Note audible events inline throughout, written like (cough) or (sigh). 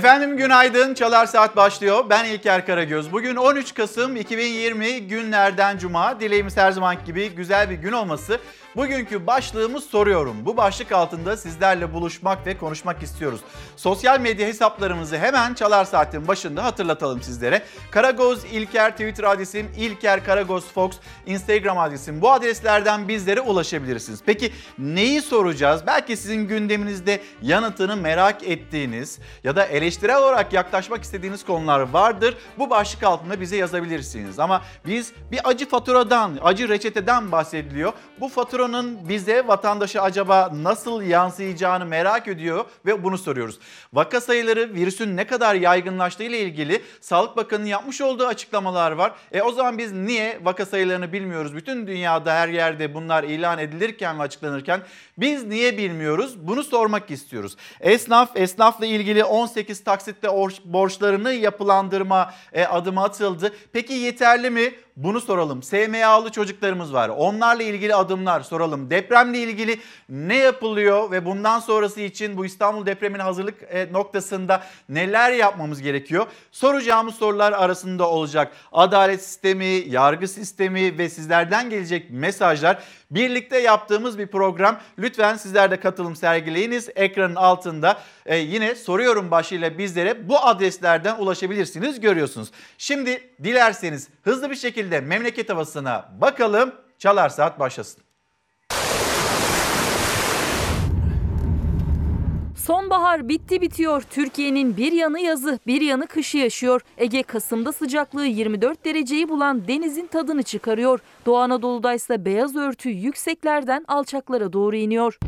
Efendim günaydın. Çalar Saat başlıyor. Ben İlker Karagöz. Bugün 13 Kasım 2020 günlerden cuma. Dileğimiz her zaman gibi güzel bir gün olması. Bugünkü başlığımız soruyorum. Bu başlık altında sizlerle buluşmak ve konuşmak istiyoruz. Sosyal medya hesaplarımızı hemen Çalar Saat'in başında hatırlatalım sizlere. Karagoz İlker Twitter adresim, İlker Karagoz Fox Instagram adresim. Bu adreslerden bizlere ulaşabilirsiniz. Peki neyi soracağız? Belki sizin gündeminizde yanıtını merak ettiğiniz ya da eleştirel olarak yaklaşmak istediğiniz konular vardır. Bu başlık altında bize yazabilirsiniz. Ama biz bir acı faturadan, acı reçeteden bahsediliyor. Bu faturanın bize vatandaşı acaba nasıl yansıyacağını merak ediyor ve bunu soruyoruz. Vaka sayıları virüsün ne kadar yaygınlaştığı ile ilgili Sağlık Bakanı'nın yapmış olduğu açıklamalar var. E o zaman biz niye vaka sayılarını bilmiyoruz? Bütün dünyada her yerde bunlar ilan edilirken ve açıklanırken biz niye bilmiyoruz? Bunu sormak istiyoruz. Esnaf, esnafla ilgili 18 taksitte borçlarını yapılandırma e, adımı atıldı. Peki yeterli mi? Bunu soralım. SMA'lı çocuklarımız var. Onlarla ilgili adımlar soralım. Depremle ilgili ne yapılıyor ve bundan sonrası için bu İstanbul depremine hazırlık e, noktasında neler yapmamız gerekiyor? Soracağımız sorular arasında olacak. Adalet sistemi, yargı sistemi ve sizlerden gelecek mesajlar birlikte yaptığımız bir program. Lütfen sizler de katılım sergileyiniz. Ekranın altında e, yine soruyorum başlığıyla bizlere bu adreslerden ulaşabilirsiniz görüyorsunuz. Şimdi dilerseniz hızlı bir şekilde memleket havasına bakalım. Çalar Saat başlasın. Sonbahar bitti bitiyor. Türkiye'nin bir yanı yazı, bir yanı kışı yaşıyor. Ege Kasım'da sıcaklığı 24 dereceyi bulan denizin tadını çıkarıyor. Doğu Anadolu'da ise beyaz örtü yükseklerden alçaklara doğru iniyor.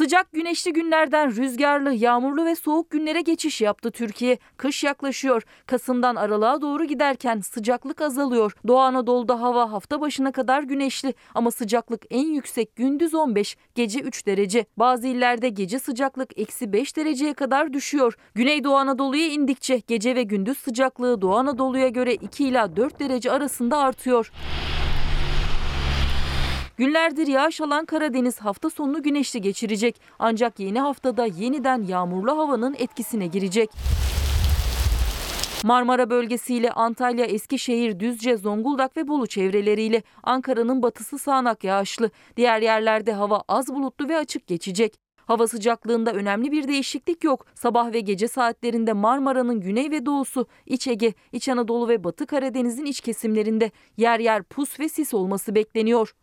Sıcak güneşli günlerden rüzgarlı, yağmurlu ve soğuk günlere geçiş yaptı Türkiye. Kış yaklaşıyor. Kasım'dan aralığa doğru giderken sıcaklık azalıyor. Doğu Anadolu'da hava hafta başına kadar güneşli ama sıcaklık en yüksek gündüz 15, gece 3 derece. Bazı illerde gece sıcaklık eksi 5 dereceye kadar düşüyor. Güneydoğu Anadolu'ya indikçe gece ve gündüz sıcaklığı Doğu Anadolu'ya göre 2 ila 4 derece arasında artıyor. Günlerdir yağış alan Karadeniz hafta sonunu güneşli geçirecek. Ancak yeni haftada yeniden yağmurlu havanın etkisine girecek. Marmara bölgesiyle Antalya, Eskişehir, Düzce, Zonguldak ve Bolu çevreleriyle Ankara'nın batısı sağanak yağışlı. Diğer yerlerde hava az bulutlu ve açık geçecek. Hava sıcaklığında önemli bir değişiklik yok. Sabah ve gece saatlerinde Marmara'nın güney ve doğusu, İç Ege, İç Anadolu ve Batı Karadeniz'in iç kesimlerinde yer yer pus ve sis olması bekleniyor.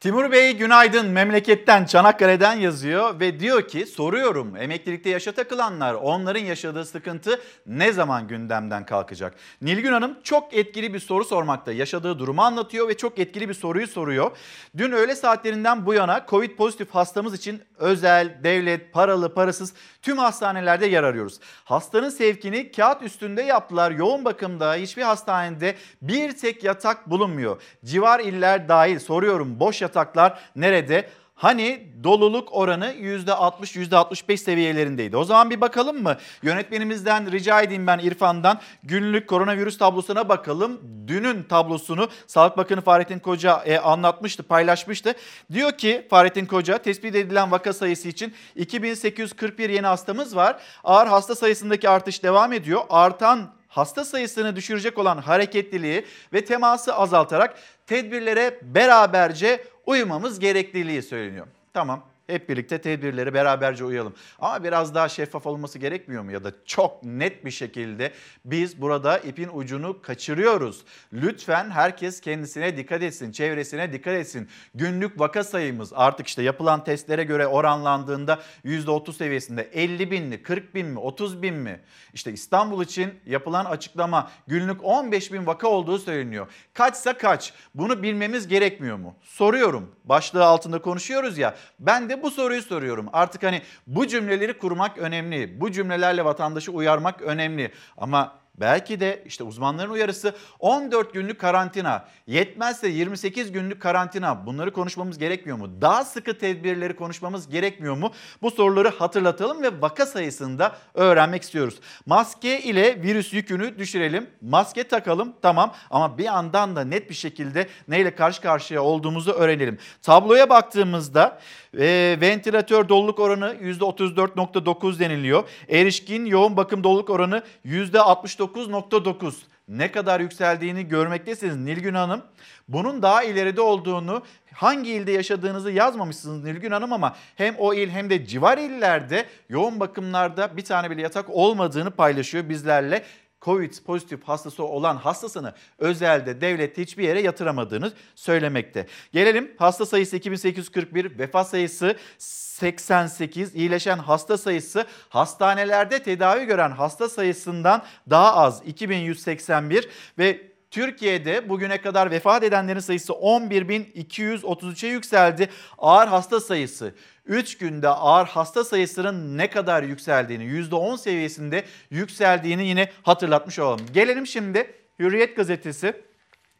Timur Bey günaydın memleketten Çanakkale'den yazıyor ve diyor ki soruyorum emeklilikte yaşa takılanlar onların yaşadığı sıkıntı ne zaman gündemden kalkacak? Nilgün Hanım çok etkili bir soru sormakta yaşadığı durumu anlatıyor ve çok etkili bir soruyu soruyor. Dün öğle saatlerinden bu yana Covid pozitif hastamız için özel, devlet, paralı, parasız tüm hastanelerde yer arıyoruz. Hastanın sevkini kağıt üstünde yaptılar yoğun bakımda hiçbir hastanede bir tek yatak bulunmuyor. Civar iller dahil soruyorum boş yatak yataklar nerede? Hani doluluk oranı %60 %65 seviyelerindeydi. O zaman bir bakalım mı? Yönetmenimizden rica edeyim ben İrfan'dan günlük koronavirüs tablosuna bakalım. Dünün tablosunu Sağlık Bakanı Fahrettin Koca e, anlatmıştı, paylaşmıştı. Diyor ki Fahrettin Koca tespit edilen vaka sayısı için 2841 yeni hastamız var. Ağır hasta sayısındaki artış devam ediyor. Artan hasta sayısını düşürecek olan hareketliliği ve teması azaltarak tedbirlere beraberce uymamız gerekliliği söyleniyor. Tamam hep birlikte tedbirleri beraberce uyalım. Ama biraz daha şeffaf olması gerekmiyor mu? Ya da çok net bir şekilde biz burada ipin ucunu kaçırıyoruz. Lütfen herkes kendisine dikkat etsin, çevresine dikkat etsin. Günlük vaka sayımız artık işte yapılan testlere göre oranlandığında %30 seviyesinde 50 bin mi, 40 bin mi, 30 bin mi? İşte İstanbul için yapılan açıklama günlük 15 bin vaka olduğu söyleniyor. Kaçsa kaç? Bunu bilmemiz gerekmiyor mu? Soruyorum. Başlığı altında konuşuyoruz ya. Ben de bu soruyu soruyorum. Artık hani bu cümleleri kurmak önemli. Bu cümlelerle vatandaşı uyarmak önemli. Ama Belki de işte uzmanların uyarısı 14 günlük karantina, yetmezse 28 günlük karantina. Bunları konuşmamız gerekmiyor mu? Daha sıkı tedbirleri konuşmamız gerekmiyor mu? Bu soruları hatırlatalım ve vaka sayısını da öğrenmek istiyoruz. Maske ile virüs yükünü düşürelim. Maske takalım tamam ama bir yandan da net bir şekilde neyle karşı karşıya olduğumuzu öğrenelim. Tabloya baktığımızda e, ventilatör doluluk oranı %34.9 deniliyor. Erişkin yoğun bakım doluluk oranı %69.9 ne kadar yükseldiğini görmektesiniz Nilgün Hanım. Bunun daha ileride olduğunu hangi ilde yaşadığınızı yazmamışsınız Nilgün Hanım ama hem o il hem de civar illerde yoğun bakımlarda bir tane bile yatak olmadığını paylaşıyor bizlerle. Covid pozitif hastası olan hastasını özelde devlette hiçbir yere yatıramadığını söylemekte. Gelelim hasta sayısı 2841, vefat sayısı 88, iyileşen hasta sayısı hastanelerde tedavi gören hasta sayısından daha az 2181 ve Türkiye'de bugüne kadar vefat edenlerin sayısı 11.233'e yükseldi. Ağır hasta sayısı 3 günde ağır hasta sayısının ne kadar yükseldiğini, %10 seviyesinde yükseldiğini yine hatırlatmış olalım. Gelelim şimdi Hürriyet gazetesi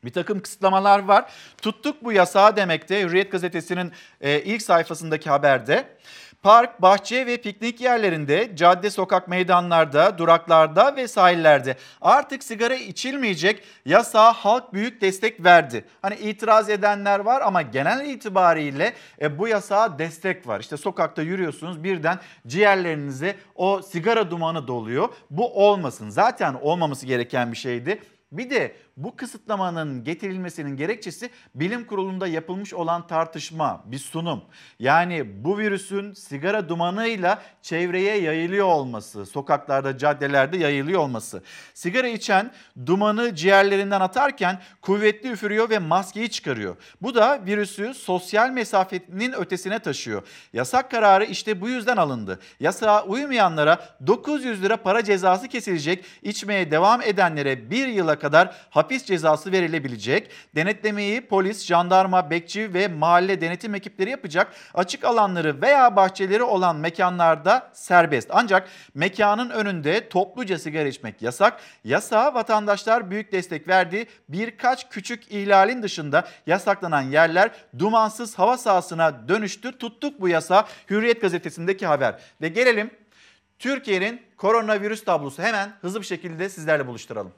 bir takım kısıtlamalar var. Tuttuk bu yasağı demekte Hürriyet gazetesinin e, ilk sayfasındaki haberde. Park, bahçe ve piknik yerlerinde, cadde, sokak, meydanlarda, duraklarda ve sahillerde artık sigara içilmeyecek yasağa halk büyük destek verdi. Hani itiraz edenler var ama genel itibariyle e, bu yasağa destek var. İşte sokakta yürüyorsunuz birden ciğerlerinize o sigara dumanı doluyor. Bu olmasın. Zaten olmaması gereken bir şeydi. Bir de bu kısıtlamanın getirilmesinin gerekçesi bilim kurulunda yapılmış olan tartışma, bir sunum. Yani bu virüsün sigara dumanıyla çevreye yayılıyor olması, sokaklarda, caddelerde yayılıyor olması. Sigara içen dumanı ciğerlerinden atarken kuvvetli üfürüyor ve maskeyi çıkarıyor. Bu da virüsü sosyal mesafenin ötesine taşıyor. Yasak kararı işte bu yüzden alındı. Yasağa uymayanlara 900 lira para cezası kesilecek, içmeye devam edenlere bir yıla kadar hapis cezası verilebilecek. Denetlemeyi polis, jandarma, bekçi ve mahalle denetim ekipleri yapacak. Açık alanları veya bahçeleri olan mekanlarda serbest. Ancak mekanın önünde topluca sigara içmek yasak. Yasağa vatandaşlar büyük destek verdi. Birkaç küçük ihlalin dışında yasaklanan yerler dumansız hava sahasına dönüştü. Tuttuk bu yasa Hürriyet gazetesindeki haber. Ve gelelim Türkiye'nin koronavirüs tablosu hemen hızlı bir şekilde sizlerle buluşturalım.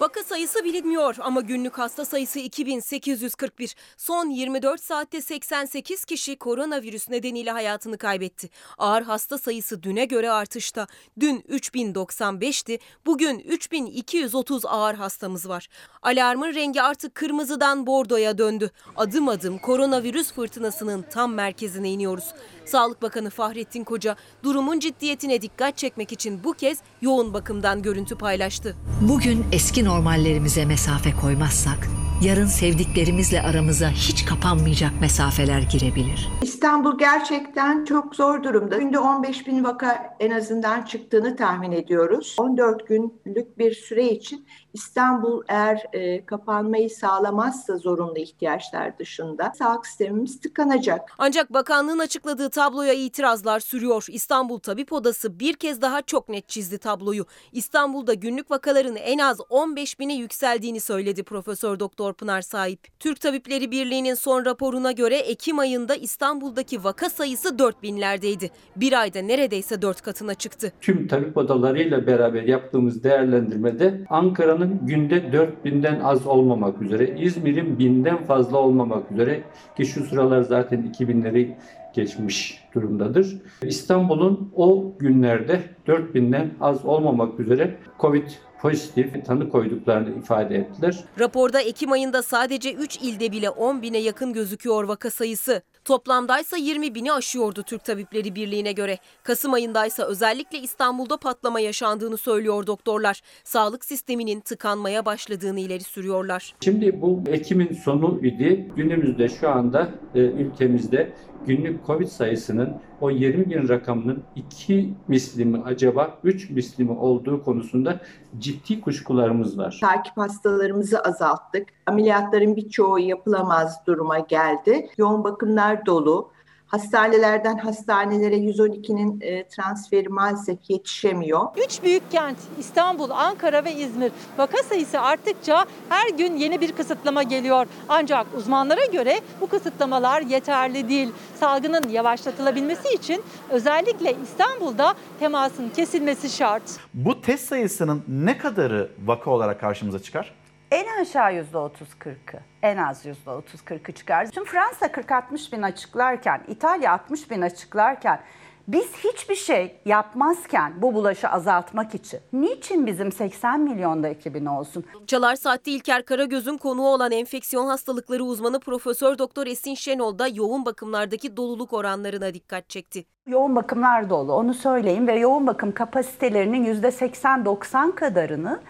Vaka sayısı bilinmiyor ama günlük hasta sayısı 2841. Son 24 saatte 88 kişi koronavirüs nedeniyle hayatını kaybetti. Ağır hasta sayısı düne göre artışta. Dün 3095'ti, bugün 3230 ağır hastamız var. Alarmın rengi artık kırmızıdan bordoya döndü. Adım adım koronavirüs fırtınasının tam merkezine iniyoruz. Sağlık Bakanı Fahrettin Koca durumun ciddiyetine dikkat çekmek için bu kez yoğun bakımdan görüntü paylaştı. Bugün eski normallerimize mesafe koymazsak yarın sevdiklerimizle aramıza hiç kapanmayacak mesafeler girebilir. İstanbul gerçekten çok zor durumda. Günde 15 bin vaka en azından çıktığını tahmin ediyoruz. 14 günlük bir süre için İstanbul eğer e, kapanmayı sağlamazsa zorunlu ihtiyaçlar dışında sağlık sistemimiz tıkanacak. Ancak bakanlığın açıkladığı tabloya itirazlar sürüyor. İstanbul Tabip Odası bir kez daha çok net çizdi tabloyu. İstanbul'da günlük vakaların en az 15 bine yükseldiğini söyledi Profesör Doktor Pınar Sahip. Türk Tabipleri Birliği'nin son raporuna göre Ekim ayında İstanbul'daki vaka sayısı 4 binlerdeydi. Bir ayda neredeyse 4 katına çıktı. Tüm tabip odalarıyla beraber yaptığımız değerlendirmede Ankara'nın günde 4000'den az olmamak üzere, İzmir'in 1000'den fazla olmamak üzere ki şu sıralar zaten 2000'leri geçmiş durumdadır. İstanbul'un o günlerde 4000'den az olmamak üzere Covid pozitif tanı koyduklarını ifade ettiler. Raporda Ekim ayında sadece 3 ilde bile 10 bine yakın gözüküyor vaka sayısı. Toplamdaysa 20 bini aşıyordu Türk Tabipleri Birliği'ne göre. Kasım ayındaysa özellikle İstanbul'da patlama yaşandığını söylüyor doktorlar. Sağlık sisteminin tıkanmaya başladığını ileri sürüyorlar. Şimdi bu Ekim'in sonu idi. Günümüzde şu anda e, ülkemizde günlük Covid sayısının o 20 bin rakamının 2 misli mi acaba 3 misli mi olduğu konusunda ciddi kuşkularımız var. Takip hastalarımızı azalttık. Ameliyatların birçoğu yapılamaz duruma geldi. Yoğun bakımlar dolu. Hastanelerden hastanelere 112'nin e, transferi maalesef yetişemiyor. Üç büyük kent İstanbul, Ankara ve İzmir vaka sayısı arttıkça her gün yeni bir kısıtlama geliyor. Ancak uzmanlara göre bu kısıtlamalar yeterli değil. Salgının yavaşlatılabilmesi için özellikle İstanbul'da temasın kesilmesi şart. Bu test sayısının ne kadarı vaka olarak karşımıza çıkar? En aşağı %30-40'ı, en az %30-40'ı çıkar. Şimdi Fransa 40-60 bin açıklarken, İtalya 60 bin açıklarken biz hiçbir şey yapmazken bu bulaşı azaltmak için niçin bizim 80 milyonda 2000 olsun? Çalar Saat'te İlker Karagöz'ün konuğu olan enfeksiyon hastalıkları uzmanı Profesör Doktor Esin Şenol da yoğun bakımlardaki doluluk oranlarına dikkat çekti. Yoğun bakımlar dolu onu söyleyeyim ve yoğun bakım kapasitelerinin %80-90 kadarını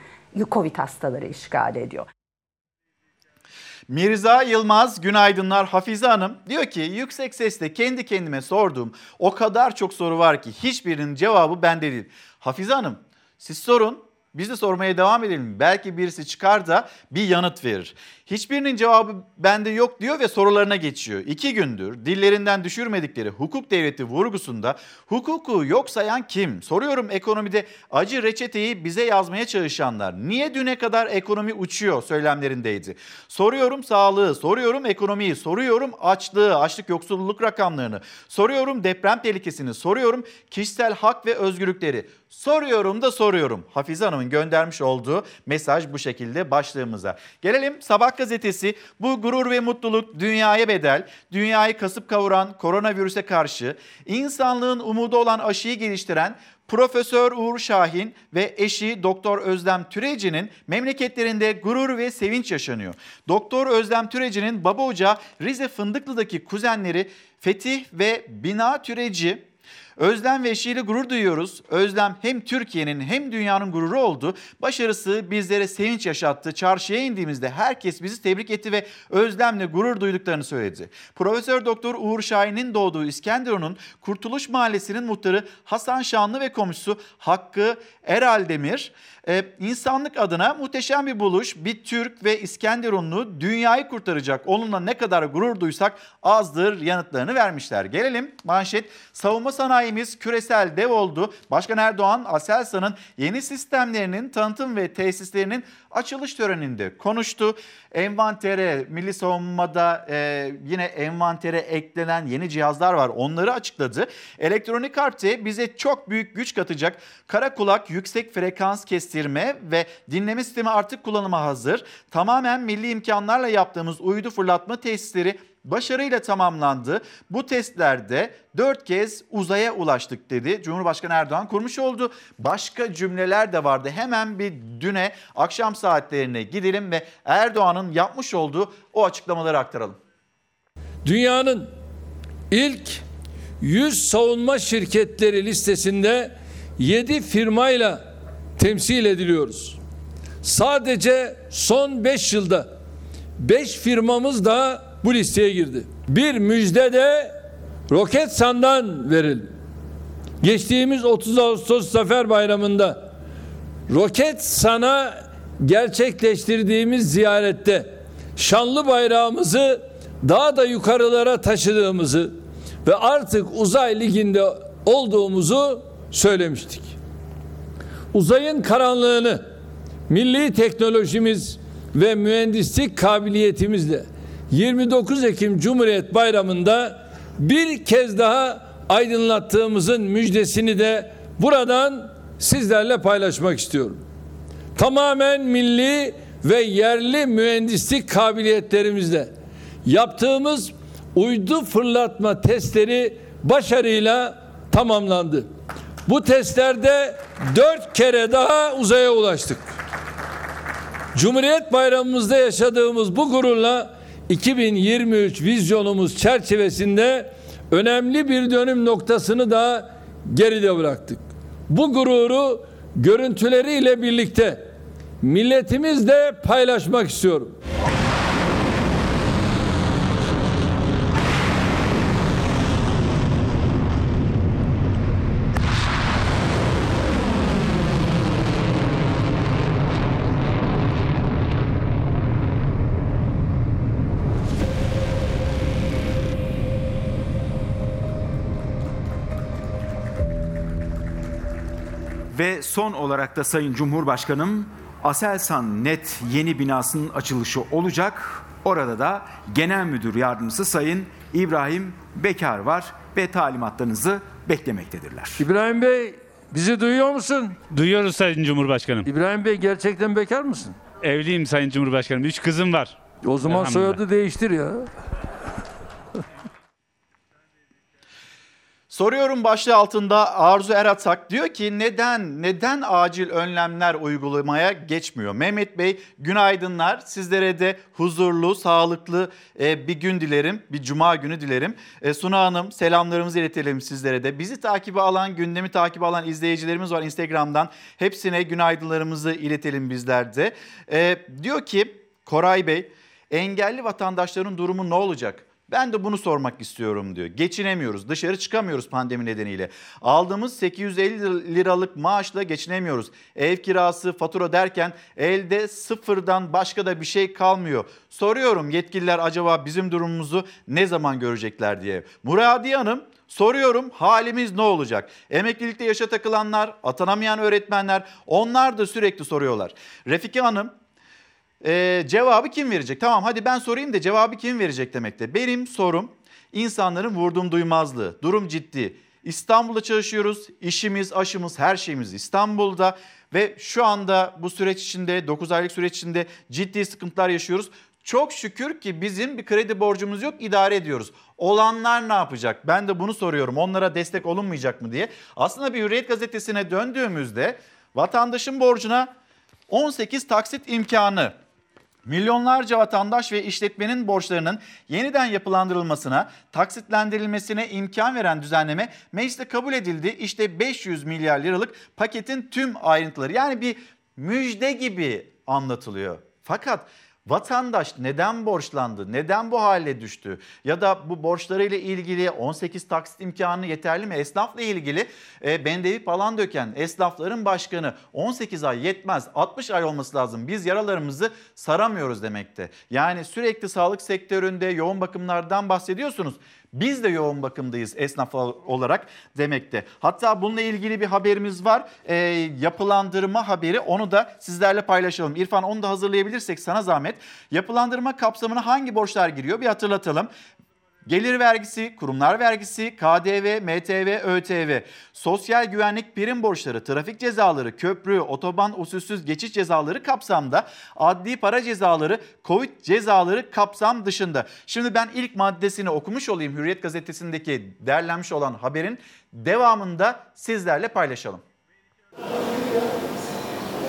Covid hastaları işgal ediyor. Mirza Yılmaz günaydınlar Hafize Hanım diyor ki yüksek sesle kendi kendime sorduğum o kadar çok soru var ki hiçbirinin cevabı bende değil. Hafize Hanım siz sorun biz de sormaya devam edelim. Belki birisi çıkar da bir yanıt verir. Hiçbirinin cevabı bende yok diyor ve sorularına geçiyor. İki gündür dillerinden düşürmedikleri hukuk devleti vurgusunda hukuku yok sayan kim? Soruyorum ekonomide acı reçeteyi bize yazmaya çalışanlar. Niye düne kadar ekonomi uçuyor söylemlerindeydi. Soruyorum sağlığı, soruyorum ekonomiyi, soruyorum açlığı, açlık yoksulluk rakamlarını, soruyorum deprem tehlikesini, soruyorum kişisel hak ve özgürlükleri. Soruyorum da soruyorum. Hafize Hanım'ın göndermiş olduğu mesaj bu şekilde başlığımıza. Gelelim Sabah gazetesi bu gurur ve mutluluk dünyaya bedel, dünyayı kasıp kavuran koronavirüse karşı insanlığın umudu olan aşıyı geliştiren Profesör Uğur Şahin ve eşi Doktor Özlem Türeci'nin memleketlerinde gurur ve sevinç yaşanıyor. Doktor Özlem Türeci'nin baba ocağı Rize Fındıklı'daki kuzenleri Fetih ve Bina Türeci Özlem ve eşiyle gurur duyuyoruz. Özlem hem Türkiye'nin hem dünyanın gururu oldu. Başarısı bizlere sevinç yaşattı. Çarşıya indiğimizde herkes bizi tebrik etti ve Özlem'le gurur duyduklarını söyledi. Profesör Doktor Uğur Şahin'in doğduğu İskenderun'un Kurtuluş Mahallesi'nin muhtarı Hasan Şanlı ve komşusu Hakkı Eral Demir ee, insanlık adına muhteşem bir buluş. Bir Türk ve İskenderunlu dünyayı kurtaracak. Onunla ne kadar gurur duysak azdır yanıtlarını vermişler. Gelelim manşet. Savunma sanayimiz küresel dev oldu. Başkan Erdoğan Aselsan'ın yeni sistemlerinin tanıtım ve tesislerinin açılış töreninde konuştu. Envantere, milli savunmada e, yine envantere eklenen yeni cihazlar var. Onları açıkladı. Elektronik harpte bize çok büyük güç katacak. Kara kulak yüksek frekans kestirme ve dinleme sistemi artık kullanıma hazır. Tamamen milli imkanlarla yaptığımız uydu fırlatma tesisleri başarıyla tamamlandı. Bu testlerde dört kez uzaya ulaştık dedi. Cumhurbaşkanı Erdoğan kurmuş oldu. Başka cümleler de vardı. Hemen bir düne akşam saatlerine gidelim ve Erdoğan'ın yapmış olduğu o açıklamaları aktaralım. Dünyanın ilk 100 savunma şirketleri listesinde 7 firmayla temsil ediliyoruz. Sadece son 5 yılda 5 firmamız da bu listeye girdi. Bir müjde de Roketsan'dan verildi. Geçtiğimiz 30 Ağustos Zafer Bayramı'nda Roketsan'a gerçekleştirdiğimiz ziyarette şanlı bayrağımızı daha da yukarılara taşıdığımızı ve artık uzay liginde olduğumuzu söylemiştik. Uzayın karanlığını milli teknolojimiz ve mühendislik kabiliyetimizle 29 Ekim Cumhuriyet Bayramı'nda bir kez daha aydınlattığımızın müjdesini de buradan sizlerle paylaşmak istiyorum. Tamamen milli ve yerli mühendislik kabiliyetlerimizle yaptığımız uydu fırlatma testleri başarıyla tamamlandı. Bu testlerde dört kere daha uzaya ulaştık. Cumhuriyet Bayramımızda yaşadığımız bu gururla 2023 vizyonumuz çerçevesinde önemli bir dönüm noktasını da geride bıraktık. Bu gururu görüntüleriyle birlikte milletimizle paylaşmak istiyorum. Ve son olarak da Sayın Cumhurbaşkanım Aselsan Net yeni binasının açılışı olacak. Orada da Genel Müdür Yardımcısı Sayın İbrahim Bekar var ve talimatlarınızı beklemektedirler. İbrahim Bey bizi duyuyor musun? Duyuyoruz Sayın Cumhurbaşkanım. İbrahim Bey gerçekten bekar mısın? Evliyim Sayın Cumhurbaşkanım. Üç kızım var. O zaman soyadı değiştir ya. Soruyorum başlığı altında Arzu Eratak diyor ki neden neden acil önlemler uygulamaya geçmiyor? Mehmet Bey günaydınlar. Sizlere de huzurlu, sağlıklı e, bir gün dilerim. Bir cuma günü dilerim. E, Suna Hanım selamlarımızı iletelim sizlere de. Bizi takibi alan, gündemi takibi alan izleyicilerimiz var Instagram'dan. Hepsine günaydınlarımızı iletelim bizler de. E, diyor ki Koray Bey engelli vatandaşların durumu ne olacak? Ben de bunu sormak istiyorum diyor. Geçinemiyoruz, dışarı çıkamıyoruz pandemi nedeniyle. Aldığımız 850 liralık maaşla geçinemiyoruz. Ev kirası, fatura derken elde sıfırdan başka da bir şey kalmıyor. Soruyorum yetkililer acaba bizim durumumuzu ne zaman görecekler diye. Muradiye Hanım Soruyorum halimiz ne olacak? Emeklilikte yaşa takılanlar, atanamayan öğretmenler onlar da sürekli soruyorlar. Refike Hanım ee, cevabı kim verecek? Tamam hadi ben sorayım da cevabı kim verecek demekte. Benim sorum insanların vurdum duymazlığı. Durum ciddi. İstanbul'da çalışıyoruz. İşimiz, aşımız, her şeyimiz İstanbul'da. Ve şu anda bu süreç içinde, 9 aylık süreç içinde ciddi sıkıntılar yaşıyoruz. Çok şükür ki bizim bir kredi borcumuz yok, idare ediyoruz. Olanlar ne yapacak? Ben de bunu soruyorum. Onlara destek olunmayacak mı diye. Aslında bir Hürriyet gazetesine döndüğümüzde vatandaşın borcuna 18 taksit imkanı Milyonlarca vatandaş ve işletmenin borçlarının yeniden yapılandırılmasına, taksitlendirilmesine imkan veren düzenleme mecliste kabul edildi. İşte 500 milyar liralık paketin tüm ayrıntıları yani bir müjde gibi anlatılıyor. Fakat Vatandaş neden borçlandı? Neden bu hale düştü? Ya da bu borçlarıyla ilgili 18 taksit imkanı yeterli mi? Esnafla ilgili e, Bendevi Palandöken esnafların başkanı 18 ay yetmez 60 ay olması lazım. Biz yaralarımızı saramıyoruz demekte. Yani sürekli sağlık sektöründe yoğun bakımlardan bahsediyorsunuz. Biz de yoğun bakımdayız esnaf olarak demekte. Hatta bununla ilgili bir haberimiz var. E, yapılandırma haberi onu da sizlerle paylaşalım. İrfan onu da hazırlayabilirsek sana zahmet. Yapılandırma kapsamına hangi borçlar giriyor bir hatırlatalım. Gelir vergisi, kurumlar vergisi, KDV, MTV, ÖTV, sosyal güvenlik prim borçları, trafik cezaları, köprü, otoban usulsüz geçiş cezaları kapsamda, adli para cezaları, Covid cezaları kapsam dışında. Şimdi ben ilk maddesini okumuş olayım Hürriyet gazetesindeki derlenmiş olan haberin devamında sizlerle paylaşalım.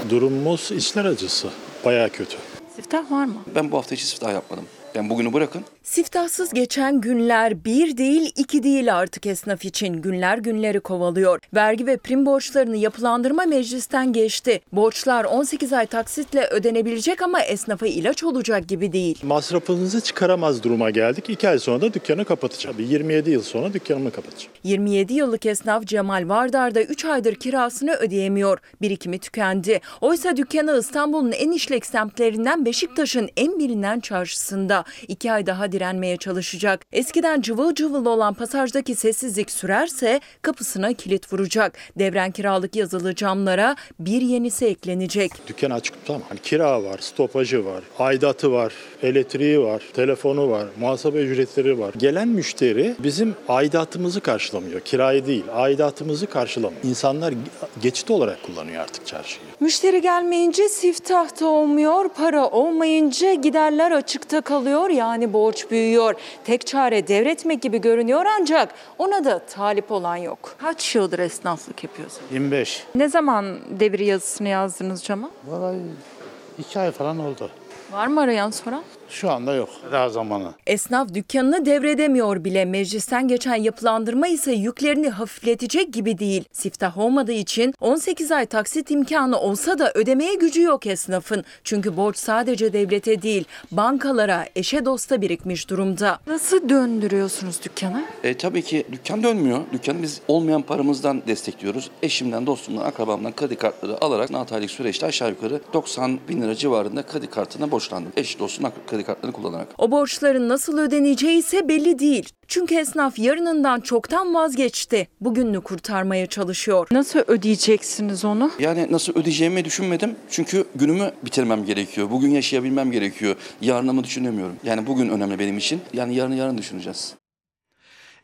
Durumumuz içler acısı. Bayağı kötü. Siftah var mı? Ben bu hafta hiç siftah yapmadım. Yani bugünü bırakın. Siftahsız geçen günler bir değil iki değil artık esnaf için günler günleri kovalıyor. Vergi ve prim borçlarını yapılandırma meclisten geçti. Borçlar 18 ay taksitle ödenebilecek ama esnafa ilaç olacak gibi değil. Masrafınızı çıkaramaz duruma geldik. İki ay sonra da dükkanı kapatacağım. 27 yıl sonra dükkanımı kapatacağım. 27 yıllık esnaf Cemal Vardar da 3 aydır kirasını ödeyemiyor. Birikimi tükendi. Oysa dükkanı İstanbul'un en işlek semtlerinden Beşiktaş'ın en bilinen çarşısında. 2 ay daha direnmeye çalışacak. Eskiden cıvıl cıvıl olan pasajdaki sessizlik sürerse kapısına kilit vuracak. Devren kiralık yazılı camlara bir yenisi eklenecek. Dükkan açık tutamam. Hani kira var, stopajı var, aidatı var, elektriği var, telefonu var, muhasebe ücretleri var. Gelen müşteri bizim aidatımızı karşılamıyor. Kirayı değil, aidatımızı karşılamıyor. İnsanlar geçit olarak kullanıyor artık çarşıyı. Müşteri gelmeyince siftah da olmuyor, para olmayınca giderler açıkta kalıyor yani borç büyüyor. Tek çare devretmek gibi görünüyor ancak ona da talip olan yok. Kaç yıldır esnaflık yapıyorsun? 25. Ne zaman devir yazısını yazdınız cama? Vallahi iki ay falan oldu. Var mı arayan soran? Şu anda yok. Daha zamanı. Esnaf dükkanını devredemiyor bile. Meclisten geçen yapılandırma ise yüklerini hafifletecek gibi değil. Siftah olmadığı için 18 ay taksit imkanı olsa da ödemeye gücü yok esnafın. Çünkü borç sadece devlete değil, bankalara, eşe dosta birikmiş durumda. Nasıl döndürüyorsunuz dükkanı? E, tabii ki dükkan dönmüyor. Dükkanı biz olmayan paramızdan destekliyoruz. Eşimden, dostumdan, akrabamdan kredi kartları alarak 6 aylık süreçte aşağı yukarı 90 bin lira civarında kredi kartına borçlandım. Eş dostum kredi kartlarını kullanarak. O borçların nasıl ödeneceği ise belli değil. Çünkü esnaf yarınından çoktan vazgeçti. Bugününü kurtarmaya çalışıyor. Nasıl ödeyeceksiniz onu? Yani nasıl ödeyeceğimi düşünmedim. Çünkü günümü bitirmem gerekiyor. Bugün yaşayabilmem gerekiyor. Yarınımı düşünemiyorum. Yani bugün önemli benim için. Yani yarını yarın düşüneceğiz.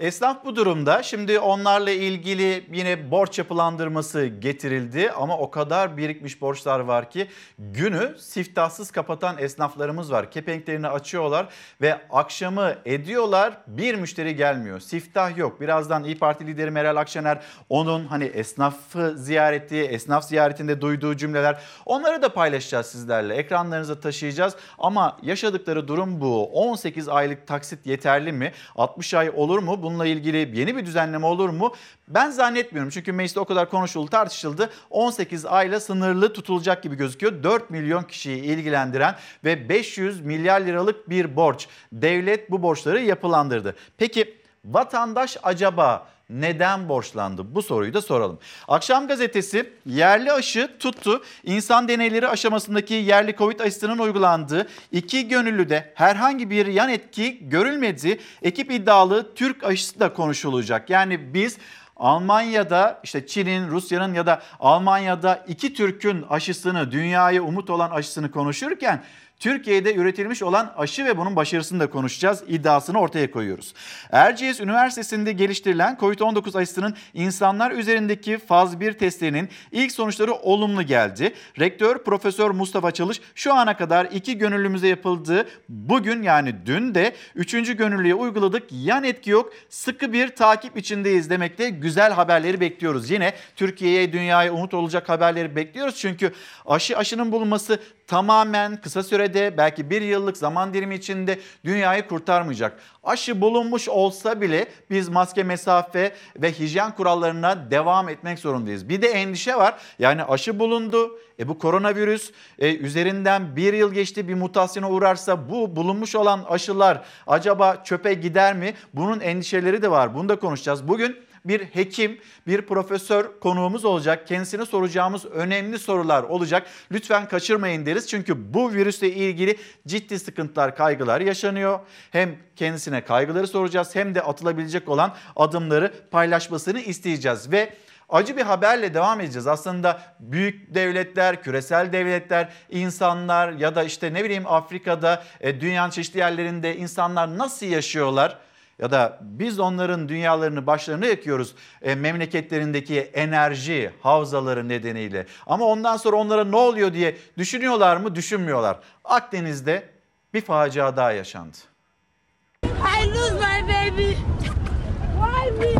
Esnaf bu durumda. Şimdi onlarla ilgili yine borç yapılandırması getirildi ama o kadar birikmiş borçlar var ki günü siftahsız kapatan esnaflarımız var. Kepenklerini açıyorlar ve akşamı ediyorlar bir müşteri gelmiyor. Siftah yok. Birazdan İyi Parti lideri Meral Akşener onun hani esnafı ziyareti, esnaf ziyaretinde duyduğu cümleler onları da paylaşacağız sizlerle. Ekranlarınıza taşıyacağız ama yaşadıkları durum bu. 18 aylık taksit yeterli mi? 60 ay olur mu? Bununla ilgili yeni bir düzenleme olur mu? Ben zannetmiyorum çünkü mecliste o kadar konuşuldu tartışıldı. 18 ayla sınırlı tutulacak gibi gözüküyor. 4 milyon kişiyi ilgilendiren ve 500 milyar liralık bir borç. Devlet bu borçları yapılandırdı. Peki vatandaş acaba neden borçlandı? Bu soruyu da soralım. Akşam gazetesi yerli aşı tuttu. İnsan deneyleri aşamasındaki yerli Covid aşısının uygulandığı iki gönüllüde herhangi bir yan etki görülmedi. Ekip iddialı Türk aşısı da konuşulacak. Yani biz Almanya'da işte Çin'in, Rusya'nın ya da Almanya'da iki Türk'ün aşısını, dünyaya umut olan aşısını konuşurken Türkiye'de üretilmiş olan aşı ve bunun başarısını da konuşacağız. iddiasını ortaya koyuyoruz. Erciyes Üniversitesi'nde geliştirilen COVID-19 aşısının insanlar üzerindeki faz 1 testlerinin ilk sonuçları olumlu geldi. Rektör Profesör Mustafa Çalış şu ana kadar iki gönüllümüze yapıldığı bugün yani dün de üçüncü gönüllüye uyguladık. Yan etki yok. Sıkı bir takip içindeyiz demekte. Güzel haberleri bekliyoruz. Yine Türkiye'ye, dünyaya umut olacak haberleri bekliyoruz. Çünkü aşı aşının bulunması tamamen kısa sürede belki bir yıllık zaman dilimi içinde dünyayı kurtarmayacak. Aşı bulunmuş olsa bile biz maske, mesafe ve hijyen kurallarına devam etmek zorundayız. Bir de endişe var. Yani aşı bulundu. E bu koronavirüs e, üzerinden bir yıl geçti bir mutasyona uğrarsa bu bulunmuş olan aşılar acaba çöpe gider mi? Bunun endişeleri de var. Bunu da konuşacağız. Bugün bir hekim, bir profesör konuğumuz olacak. Kendisine soracağımız önemli sorular olacak. Lütfen kaçırmayın deriz. Çünkü bu virüsle ilgili ciddi sıkıntılar, kaygılar yaşanıyor. Hem kendisine kaygıları soracağız hem de atılabilecek olan adımları paylaşmasını isteyeceğiz. Ve acı bir haberle devam edeceğiz. Aslında büyük devletler, küresel devletler, insanlar ya da işte ne bileyim Afrika'da, e, dünyanın çeşitli yerlerinde insanlar nasıl yaşıyorlar? Ya da biz onların dünyalarını başlarına yakıyoruz e, memleketlerindeki enerji havzaları nedeniyle. Ama ondan sonra onlara ne oluyor diye düşünüyorlar mı? Düşünmüyorlar. Akdeniz'de bir facia daha yaşandı. I lose my baby. Why me?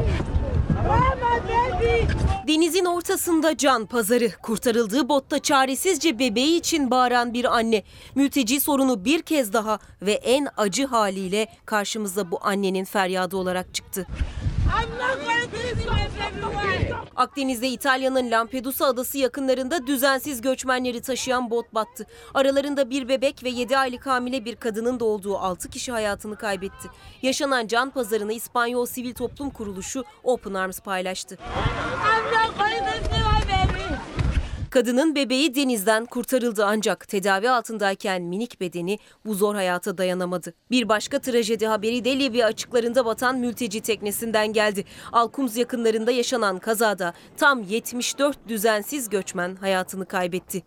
Why my baby? Denizin ortasında can pazarı. Kurtarıldığı botta çaresizce bebeği için bağıran bir anne. Mülteci sorunu bir kez daha ve en acı haliyle karşımıza bu annenin feryadı olarak çıktı. Akdeniz'de İtalya'nın Lampedusa adası yakınlarında düzensiz göçmenleri taşıyan bot battı. Aralarında bir bebek ve 7 aylık hamile bir kadının da olduğu 6 kişi hayatını kaybetti. Yaşanan can pazarını İspanyol Sivil Toplum Kuruluşu Open Arms paylaştı. I'm Kadının bebeği denizden kurtarıldı ancak tedavi altındayken minik bedeni bu zor hayata dayanamadı. Bir başka trajedi haberi de Libya açıklarında batan mülteci teknesinden geldi. Alkumz yakınlarında yaşanan kazada tam 74 düzensiz göçmen hayatını kaybetti.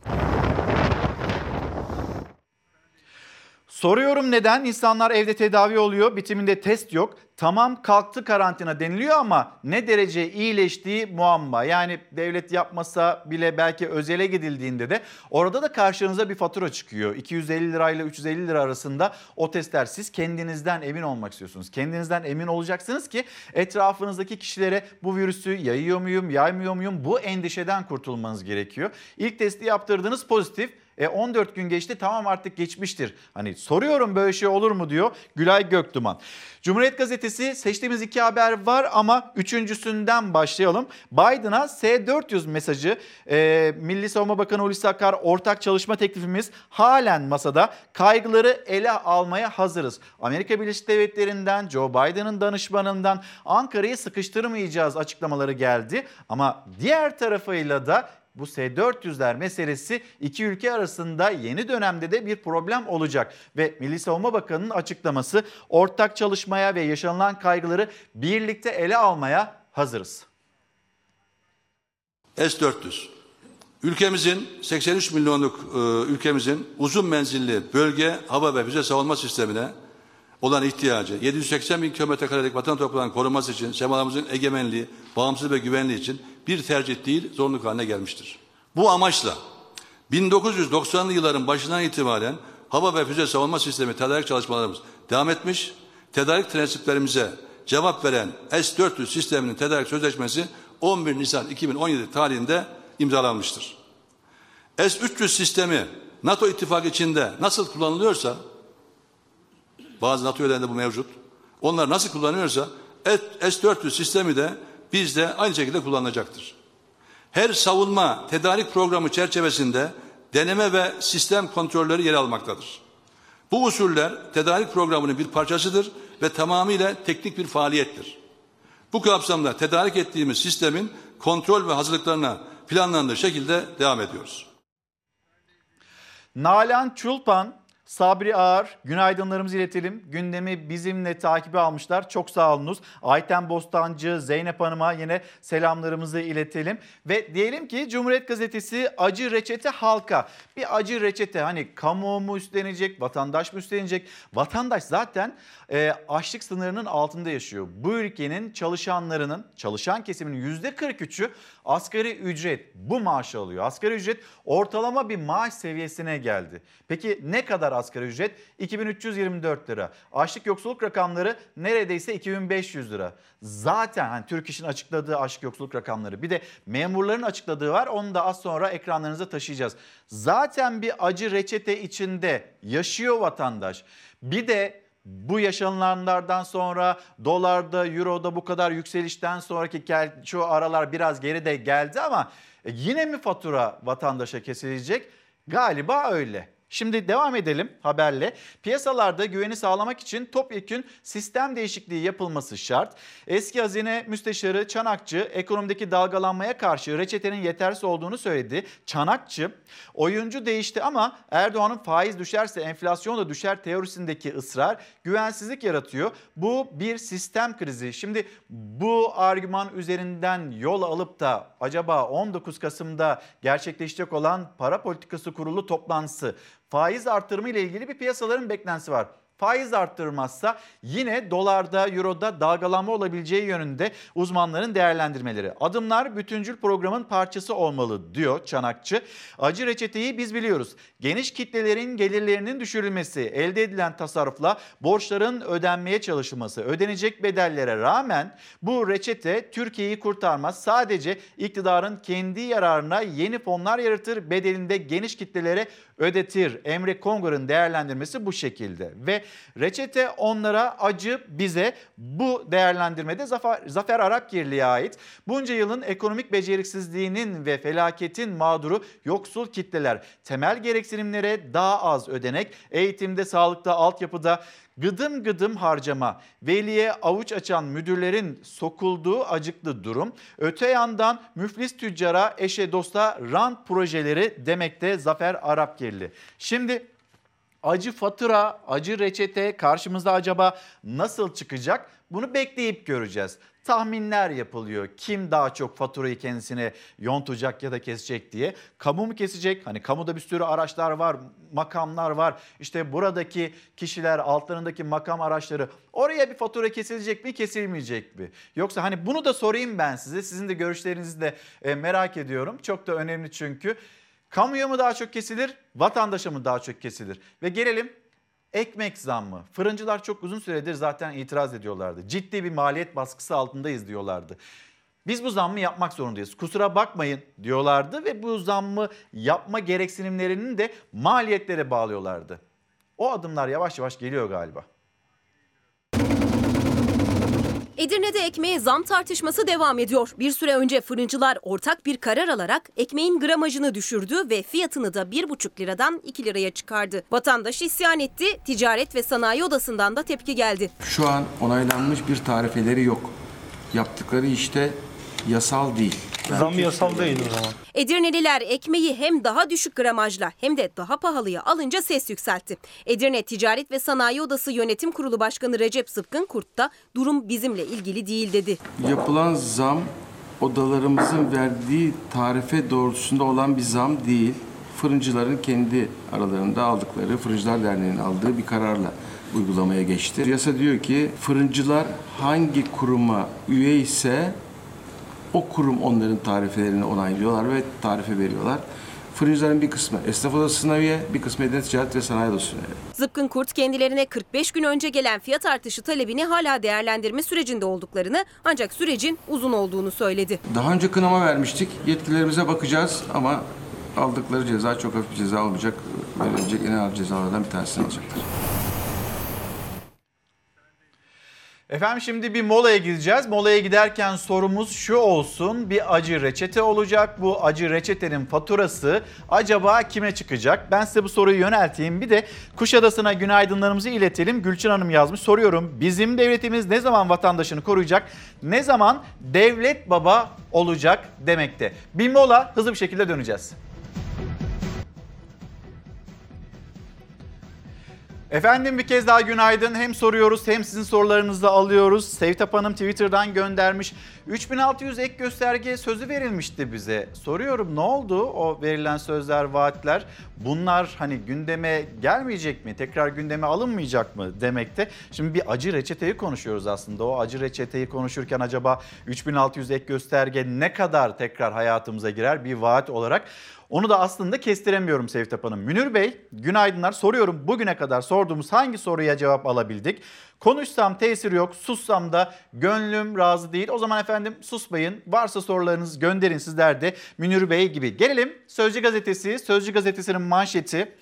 Soruyorum neden insanlar evde tedavi oluyor, bitiminde test yok. Tamam kalktı karantina deniliyor ama ne derece iyileştiği muamma. Yani devlet yapmasa bile belki özele gidildiğinde de orada da karşınıza bir fatura çıkıyor. 250 lirayla 350 lira arasında o testler siz kendinizden emin olmak istiyorsunuz. Kendinizden emin olacaksınız ki etrafınızdaki kişilere bu virüsü yayıyor muyum, yaymıyor muyum bu endişeden kurtulmanız gerekiyor. İlk testi yaptırdınız pozitif. E 14 gün geçti tamam artık geçmiştir. Hani soruyorum böyle şey olur mu diyor Gülay Göktuman. Cumhuriyet Gazetesi seçtiğimiz iki haber var ama üçüncüsünden başlayalım. Biden'a S-400 mesajı e, Milli Savunma Bakanı Hulusi Akar ortak çalışma teklifimiz halen masada. Kaygıları ele almaya hazırız. Amerika Birleşik Devletleri'nden Joe Biden'ın danışmanından Ankara'yı sıkıştırmayacağız açıklamaları geldi. Ama diğer tarafıyla da bu S-400'ler meselesi iki ülke arasında yeni dönemde de bir problem olacak. Ve Milli Savunma Bakanı'nın açıklaması ortak çalışmaya ve yaşanılan kaygıları birlikte ele almaya hazırız. S-400. Ülkemizin 83 milyonluk e, ülkemizin uzun menzilli bölge hava ve füze savunma sistemine olan ihtiyacı 780 bin kilometre karelik vatan toprağının korunması için semalarımızın egemenliği, bağımsız ve güvenliği için bir tercih değil zorunluluk haline gelmiştir. Bu amaçla 1990'lı yılların başından itibaren hava ve füze savunma sistemi tedarik çalışmalarımız devam etmiş. Tedarik prensiplerimize cevap veren S-400 sisteminin tedarik sözleşmesi 11 Nisan 2017 tarihinde imzalanmıştır. S-300 sistemi NATO ittifakı içinde nasıl kullanılıyorsa bazı NATO üyelerinde bu mevcut. Onlar nasıl kullanıyorsa S-400 sistemi de bizde aynı şekilde kullanılacaktır. Her savunma tedarik programı çerçevesinde deneme ve sistem kontrolleri yer almaktadır. Bu usuller tedarik programının bir parçasıdır ve tamamıyla teknik bir faaliyettir. Bu kapsamda tedarik ettiğimiz sistemin kontrol ve hazırlıklarına planlandığı şekilde devam ediyoruz. Nalan Çulpan, Sabri Ağar, günaydınlarımızı iletelim. Gündemi bizimle takibi almışlar. Çok sağ olunuz. Ayten Bostancı, Zeynep Hanım'a yine selamlarımızı iletelim. Ve diyelim ki Cumhuriyet Gazetesi acı reçete halka. Bir acı reçete hani kamu mu üstlenecek, vatandaş mı üstlenecek? Vatandaş zaten e, açlık sınırının altında yaşıyor. Bu ülkenin çalışanlarının, çalışan kesiminin %43'ü asgari ücret bu maaşı alıyor. Asgari ücret ortalama bir maaş seviyesine geldi. Peki ne kadar asgari ücret? 2324 lira. Açlık yoksulluk rakamları neredeyse 2500 lira. Zaten hani Türk İş'in açıkladığı açlık yoksulluk rakamları bir de memurların açıkladığı var. Onu da az sonra ekranlarınıza taşıyacağız. Zaten bir acı reçete içinde yaşıyor vatandaş. Bir de bu yaşanılanlardan sonra dolarda, euroda bu kadar yükselişten sonraki şu aralar biraz geride geldi ama yine mi fatura vatandaşa kesilecek? Galiba öyle. Şimdi devam edelim haberle. Piyasalarda güveni sağlamak için topyekün sistem değişikliği yapılması şart. Eski hazine müsteşarı Çanakçı ekonomideki dalgalanmaya karşı reçetenin yetersiz olduğunu söyledi. Çanakçı oyuncu değişti ama Erdoğan'ın faiz düşerse enflasyon da düşer teorisindeki ısrar güvensizlik yaratıyor. Bu bir sistem krizi. Şimdi bu argüman üzerinden yol alıp da acaba 19 Kasım'da gerçekleşecek olan para politikası kurulu toplantısı faiz artırımı ile ilgili bir piyasaların beklentisi var faiz arttırmazsa yine dolarda, euroda dalgalanma olabileceği yönünde uzmanların değerlendirmeleri. Adımlar bütüncül programın parçası olmalı diyor Çanakçı. Acı reçeteyi biz biliyoruz. Geniş kitlelerin gelirlerinin düşürülmesi, elde edilen tasarrufla borçların ödenmeye çalışılması, ödenecek bedellere rağmen bu reçete Türkiye'yi kurtarmaz. Sadece iktidarın kendi yararına yeni fonlar yaratır, bedelinde geniş kitlelere ödetir. Emre Kongor'un değerlendirmesi bu şekilde ve reçete onlara acı bize bu değerlendirmede Zafer, Zafer Arapgirli'ye ait. Bunca yılın ekonomik beceriksizliğinin ve felaketin mağduru yoksul kitleler temel gereksinimlere daha az ödenek, eğitimde, sağlıkta, altyapıda gıdım gıdım harcama, veliye avuç açan müdürlerin sokulduğu acıklı durum, öte yandan müflis tüccara, eşe dosta rant projeleri demekte Zafer Arapgirli. Şimdi acı fatura, acı reçete karşımıza acaba nasıl çıkacak? Bunu bekleyip göreceğiz tahminler yapılıyor. Kim daha çok faturayı kendisine yontacak ya da kesecek diye. Kamu mu kesecek? Hani kamuda bir sürü araçlar var, makamlar var. İşte buradaki kişiler, altlarındaki makam araçları oraya bir fatura kesilecek mi, kesilmeyecek mi? Yoksa hani bunu da sorayım ben size. Sizin de görüşlerinizi de e, merak ediyorum. Çok da önemli çünkü. Kamuya mı daha çok kesilir, vatandaşa mı daha çok kesilir? Ve gelelim Ekmek zammı. Fırıncılar çok uzun süredir zaten itiraz ediyorlardı. Ciddi bir maliyet baskısı altındayız diyorlardı. Biz bu zammı yapmak zorundayız. Kusura bakmayın diyorlardı ve bu zammı yapma gereksinimlerini de maliyetlere bağlıyorlardı. O adımlar yavaş yavaş geliyor galiba. Edirne'de ekmeğe zam tartışması devam ediyor. Bir süre önce fırıncılar ortak bir karar alarak ekmeğin gramajını düşürdü ve fiyatını da 1,5 liradan 2 liraya çıkardı. Vatandaş isyan etti, Ticaret ve Sanayi Odası'ndan da tepki geldi. Şu an onaylanmış bir tarifeleri yok. Yaptıkları işte yasal değil. Zam yasal değil o zaman. Edirneliler ekmeği hem daha düşük gramajla hem de daha pahalıya alınca ses yükseltti. Edirne Ticaret ve Sanayi Odası Yönetim Kurulu Başkanı Recep Sıpkın Kurt da durum bizimle ilgili değil dedi. Yapılan zam odalarımızın verdiği tarife doğrultusunda olan bir zam değil. Fırıncıların kendi aralarında aldıkları, Fırıncılar Derneği'nin aldığı bir kararla uygulamaya geçti. Yasa diyor ki fırıncılar hangi kuruma üye ise o kurum onların tarifelerini onaylıyorlar ve tarife veriyorlar. Fırıncıların bir kısmı esnaf odasına üye, bir kısmı Edirne Ticaret ve Sanayi Odası'na üye. Zıpkın Kurt kendilerine 45 gün önce gelen fiyat artışı talebini hala değerlendirme sürecinde olduklarını ancak sürecin uzun olduğunu söyledi. Daha önce kınama vermiştik. Yetkilerimize bakacağız ama aldıkları ceza çok hafif bir ceza olmayacak. Verilecek en ağır cezalardan bir tanesini alacaklar. Efendim şimdi bir molaya gideceğiz. Molaya giderken sorumuz şu olsun. Bir acı reçete olacak. Bu acı reçetenin faturası acaba kime çıkacak? Ben size bu soruyu yönelteyim. Bir de Kuşadası'na günaydınlarımızı iletelim. Gülçin Hanım yazmış. Soruyorum. Bizim devletimiz ne zaman vatandaşını koruyacak? Ne zaman devlet baba olacak demekte. Bir mola hızlı bir şekilde döneceğiz. Efendim bir kez daha günaydın. Hem soruyoruz hem sizin sorularınızı da alıyoruz. Sevtap Hanım Twitter'dan göndermiş. 3600 ek gösterge sözü verilmişti bize. Soruyorum ne oldu o verilen sözler, vaatler? Bunlar hani gündeme gelmeyecek mi? Tekrar gündeme alınmayacak mı demekte? Şimdi bir acı reçeteyi konuşuyoruz aslında. O acı reçeteyi konuşurken acaba 3600 ek gösterge ne kadar tekrar hayatımıza girer bir vaat olarak? Onu da aslında kestiremiyorum Sevtap Hanım. Münir Bey günaydınlar soruyorum bugüne kadar sorduğumuz hangi soruya cevap alabildik? Konuşsam tesir yok, sussam da gönlüm razı değil. O zaman efendim susmayın. Varsa sorularınızı gönderin sizler de Münir Bey gibi. Gelelim Sözcü Gazetesi. Sözcü Gazetesi'nin manşeti.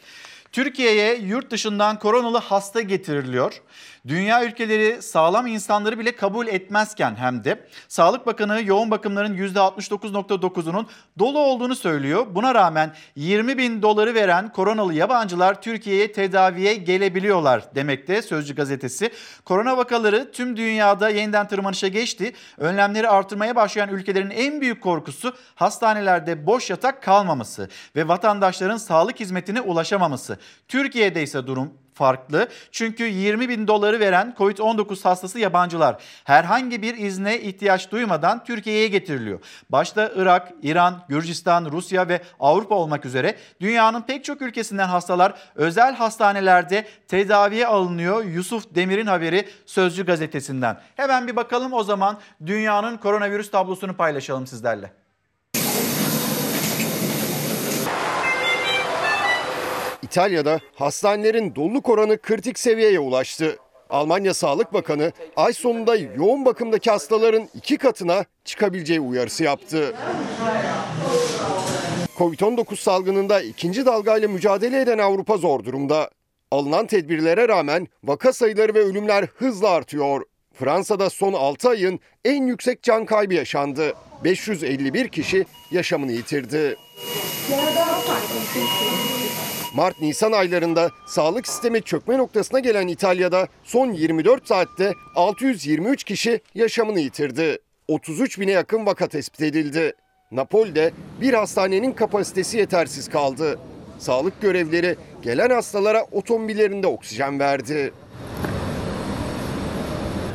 Türkiye'ye yurt dışından koronalı hasta getiriliyor. Dünya ülkeleri sağlam insanları bile kabul etmezken hem de Sağlık Bakanı yoğun bakımların %69.9'unun dolu olduğunu söylüyor. Buna rağmen 20 bin doları veren koronalı yabancılar Türkiye'ye tedaviye gelebiliyorlar demekte Sözcü gazetesi. Korona vakaları tüm dünyada yeniden tırmanışa geçti. Önlemleri artırmaya başlayan ülkelerin en büyük korkusu hastanelerde boş yatak kalmaması ve vatandaşların sağlık hizmetine ulaşamaması. Türkiye'de ise durum farklı. Çünkü 20 bin doları veren COVID-19 hastası yabancılar herhangi bir izne ihtiyaç duymadan Türkiye'ye getiriliyor. Başta Irak, İran, Gürcistan, Rusya ve Avrupa olmak üzere dünyanın pek çok ülkesinden hastalar özel hastanelerde tedaviye alınıyor. Yusuf Demir'in haberi Sözcü gazetesinden. Hemen bir bakalım o zaman dünyanın koronavirüs tablosunu paylaşalım sizlerle. İtalya'da hastanelerin doluluk oranı kritik seviyeye ulaştı. Almanya Sağlık Bakanı ay sonunda yoğun bakımdaki hastaların iki katına çıkabileceği uyarısı yaptı. Covid-19 salgınında ikinci dalgayla mücadele eden Avrupa zor durumda. Alınan tedbirlere rağmen vaka sayıları ve ölümler hızla artıyor. Fransa'da son 6 ayın en yüksek can kaybı yaşandı. 551 kişi yaşamını yitirdi. Mart-Nisan aylarında sağlık sistemi çökme noktasına gelen İtalya'da son 24 saatte 623 kişi yaşamını yitirdi. 33 bine yakın vaka tespit edildi. Napoli'de bir hastanenin kapasitesi yetersiz kaldı. Sağlık görevlileri gelen hastalara otomobillerinde oksijen verdi.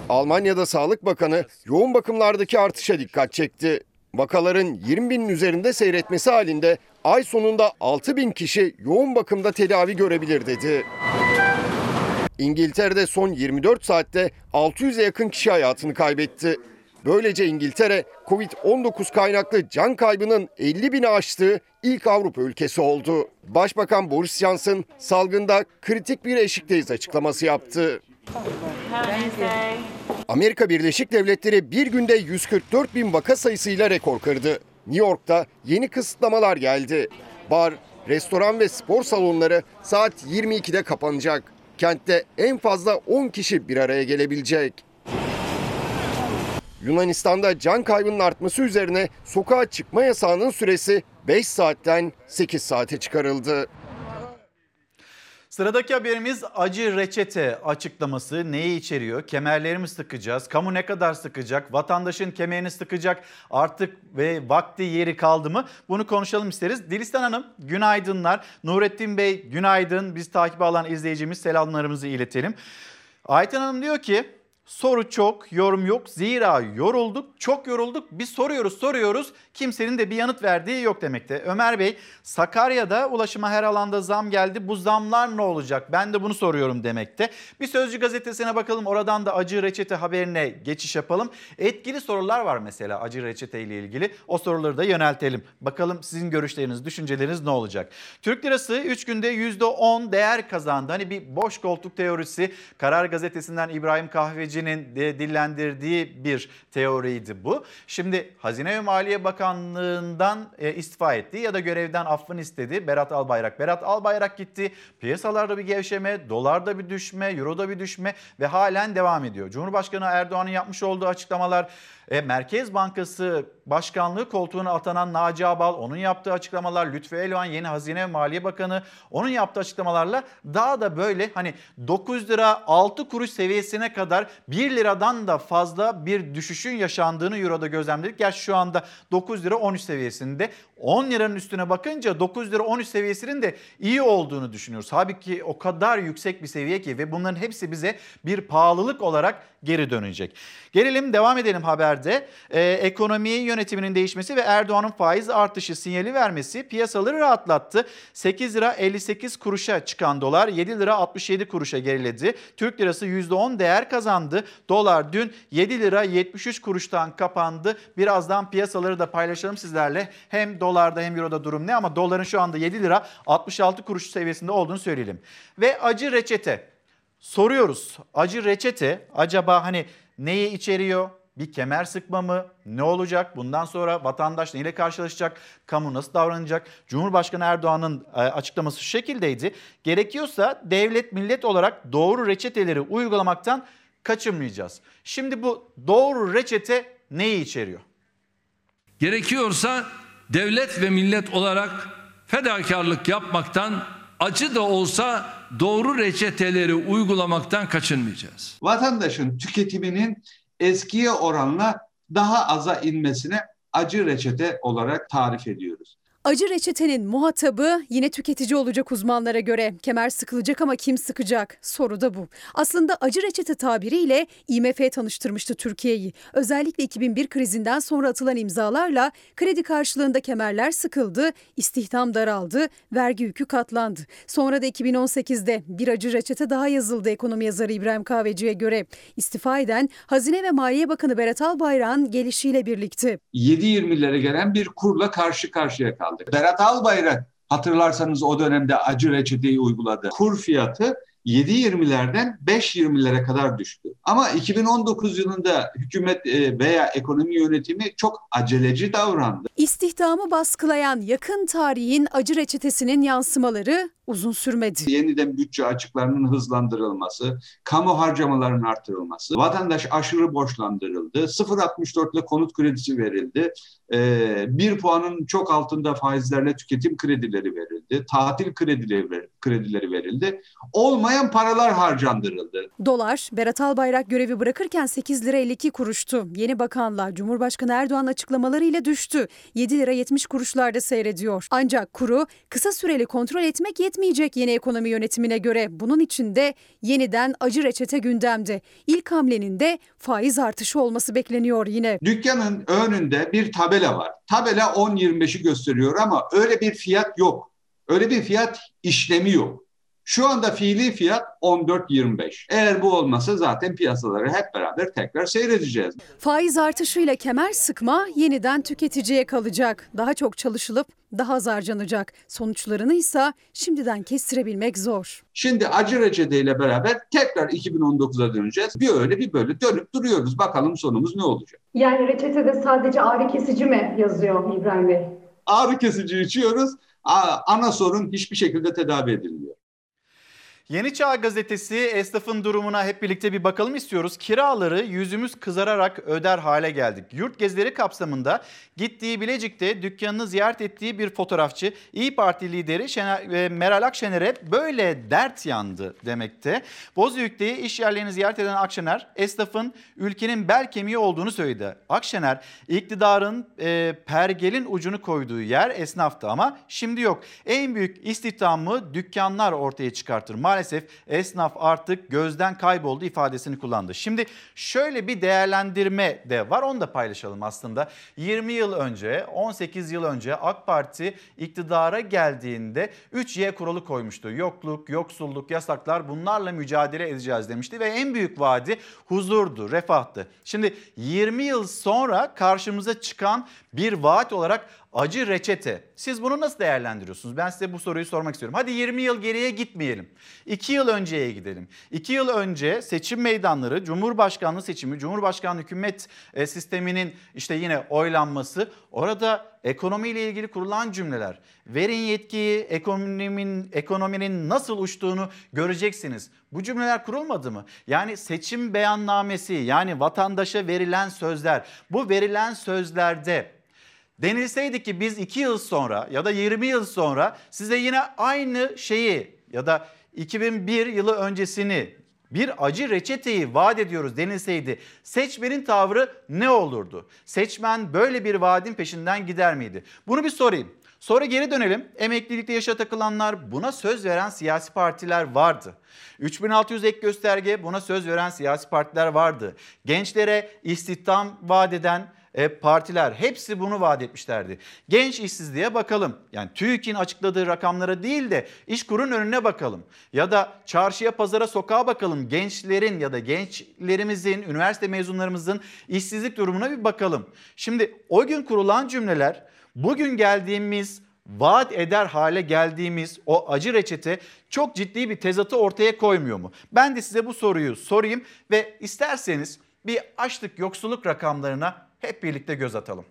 Almanya'da Sağlık Bakanı yoğun bakımlardaki artışa dikkat çekti. Vakaların 20 binin üzerinde seyretmesi halinde ay sonunda 6 bin kişi yoğun bakımda tedavi görebilir dedi. İngiltere'de son 24 saatte 600'e yakın kişi hayatını kaybetti. Böylece İngiltere Covid-19 kaynaklı can kaybının 50 bini aştığı ilk Avrupa ülkesi oldu. Başbakan Boris Johnson salgında kritik bir eşikteyiz açıklaması yaptı. Amerika Birleşik Devletleri bir günde 144 bin vaka sayısıyla rekor kırdı. New York'ta yeni kısıtlamalar geldi. Bar, restoran ve spor salonları saat 22'de kapanacak. Kentte en fazla 10 kişi bir araya gelebilecek. Yunanistan'da can kaybının artması üzerine sokağa çıkma yasağının süresi 5 saatten 8 saate çıkarıldı. Sıradaki haberimiz acı reçete açıklaması neyi içeriyor? Kemerleri mi sıkacağız? Kamu ne kadar sıkacak? Vatandaşın kemerini sıkacak artık ve vakti yeri kaldı mı? Bunu konuşalım isteriz. Dilistan Hanım günaydınlar. Nurettin Bey günaydın. Biz takip alan izleyicimiz selamlarımızı iletelim. Ayten Hanım diyor ki Soru çok, yorum yok. Zira yorulduk, çok yorulduk. Biz soruyoruz, soruyoruz. Kimsenin de bir yanıt verdiği yok demekte. Ömer Bey, Sakarya'da ulaşıma her alanda zam geldi. Bu zamlar ne olacak? Ben de bunu soruyorum demekte. Bir Sözcü gazetesine bakalım. Oradan da acı reçete haberine geçiş yapalım. Etkili sorular var mesela acı reçete ile ilgili. O soruları da yöneltelim. Bakalım sizin görüşleriniz, düşünceleriniz ne olacak? Türk lirası 3 günde %10 değer kazandı. Hani bir boş koltuk teorisi. Karar gazetesinden İbrahim Kahveci Gazeteci'nin dillendirdiği bir teoriydi bu. Şimdi Hazine ve Maliye Bakanlığı'ndan e, istifa etti ya da görevden affını istedi Berat Albayrak. Berat Albayrak gitti. Piyasalarda bir gevşeme, dolarda bir düşme, euroda bir düşme ve halen devam ediyor. Cumhurbaşkanı Erdoğan'ın yapmış olduğu açıklamalar e, Merkez Bankası Başkanlığı koltuğuna atanan Naci Abal, onun yaptığı açıklamalar, Lütfü Elvan yeni Hazine ve Maliye Bakanı, onun yaptığı açıklamalarla daha da böyle hani 9 lira 6 kuruş seviyesine kadar 1 liradan da fazla bir düşüşün yaşandığını Euro'da gözlemledik. Gerçi şu anda 9 lira 13 seviyesinde. 10 liranın üstüne bakınca 9 lira 13 seviyesinin de iyi olduğunu düşünüyoruz. Halbuki o kadar yüksek bir seviye ki ve bunların hepsi bize bir pahalılık olarak geri dönecek. Gelelim devam edelim haberde. Ee, ekonomi yönetiminin değişmesi ve Erdoğan'ın faiz artışı sinyali vermesi piyasaları rahatlattı. 8 lira 58 kuruşa çıkan dolar 7 lira 67 kuruşa geriledi. Türk lirası %10 değer kazandı. Dolar dün 7 lira 73 kuruştan kapandı. Birazdan piyasaları da paylaşalım sizlerle. Hem dolarda hem euroda durum ne ama doların şu anda 7 lira 66 kuruş seviyesinde olduğunu söyleyelim. Ve acı reçete. Soruyoruz. Acı reçete acaba hani neyi içeriyor? Bir kemer sıkma mı? Ne olacak? Bundan sonra vatandaş neyle karşılaşacak? Kamu nasıl davranacak? Cumhurbaşkanı Erdoğan'ın e, açıklaması şu şekildeydi. Gerekiyorsa devlet millet olarak doğru reçeteleri uygulamaktan kaçınmayacağız. Şimdi bu doğru reçete neyi içeriyor? Gerekiyorsa devlet ve millet olarak fedakarlık yapmaktan acı da olsa doğru reçeteleri uygulamaktan kaçınmayacağız. Vatandaşın tüketiminin eskiye oranla daha aza inmesine acı reçete olarak tarif ediyoruz. Acı reçetenin muhatabı yine tüketici olacak uzmanlara göre. Kemer sıkılacak ama kim sıkacak? Soru da bu. Aslında acı reçete tabiriyle IMF tanıştırmıştı Türkiye'yi. Özellikle 2001 krizinden sonra atılan imzalarla kredi karşılığında kemerler sıkıldı, istihdam daraldı, vergi yükü katlandı. Sonra da 2018'de bir acı reçete daha yazıldı ekonomi yazarı İbrahim Kahveci'ye göre. İstifa eden Hazine ve Maliye Bakanı Berat Albayrak'ın gelişiyle birlikte. 7.20'lere gelen bir kurla karşı karşıya kaldı aldık. Berat Albayrak hatırlarsanız o dönemde acı reçeteyi uyguladı. Kur fiyatı 7.20'lerden 5.20'lere kadar düştü. Ama 2019 yılında hükümet e, veya ekonomi yönetimi çok aceleci davrandı. İstihdamı baskılayan yakın tarihin acı reçetesinin yansımaları uzun sürmedi. Yeniden bütçe açıklarının hızlandırılması, kamu harcamalarının artırılması, vatandaş aşırı borçlandırıldı, 0.64 ile konut kredisi verildi, ee, bir puanın çok altında faizlerle tüketim kredileri verildi, tatil kredileri, kredileri verildi, olmayan paralar harcandırıldı. Dolar, Berat Albayrak görevi bırakırken 8 lira 52 kuruştu. Yeni bakanlar Cumhurbaşkanı Erdoğan açıklamalarıyla düştü. 7 lira 70 kuruşlarda seyrediyor. Ancak kuru kısa süreli kontrol etmek yetmeyecek yeni ekonomi yönetimine göre. Bunun için de yeniden acı reçete gündemde. İlk hamlenin de faiz artışı olması bekleniyor yine. Dükkanın önünde bir tabela var. Tabela 10-25'i gösteriyor ama öyle bir fiyat yok. Öyle bir fiyat işlemi yok. Şu anda fiili fiyat 14.25. Eğer bu olmasa zaten piyasaları hep beraber tekrar seyredeceğiz. Faiz artışıyla kemer sıkma yeniden tüketiciye kalacak. Daha çok çalışılıp daha az harcanacak. Sonuçlarını ise şimdiden kestirebilmek zor. Şimdi acı reçeteyle beraber tekrar 2019'a döneceğiz. Bir öyle bir böyle dönüp duruyoruz. Bakalım sonumuz ne olacak? Yani reçetede sadece ağrı kesici mi yazıyor İbrahim Bey? Ağrı kesici içiyoruz. Ana sorun hiçbir şekilde tedavi edilmiyor. Yeni Çağ Gazetesi esnafın durumuna hep birlikte bir bakalım istiyoruz. Kiraları yüzümüz kızararak öder hale geldik. Yurt gezileri kapsamında gittiği Bilecik'te dükkanını ziyaret ettiği bir fotoğrafçı İyi Parti lideri Şener, e, Meral Akşener'e böyle dert yandı demekte. Bozüyük'te iş yerlerini ziyaret eden Akşener esnafın ülkenin bel kemiği olduğunu söyledi. Akşener iktidarın e, pergelin ucunu koyduğu yer esnaftı ama şimdi yok. En büyük istihdamı dükkanlar ortaya çıkartır. Maalesef esnaf artık gözden kayboldu ifadesini kullandı. Şimdi şöyle bir değerlendirme de var onu da paylaşalım aslında. 20 yıl önce 18 yıl önce AK Parti iktidara geldiğinde 3Y kuralı koymuştu. Yokluk, yoksulluk, yasaklar bunlarla mücadele edeceğiz demişti ve en büyük vaadi huzurdu, refahtı. Şimdi 20 yıl sonra karşımıza çıkan bir vaat olarak acı reçete. Siz bunu nasıl değerlendiriyorsunuz? Ben size bu soruyu sormak istiyorum. Hadi 20 yıl geriye gitmeyelim. 2 yıl önceye gidelim. 2 yıl önce seçim meydanları, Cumhurbaşkanlığı seçimi, Cumhurbaşkanlığı hükümet e, sisteminin işte yine oylanması. Orada ekonomiyle ilgili kurulan cümleler. Verin yetkiyi, ekonominin ekonominin nasıl uçtuğunu göreceksiniz. Bu cümleler kurulmadı mı? Yani seçim beyannamesi yani vatandaşa verilen sözler. Bu verilen sözlerde denilseydi ki biz 2 yıl sonra ya da 20 yıl sonra size yine aynı şeyi ya da 2001 yılı öncesini bir acı reçeteyi vaat ediyoruz denilseydi seçmenin tavrı ne olurdu? Seçmen böyle bir vaadin peşinden gider miydi? Bunu bir sorayım. Sonra geri dönelim. Emeklilikte yaşa takılanlar buna söz veren siyasi partiler vardı. 3600 ek gösterge buna söz veren siyasi partiler vardı. Gençlere istihdam vaat eden e, partiler hepsi bunu vaat etmişlerdi. Genç işsizliğe bakalım. Yani TÜİK'in açıkladığı rakamlara değil de işkurun önüne bakalım. Ya da çarşıya, pazara, sokağa bakalım. Gençlerin ya da gençlerimizin, üniversite mezunlarımızın işsizlik durumuna bir bakalım. Şimdi o gün kurulan cümleler bugün geldiğimiz vaat eder hale geldiğimiz o acı reçete çok ciddi bir tezatı ortaya koymuyor mu? Ben de size bu soruyu sorayım ve isterseniz bir açlık yoksulluk rakamlarına hep birlikte göz atalım.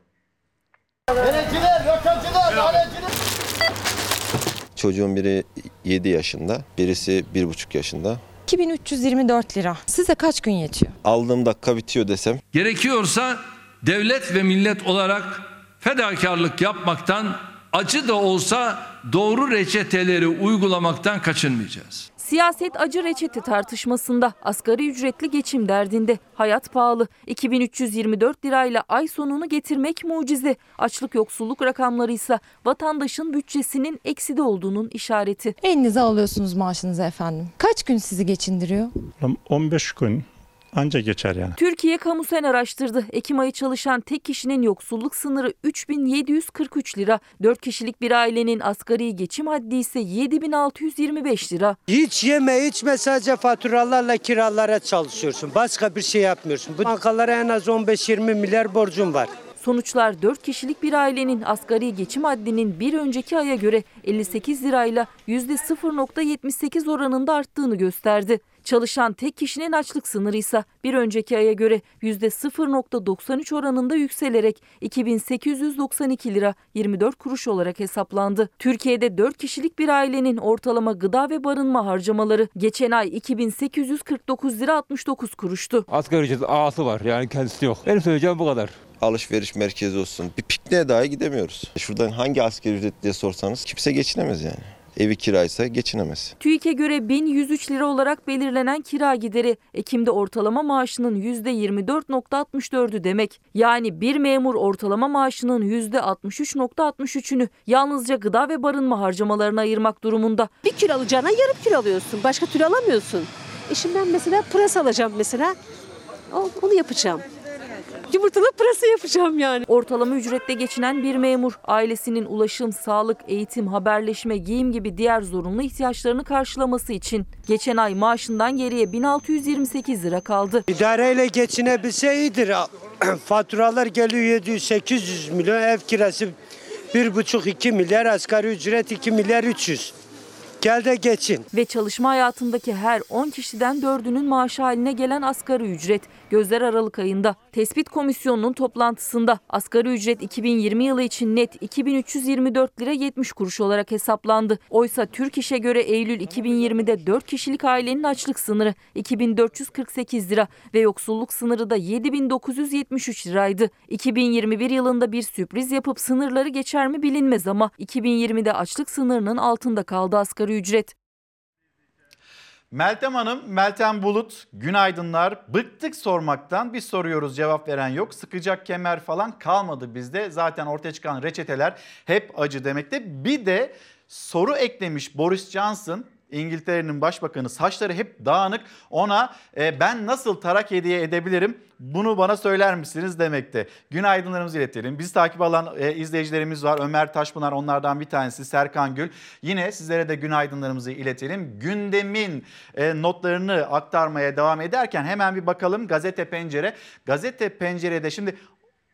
Çocuğun biri 7 yaşında, birisi 1,5 yaşında. 2324 lira. Size kaç gün yetiyor? Aldığım dakika bitiyor desem. Gerekiyorsa devlet ve millet olarak fedakarlık yapmaktan acı da olsa doğru reçeteleri uygulamaktan kaçınmayacağız. Siyaset acı reçete tartışmasında, asgari ücretli geçim derdinde, hayat pahalı, 2324 lirayla ay sonunu getirmek mucize. Açlık yoksulluk rakamları ise vatandaşın bütçesinin ekside olduğunun işareti. Elinize alıyorsunuz maaşınızı efendim. Kaç gün sizi geçindiriyor? 15 gün anca geçer yani. Türkiye Kamu Sen araştırdı. Ekim ayı çalışan tek kişinin yoksulluk sınırı 3743 lira. 4 kişilik bir ailenin asgari geçim haddi ise 7625 lira. Hiç yeme içme sadece faturalarla kiralara çalışıyorsun. Başka bir şey yapmıyorsun. Bu bankalara en az 15-20 milyar borcum var. Sonuçlar 4 kişilik bir ailenin asgari geçim haddinin bir önceki aya göre 58 lirayla %0.78 oranında arttığını gösterdi. Çalışan tek kişinin açlık sınırı ise bir önceki aya göre %0.93 oranında yükselerek 2892 lira 24 kuruş olarak hesaplandı. Türkiye'de 4 kişilik bir ailenin ortalama gıda ve barınma harcamaları geçen ay 2849 lira 69 kuruştu. Asgari ücret ağası var yani kendisi yok. Benim söyleyeceğim bu kadar alışveriş merkezi olsun. Bir pikniğe dahi gidemiyoruz. Şuradan hangi asgari ücret diye sorsanız kimse geçinemez yani. Evi kiraysa geçinemez. TÜİK'e göre 1103 lira olarak belirlenen kira gideri Ekim'de ortalama maaşının %24.64'ü demek. Yani bir memur ortalama maaşının %63.63'ünü yalnızca gıda ve barınma harcamalarına ayırmak durumunda. Bir kilo alacağına yarım kilo alıyorsun. Başka türlü alamıyorsun. E şimdi ben mesela pırasa alacağım mesela. Onu yapacağım yumurtalı pırasa yapacağım yani. Ortalama ücretle geçinen bir memur ailesinin ulaşım, sağlık, eğitim, haberleşme, giyim gibi diğer zorunlu ihtiyaçlarını karşılaması için geçen ay maaşından geriye 1628 lira kaldı. İdareyle geçinebilse iyidir. (clears throat) Faturalar geliyor 700-800 milyon ev kirası 1,5-2 milyar asgari ücret 2 milyar 300. Gel de geçin. Ve çalışma hayatındaki her 10 kişiden 4'ünün maaşı haline gelen asgari ücret gözler Aralık ayında. Tespit komisyonunun toplantısında asgari ücret 2020 yılı için net 2324 lira 70 kuruş olarak hesaplandı. Oysa Türk İş'e göre Eylül 2020'de 4 kişilik ailenin açlık sınırı 2448 lira ve yoksulluk sınırı da 7973 liraydı. 2021 yılında bir sürpriz yapıp sınırları geçer mi bilinmez ama 2020'de açlık sınırının altında kaldı asgari ücret. Meltem Hanım, Meltem Bulut, günaydınlar. Bıktık sormaktan biz soruyoruz cevap veren yok. Sıkacak kemer falan kalmadı bizde. Zaten ortaya çıkan reçeteler hep acı demekte. Bir de soru eklemiş Boris Johnson. İngiltere'nin başbakanı saçları hep dağınık ona e, ben nasıl tarak hediye edebilirim bunu bana söyler misiniz demekte. Günaydınlarımızı iletelim. Bizi takip alan e, izleyicilerimiz var. Ömer Taşpınar onlardan bir tanesi. Serkan Gül. Yine sizlere de günaydınlarımızı iletelim. Gündemin e, notlarını aktarmaya devam ederken hemen bir bakalım Gazete Pencere. Gazete Pencere'de şimdi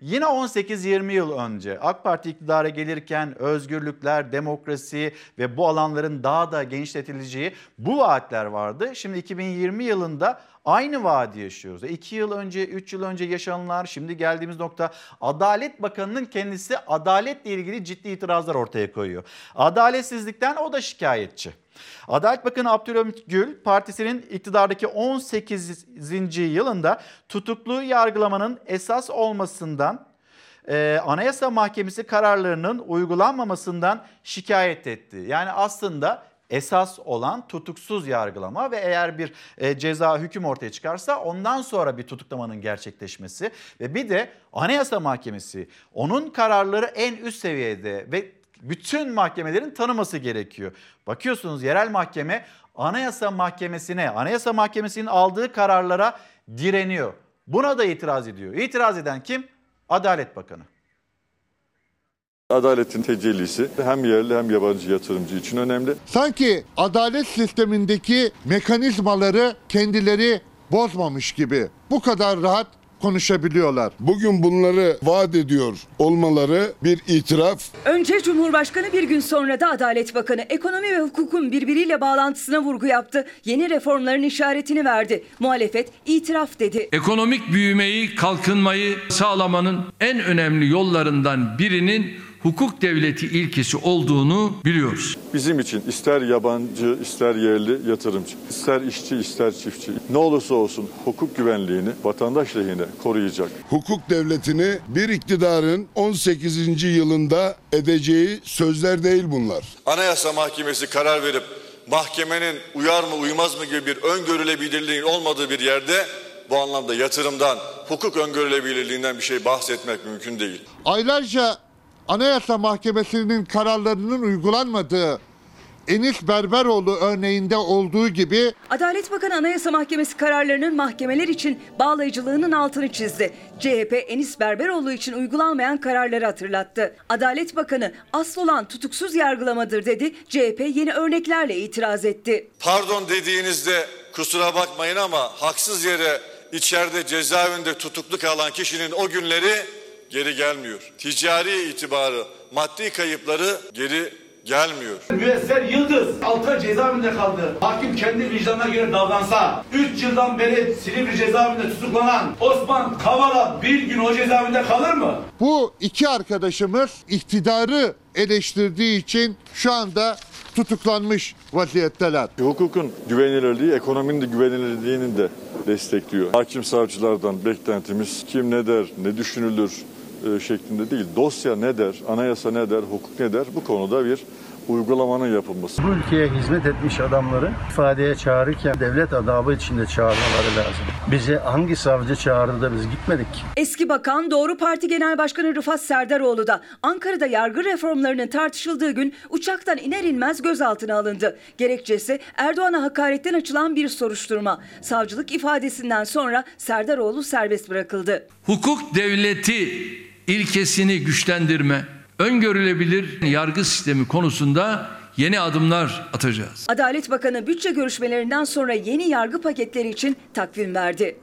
Yine 18-20 yıl önce AK Parti iktidara gelirken özgürlükler, demokrasi ve bu alanların daha da genişletileceği bu vaatler vardı. Şimdi 2020 yılında aynı vaadi yaşıyoruz. 2 yıl önce, 3 yıl önce yaşananlar, şimdi geldiğimiz nokta Adalet Bakanı'nın kendisi adaletle ilgili ciddi itirazlar ortaya koyuyor. Adaletsizlikten o da şikayetçi. Adalet Bakanı Abdülhamit Gül partisinin iktidardaki 18. yılında tutuklu yargılamanın esas olmasından e, Anayasa Mahkemesi kararlarının uygulanmamasından şikayet etti. Yani aslında esas olan tutuksuz yargılama ve eğer bir e, ceza hüküm ortaya çıkarsa ondan sonra bir tutuklamanın gerçekleşmesi ve bir de Anayasa Mahkemesi onun kararları en üst seviyede ve bütün mahkemelerin tanıması gerekiyor. Bakıyorsunuz yerel mahkeme Anayasa Mahkemesi'ne, Anayasa Mahkemesi'nin aldığı kararlara direniyor. Buna da itiraz ediyor. İtiraz eden kim? Adalet Bakanı. Adaletin tecellisi hem yerli hem yabancı yatırımcı için önemli. Sanki adalet sistemindeki mekanizmaları kendileri bozmamış gibi. Bu kadar rahat konuşabiliyorlar. Bugün bunları vaat ediyor olmaları bir itiraf. Önce Cumhurbaşkanı bir gün sonra da Adalet Bakanı ekonomi ve hukukun birbiriyle bağlantısına vurgu yaptı. Yeni reformların işaretini verdi. Muhalefet itiraf dedi. Ekonomik büyümeyi, kalkınmayı sağlamanın en önemli yollarından birinin hukuk devleti ilkesi olduğunu biliyoruz. Bizim için ister yabancı, ister yerli yatırımcı, ister işçi, ister çiftçi ne olursa olsun hukuk güvenliğini vatandaş lehine koruyacak. Hukuk devletini bir iktidarın 18. yılında edeceği sözler değil bunlar. Anayasa Mahkemesi karar verip mahkemenin uyar mı uymaz mı gibi bir öngörülebilirliğin olmadığı bir yerde bu anlamda yatırımdan, hukuk öngörülebilirliğinden bir şey bahsetmek mümkün değil. Aylarca Anayasa Mahkemesi'nin kararlarının uygulanmadığı Enis Berberoğlu örneğinde olduğu gibi Adalet Bakanı Anayasa Mahkemesi kararlarının mahkemeler için bağlayıcılığının altını çizdi. CHP Enis Berberoğlu için uygulanmayan kararları hatırlattı. Adalet Bakanı asıl olan tutuksuz yargılamadır dedi. CHP yeni örneklerle itiraz etti. Pardon dediğinizde kusura bakmayın ama haksız yere içeride cezaevinde tutuklu kalan kişinin o günleri geri gelmiyor. Ticari itibarı, maddi kayıpları geri gelmiyor. Müesser Yıldız 6 ay cezaevinde kaldı. Hakim kendi vicdanına göre davransa 3 yıldan beri Silivri cezaevinde tutuklanan Osman Kavala bir gün o cezaevinde kalır mı? bu iki arkadaşımız iktidarı eleştirdiği için şu anda tutuklanmış vaziyetteler. Hukukun güvenilirliği, ekonominin de güvenilirliğini de destekliyor. Hakim savcılardan beklentimiz kim ne der, ne düşünülür şeklinde değil. Dosya ne der, anayasa ne der, hukuk ne der bu konuda bir uygulamanın yapılması. Bu ülkeye hizmet etmiş adamları ifadeye çağırırken devlet adabı içinde çağırmaları lazım. Bizi hangi savcı çağırdı da biz gitmedik? Eski Bakan Doğru Parti Genel Başkanı Rıfat Serdaroğlu da Ankara'da yargı reformlarının tartışıldığı gün uçaktan iner inmez gözaltına alındı. Gerekçesi Erdoğan'a hakaretten açılan bir soruşturma. Savcılık ifadesinden sonra Serdaroğlu serbest bırakıldı. Hukuk devleti ilkesini güçlendirme, öngörülebilir yargı sistemi konusunda yeni adımlar atacağız. Adalet Bakanı bütçe görüşmelerinden sonra yeni yargı paketleri için takvim verdi.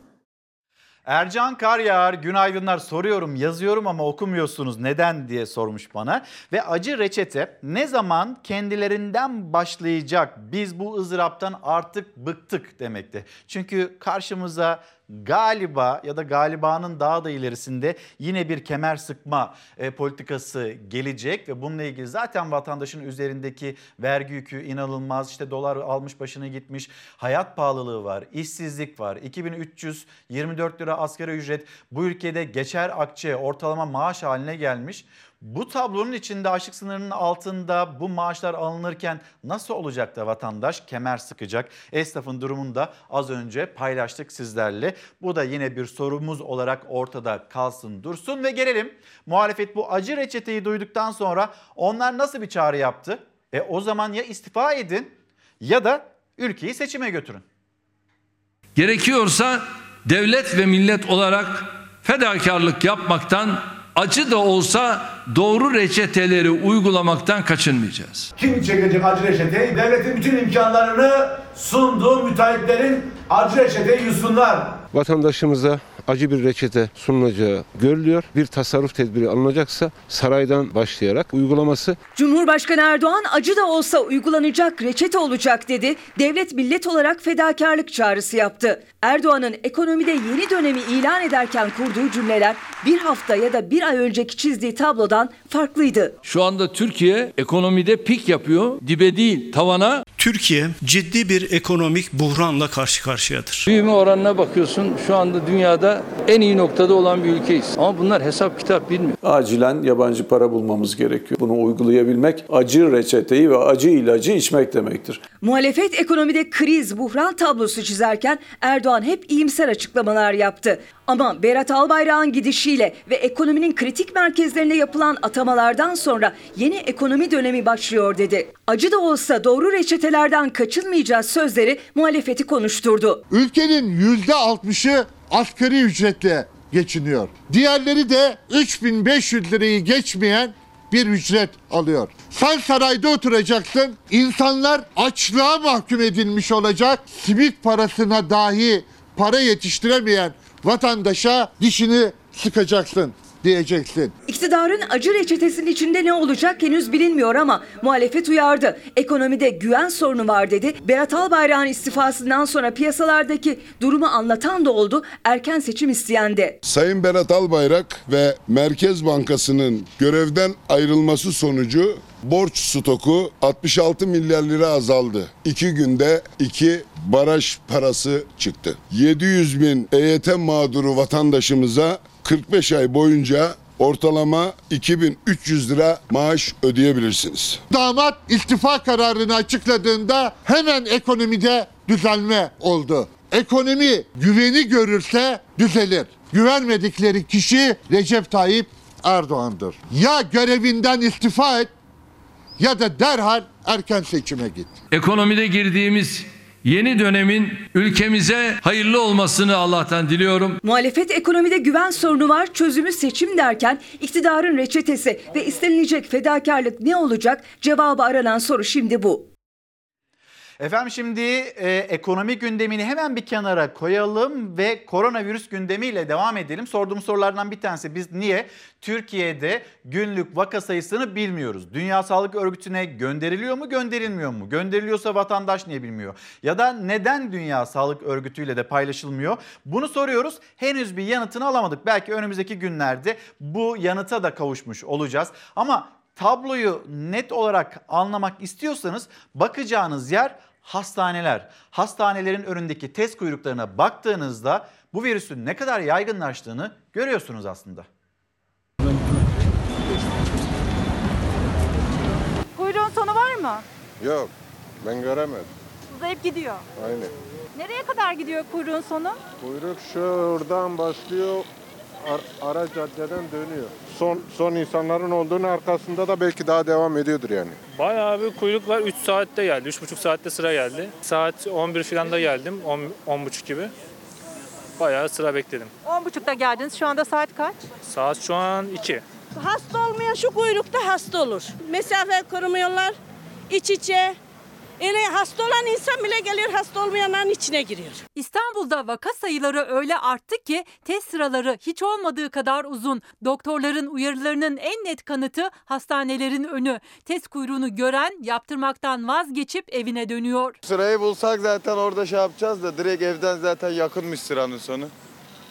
Ercan Karyağar günaydınlar soruyorum yazıyorum ama okumuyorsunuz neden diye sormuş bana. Ve acı reçete ne zaman kendilerinden başlayacak biz bu ızdıraptan artık bıktık demekti. Çünkü karşımıza galiba ya da galibanın daha da ilerisinde yine bir kemer sıkma e, politikası gelecek ve bununla ilgili zaten vatandaşın üzerindeki vergi yükü inanılmaz. İşte dolar almış başını gitmiş. Hayat pahalılığı var işsizlik var. 2324 lira asgari ücret bu ülkede geçer akçe ortalama maaş haline gelmiş. Bu tablonun içinde açlık sınırının altında bu maaşlar alınırken nasıl olacak da vatandaş kemer sıkacak? Esnafın durumunu da az önce paylaştık sizlerle. Bu da yine bir sorumuz olarak ortada kalsın dursun ve gelelim. Muhalefet bu acı reçeteyi duyduktan sonra onlar nasıl bir çağrı yaptı? E o zaman ya istifa edin ya da ülkeyi seçime götürün. Gerekiyorsa devlet ve millet olarak fedakarlık yapmaktan acı da olsa doğru reçeteleri uygulamaktan kaçınmayacağız. Kim çekecek acı reçeteyi? Devletin bütün imkanlarını sunduğu müteahhitlerin acı reçeteyi yusunlar. Vatandaşımıza acı bir reçete sunulacağı görülüyor. Bir tasarruf tedbiri alınacaksa saraydan başlayarak uygulaması Cumhurbaşkanı Erdoğan acı da olsa uygulanacak reçete olacak dedi. Devlet millet olarak fedakarlık çağrısı yaptı. Erdoğan'ın ekonomide yeni dönemi ilan ederken kurduğu cümleler bir hafta ya da bir ay önceki çizdiği tablodan farklıydı. Şu anda Türkiye ekonomide pik yapıyor. Dibe değil tavana. Türkiye ciddi bir ekonomik buhranla karşı karşıyadır. Büyüme oranına bakıyorsun şu anda dünyada en iyi noktada olan bir ülkeyiz. Ama bunlar hesap kitap bilmiyor. Acilen yabancı para bulmamız gerekiyor. Bunu uygulayabilmek acı reçeteyi ve acı ilacı içmek demektir. Muhalefet ekonomide kriz, buhran tablosu çizerken Erdoğan hep iyimser açıklamalar yaptı. Ama Berat Albayrak'ın gidişiyle ve ekonominin kritik merkezlerine yapılan atamalardan sonra yeni ekonomi dönemi başlıyor dedi. Acı da olsa doğru reçetelerden kaçınmayacağız sözleri muhalefeti konuşturdu. Ülkenin yüzde altmışı asgari ücretle geçiniyor. Diğerleri de 3500 lirayı geçmeyen bir ücret alıyor. Sen sarayda oturacaksın. İnsanlar açlığa mahkum edilmiş olacak. Simit parasına dahi para yetiştiremeyen vatandaşa dişini sıkacaksın diyeceksin. İktidarın acı reçetesinin içinde ne olacak henüz bilinmiyor ama muhalefet uyardı. Ekonomide güven sorunu var dedi. Berat Albayrak'ın istifasından sonra piyasalardaki durumu anlatan da oldu. Erken seçim isteyen de. Sayın Berat Albayrak ve Merkez Bankası'nın görevden ayrılması sonucu borç stoku 66 milyar lira azaldı. İki günde iki baraj parası çıktı. 700 bin EYT mağduru vatandaşımıza 45 ay boyunca ortalama 2300 lira maaş ödeyebilirsiniz. Damat istifa kararını açıkladığında hemen ekonomide düzelme oldu. Ekonomi güveni görürse düzelir. Güvenmedikleri kişi Recep Tayyip Erdoğan'dır. Ya görevinden istifa et ya da derhal erken seçime git. Ekonomide girdiğimiz yeni dönemin ülkemize hayırlı olmasını Allah'tan diliyorum. Muhalefet ekonomide güven sorunu var, çözümü seçim derken iktidarın reçetesi ve istenilecek fedakarlık ne olacak? Cevabı aranan soru şimdi bu. Efendim şimdi e, ekonomi gündemini hemen bir kenara koyalım ve koronavirüs gündemiyle devam edelim. Sorduğum sorulardan bir tanesi biz niye Türkiye'de günlük vaka sayısını bilmiyoruz? Dünya Sağlık Örgütü'ne gönderiliyor mu gönderilmiyor mu? Gönderiliyorsa vatandaş niye bilmiyor? Ya da neden Dünya Sağlık Örgütü ile de paylaşılmıyor? Bunu soruyoruz. Henüz bir yanıtını alamadık. Belki önümüzdeki günlerde bu yanıta da kavuşmuş olacağız. Ama tabloyu net olarak anlamak istiyorsanız bakacağınız yer hastaneler. Hastanelerin önündeki test kuyruklarına baktığınızda bu virüsün ne kadar yaygınlaştığını görüyorsunuz aslında. Kuyruğun sonu var mı? Yok ben göremedim. Uzayıp gidiyor. Aynen. Nereye kadar gidiyor kuyruğun sonu? Kuyruk şuradan başlıyor ar- ara caddeden dönüyor. Son son insanların olduğunun arkasında da belki daha devam ediyordur yani. Bayağı bir kuyruk var. 3 saatte geldi. 3,5 saatte sıra geldi. Saat 11 falan da geldim. 10, 10.30 gibi. Bayağı sıra bekledim. 10.30'da geldiniz. Şu anda saat kaç? Saat şu an 2. Hasta olmayan şu kuyrukta hasta olur. Mesafe korumuyorlar. İç içe Yani hasta olan insan bile geliyor hasta olmayanların içine giriyor. İstanbul'da vaka sayıları öyle arttı ki test sıraları hiç olmadığı kadar uzun. Doktorların uyarılarının en net kanıtı hastanelerin önü. Test kuyruğunu gören yaptırmaktan vazgeçip evine dönüyor. Sırayı bulsak zaten orada şey yapacağız da direkt evden zaten yakınmış sıranın sonu.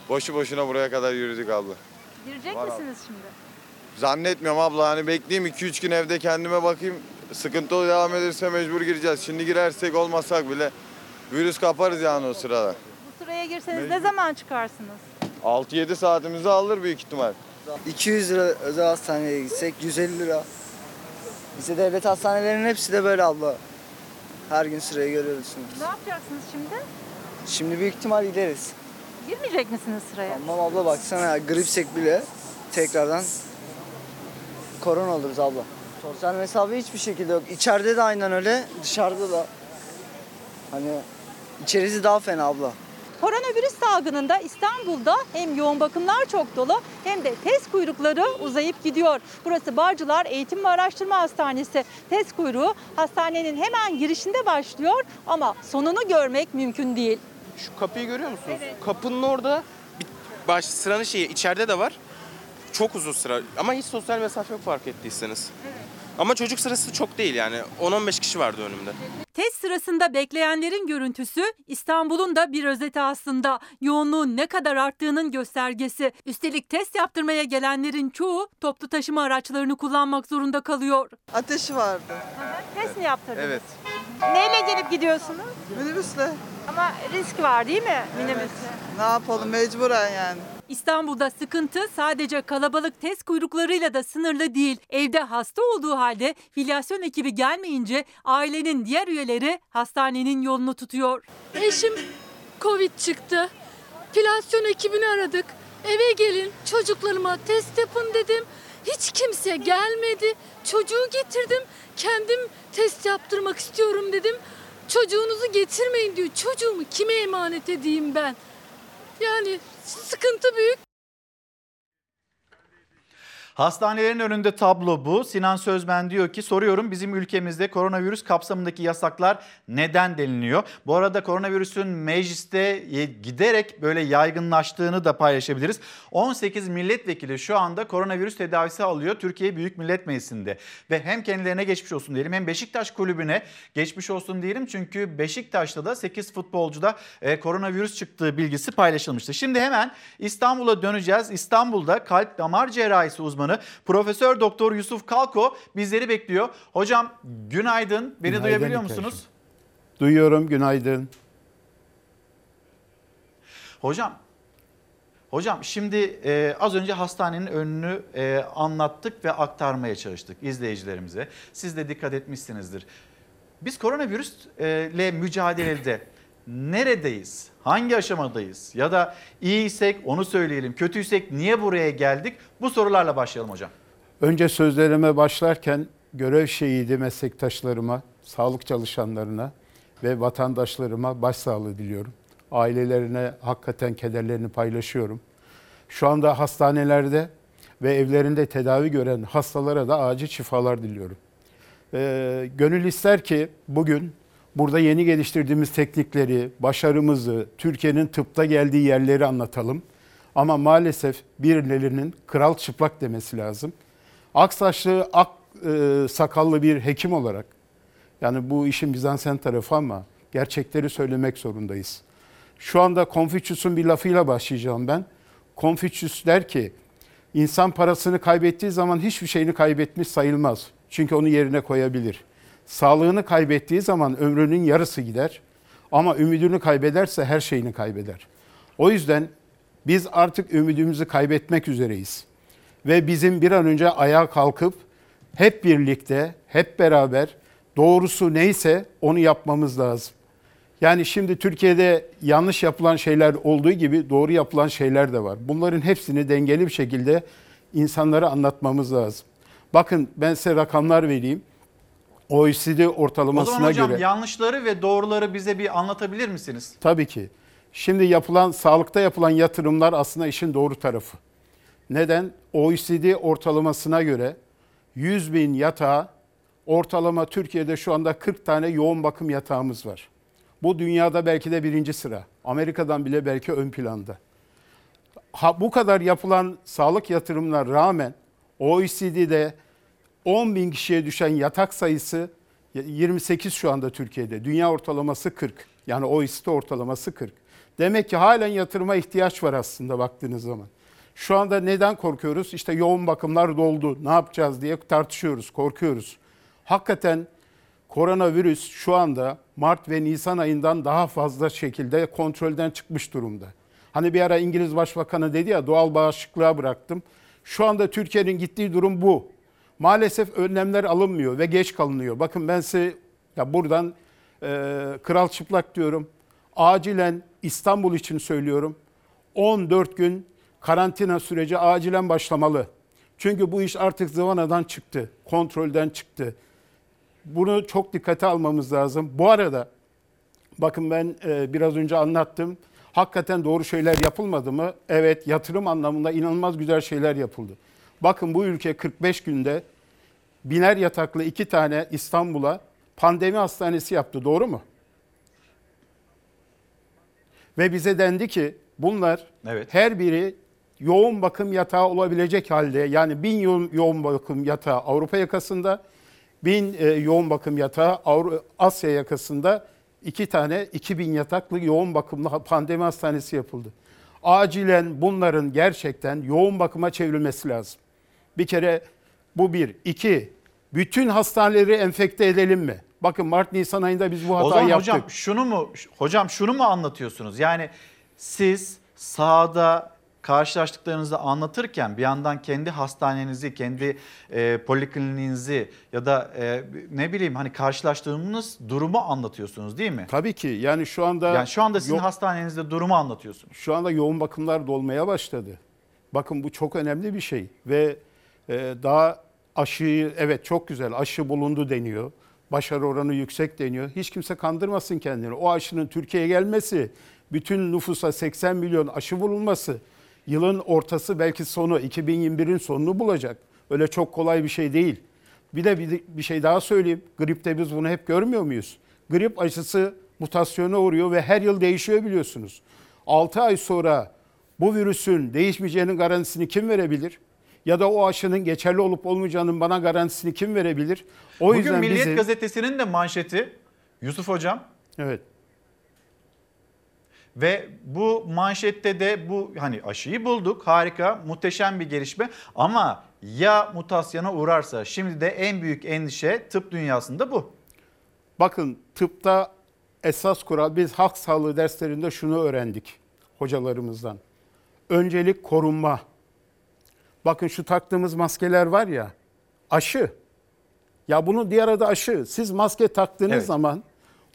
Boşu boşuna buraya kadar yürüdük abla. Girecek Var misiniz şimdi? Zannetmiyorum abla hani bekleyeyim 2-3 gün evde kendime bakayım. Sıkıntı devam ederse mecbur gireceğiz. Şimdi girersek olmasak bile virüs kaparız yani o sırada. Bu sıraya girseniz ne zaman çıkarsınız? 6-7 saatimizi alır büyük ihtimal. 200 lira özel hastaneye gitsek 150 lira. Bize devlet hastanelerinin hepsi de böyle abla. Her gün sırayı görüyorsunuz. Ne yapacaksınız şimdi? Şimdi büyük ihtimal gideriz. Girmeyecek misiniz sıraya? Tamam abla baksana ya, gripsek bile tekrardan korona oluruz abla. Sosyal mesafe hiçbir şekilde yok. İçeride de aynen öyle, dışarıda da. Hani içerisi daha fena abla. Koronavirüs salgınında İstanbul'da hem yoğun bakımlar çok dolu hem de test kuyrukları uzayıp gidiyor. Burası Bağcılar Eğitim ve Araştırma Hastanesi. Test kuyruğu hastanenin hemen girişinde başlıyor ama sonunu görmek mümkün değil. Şu kapıyı görüyor musunuz? Kapının orada bir baş sıranın şeyi içeride de var. Çok uzun sıra ama hiç sosyal mesafe yok fark ettiyseniz. Ama çocuk sırası çok değil yani 10-15 kişi vardı önümde. Test sırasında bekleyenlerin görüntüsü İstanbul'un da bir özeti aslında. Yoğunluğun ne kadar arttığının göstergesi. Üstelik test yaptırmaya gelenlerin çoğu toplu taşıma araçlarını kullanmak zorunda kalıyor. Ateşi vardı. Test mi yaptırdınız? Evet. Neyle gelip gidiyorsunuz? Minibüsle. Ama risk var değil mi minibüste? Ne yapalım mecburen yani. İstanbul'da sıkıntı sadece kalabalık test kuyruklarıyla da sınırlı değil. Evde hasta olduğu halde filyasyon ekibi gelmeyince ailenin diğer üyeleri hastanenin yolunu tutuyor. Eşim Covid çıktı. Filasyon ekibini aradık. Eve gelin çocuklarıma test yapın dedim. Hiç kimse gelmedi. Çocuğu getirdim. Kendim test yaptırmak istiyorum dedim. Çocuğunuzu getirmeyin diyor. Çocuğumu kime emanet edeyim ben? Yani sıkıntı büyük. Hastanelerin önünde tablo bu. Sinan Sözmen diyor ki soruyorum bizim ülkemizde koronavirüs kapsamındaki yasaklar neden deniliyor? Bu arada koronavirüsün mecliste giderek böyle yaygınlaştığını da paylaşabiliriz. 18 milletvekili şu anda koronavirüs tedavisi alıyor Türkiye Büyük Millet Meclisi'nde. Ve hem kendilerine geçmiş olsun diyelim hem Beşiktaş kulübüne geçmiş olsun diyelim. Çünkü Beşiktaş'ta da 8 futbolcuda e, koronavirüs çıktığı bilgisi paylaşılmıştı. Şimdi hemen İstanbul'a döneceğiz. İstanbul'da kalp damar cerrahisi uzmanı Profesör Doktor Yusuf Kalko bizleri bekliyor. Hocam günaydın. Beni Günaydın duyabiliyor İlker'cim. musunuz? Duyuyorum, günaydın. Hocam Hocam şimdi e, az önce hastanenin önünü e, anlattık ve aktarmaya çalıştık izleyicilerimize. Siz de dikkat etmişsinizdir. Biz koronavirüsle mücadelede neredeyiz? Hangi aşamadayız? Ya da iyiysek onu söyleyelim. Kötüysek niye buraya geldik? Bu sorularla başlayalım hocam. Önce sözlerime başlarken görev şehidi meslektaşlarıma, sağlık çalışanlarına ve vatandaşlarıma başsağlığı diliyorum. Ailelerine hakikaten kederlerini paylaşıyorum. Şu anda hastanelerde ve evlerinde tedavi gören hastalara da acil şifalar diliyorum. Ee, gönül ister ki bugün burada yeni geliştirdiğimiz teknikleri, başarımızı, Türkiye'nin tıpta geldiği yerleri anlatalım. Ama maalesef birilerinin kral çıplak demesi lazım. Aksaçlı, ak e, sakallı bir hekim olarak, yani bu işin Bizansen tarafı ama gerçekleri söylemek zorundayız. Şu anda Konfüçyüs'ün bir lafıyla başlayacağım ben. Konfüçyüs der ki, insan parasını kaybettiği zaman hiçbir şeyini kaybetmiş sayılmaz. Çünkü onu yerine koyabilir. Sağlığını kaybettiği zaman ömrünün yarısı gider. Ama ümidini kaybederse her şeyini kaybeder. O yüzden biz artık ümidimizi kaybetmek üzereyiz. Ve bizim bir an önce ayağa kalkıp hep birlikte, hep beraber doğrusu neyse onu yapmamız lazım. Yani şimdi Türkiye'de yanlış yapılan şeyler olduğu gibi doğru yapılan şeyler de var. Bunların hepsini dengeli bir şekilde insanlara anlatmamız lazım. Bakın ben size rakamlar vereyim. OECD O ortalamasına zaman hocam göre yanlışları ve doğruları bize bir anlatabilir misiniz? Tabii ki. Şimdi yapılan sağlıkta yapılan yatırımlar aslında işin doğru tarafı. Neden? OECD ortalamasına göre 100 bin yatağa Ortalama Türkiye'de şu anda 40 tane yoğun bakım yatağımız var. Bu dünyada belki de birinci sıra. Amerika'dan bile belki ön planda. Ha, bu kadar yapılan sağlık yatırımına rağmen OECD'de 10 bin kişiye düşen yatak sayısı 28 şu anda Türkiye'de. Dünya ortalaması 40. Yani OECD ortalaması 40. Demek ki halen yatırıma ihtiyaç var aslında baktığınız zaman. Şu anda neden korkuyoruz? İşte yoğun bakımlar doldu. Ne yapacağız diye tartışıyoruz, korkuyoruz. Hakikaten koronavirüs şu anda Mart ve Nisan ayından daha fazla şekilde kontrolden çıkmış durumda. Hani bir ara İngiliz Başbakanı dedi ya doğal bağışıklığa bıraktım. Şu anda Türkiye'nin gittiği durum bu. Maalesef önlemler alınmıyor ve geç kalınıyor. Bakın ben size ya buradan e, kral çıplak diyorum. Acilen İstanbul için söylüyorum. 14 gün karantina süreci acilen başlamalı. Çünkü bu iş artık zıvanadan çıktı, kontrolden çıktı. Bunu çok dikkate almamız lazım. Bu arada bakın ben e, biraz önce anlattım. Hakikaten doğru şeyler yapılmadı mı? Evet, yatırım anlamında inanılmaz güzel şeyler yapıldı. Bakın bu ülke 45 günde biner yataklı iki tane İstanbul'a pandemi hastanesi yaptı. Doğru mu? Ve bize dendi ki bunlar Evet. her biri yoğun bakım yatağı olabilecek halde yani bin yoğun, yoğun bakım yatağı Avrupa yakasında, bin e, yoğun bakım yatağı Avru- Asya yakasında iki tane 2000 yataklı yoğun bakımlı pandemi hastanesi yapıldı. Acilen bunların gerçekten yoğun bakıma çevrilmesi lazım. Bir kere bu bir. iki bütün hastaneleri enfekte edelim mi? Bakın Mart Nisan ayında biz bu O hatayı zaman yaptık. hocam şunu mu hocam şunu mu anlatıyorsunuz? Yani siz sahada karşılaştıklarınızı anlatırken bir yandan kendi hastanenizi, kendi e, polikliniğinizi ya da e, ne bileyim hani karşılaştığınız durumu anlatıyorsunuz değil mi? Tabii ki yani şu anda Yani şu anda sizin Yo- hastanenizde durumu anlatıyorsunuz. Şu anda yoğun bakımlar dolmaya başladı. Bakın bu çok önemli bir şey ve daha aşıyı evet çok güzel aşı bulundu deniyor. Başarı oranı yüksek deniyor. Hiç kimse kandırmasın kendini. O aşının Türkiye'ye gelmesi, bütün nüfusa 80 milyon aşı bulunması, yılın ortası belki sonu 2021'in sonunu bulacak. Öyle çok kolay bir şey değil. Bir de bir, bir şey daha söyleyeyim. Gripte biz bunu hep görmüyor muyuz? Grip aşısı mutasyona uğruyor ve her yıl değişiyor biliyorsunuz. 6 ay sonra bu virüsün değişmeyeceğinin garantisini kim verebilir? Ya da o aşının geçerli olup olmayacağının bana garantisini kim verebilir? O Bugün yüzden Milliyet bizim... Gazetesi'nin de manşeti Yusuf Hocam Evet. Ve bu manşette de bu hani aşıyı bulduk harika muhteşem bir gelişme ama ya mutasyona uğrarsa şimdi de en büyük endişe tıp dünyasında bu. Bakın tıpta esas kural biz halk sağlığı derslerinde şunu öğrendik hocalarımızdan. Öncelik korunma. Bakın şu taktığımız maskeler var ya aşı. Ya bunun diğer adı aşı. Siz maske taktığınız Evet. zaman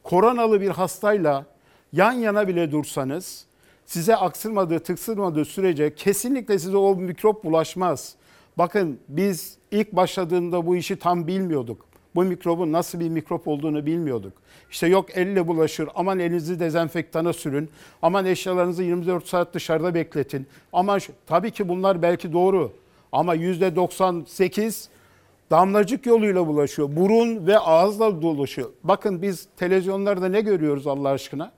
koronalı bir hastayla yan yana bile dursanız size aksırmadığı, tıksırmadığı sürece kesinlikle size o mikrop bulaşmaz. Bakın biz ilk başladığında bu işi tam bilmiyorduk. Bu mikrobun nasıl bir mikrop olduğunu bilmiyorduk. İşte yok elle bulaşır, aman elinizi dezenfektana sürün, aman eşyalarınızı 24 saat dışarıda bekletin. Ama tabii ki bunlar belki doğru ama %98 damlacık yoluyla bulaşıyor. Burun ve ağızla dolaşıyor. Bakın biz televizyonlarda ne görüyoruz Allah aşkına?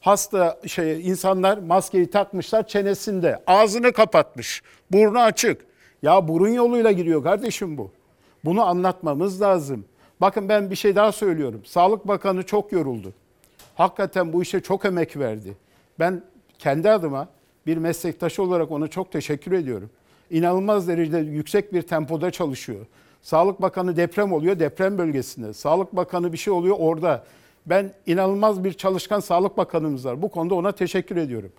Hasta şey insanlar maskeyi takmışlar çenesinde. Ağzını kapatmış. Burnu açık. Ya burun yoluyla giriyor kardeşim bu. Bunu anlatmamız lazım. Bakın ben bir şey daha söylüyorum. Sağlık Bakanı çok yoruldu. Hakikaten bu işe çok emek verdi. Ben kendi adıma bir meslektaş olarak ona çok teşekkür ediyorum. İnanılmaz derecede yüksek bir tempoda çalışıyor. Sağlık Bakanı deprem oluyor deprem bölgesinde. Sağlık Bakanı bir şey oluyor orada. Ben inanılmaz bir çalışkan Sağlık Bakanımız var. Bu konuda ona teşekkür ediyorum.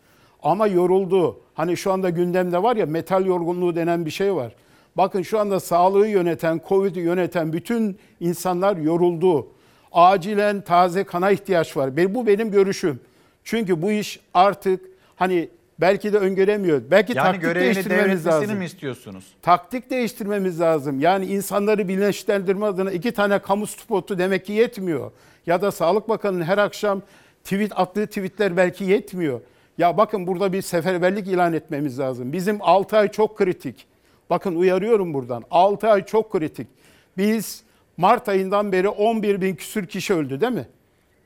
Ama yoruldu. Hani şu anda gündemde var ya metal yorgunluğu denen bir şey var. Bakın şu anda sağlığı yöneten, Covid'i yöneten bütün insanlar yoruldu. Acilen taze kana ihtiyaç var. Bu benim görüşüm. Çünkü bu iş artık hani belki de öngöremiyor. Belki Yani taktik değiştirmemiz lazım. mi istiyorsunuz? Taktik değiştirmemiz lazım. Yani insanları bilinçlendirme adına iki tane kamu spotu demek ki yetmiyor. Ya da Sağlık Bakanı'nın her akşam tweet attığı tweetler belki yetmiyor. Ya bakın burada bir seferberlik ilan etmemiz lazım. Bizim 6 ay çok kritik. Bakın uyarıyorum buradan. 6 ay çok kritik. Biz Mart ayından beri 11 bin küsür kişi öldü değil mi?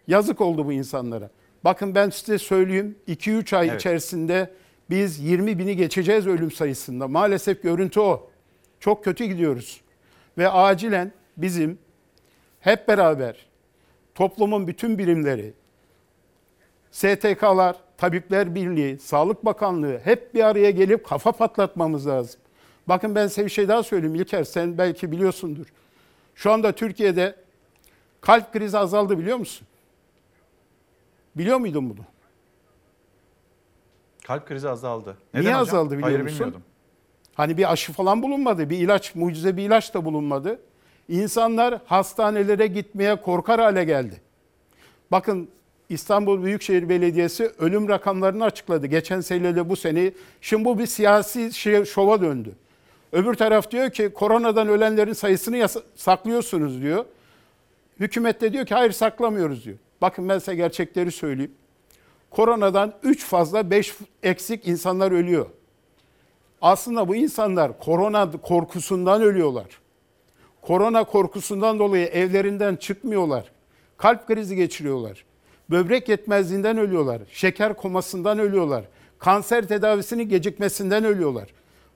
Yazık oldu bu insanlara. Bakın ben size söyleyeyim 2-3 ay Evet. içerisinde biz 20 bini geçeceğiz ölüm sayısında. Maalesef görüntü o. Çok kötü gidiyoruz. Ve acilen bizim hep beraber toplumun bütün birimleri, STK'lar, Tabipler Birliği, Sağlık Bakanlığı hep bir araya gelip kafa patlatmamız lazım. Bakın ben size bir şey daha söyleyeyim İlker sen belki biliyorsundur. Şu anda Türkiye'de kalp krizi azaldı biliyor musun? Biliyor muydun bunu? Kalp krizi azaldı. Niye hocam? azaldı biliyor Hayır, musun? bilmiyordum. Hani bir aşı falan bulunmadı, bir ilaç, mucize bir ilaç da bulunmadı. İnsanlar hastanelere gitmeye korkar hale geldi. Bakın İstanbul Büyükşehir Belediyesi ölüm rakamlarını açıkladı. Geçen seneyle bu sene. Şimdi bu bir siyasi şova döndü. Öbür taraf diyor ki koronadan ölenlerin sayısını saklıyorsunuz diyor. Hükümet de diyor ki hayır saklamıyoruz diyor. Bakın ben size gerçekleri söyleyeyim. Koronadan 3 fazla 5 eksik insanlar ölüyor. Aslında bu insanlar korona korkusundan ölüyorlar. Korona korkusundan dolayı evlerinden çıkmıyorlar. Kalp krizi geçiriyorlar. Böbrek yetmezliğinden ölüyorlar. Şeker komasından ölüyorlar. Kanser tedavisinin gecikmesinden ölüyorlar.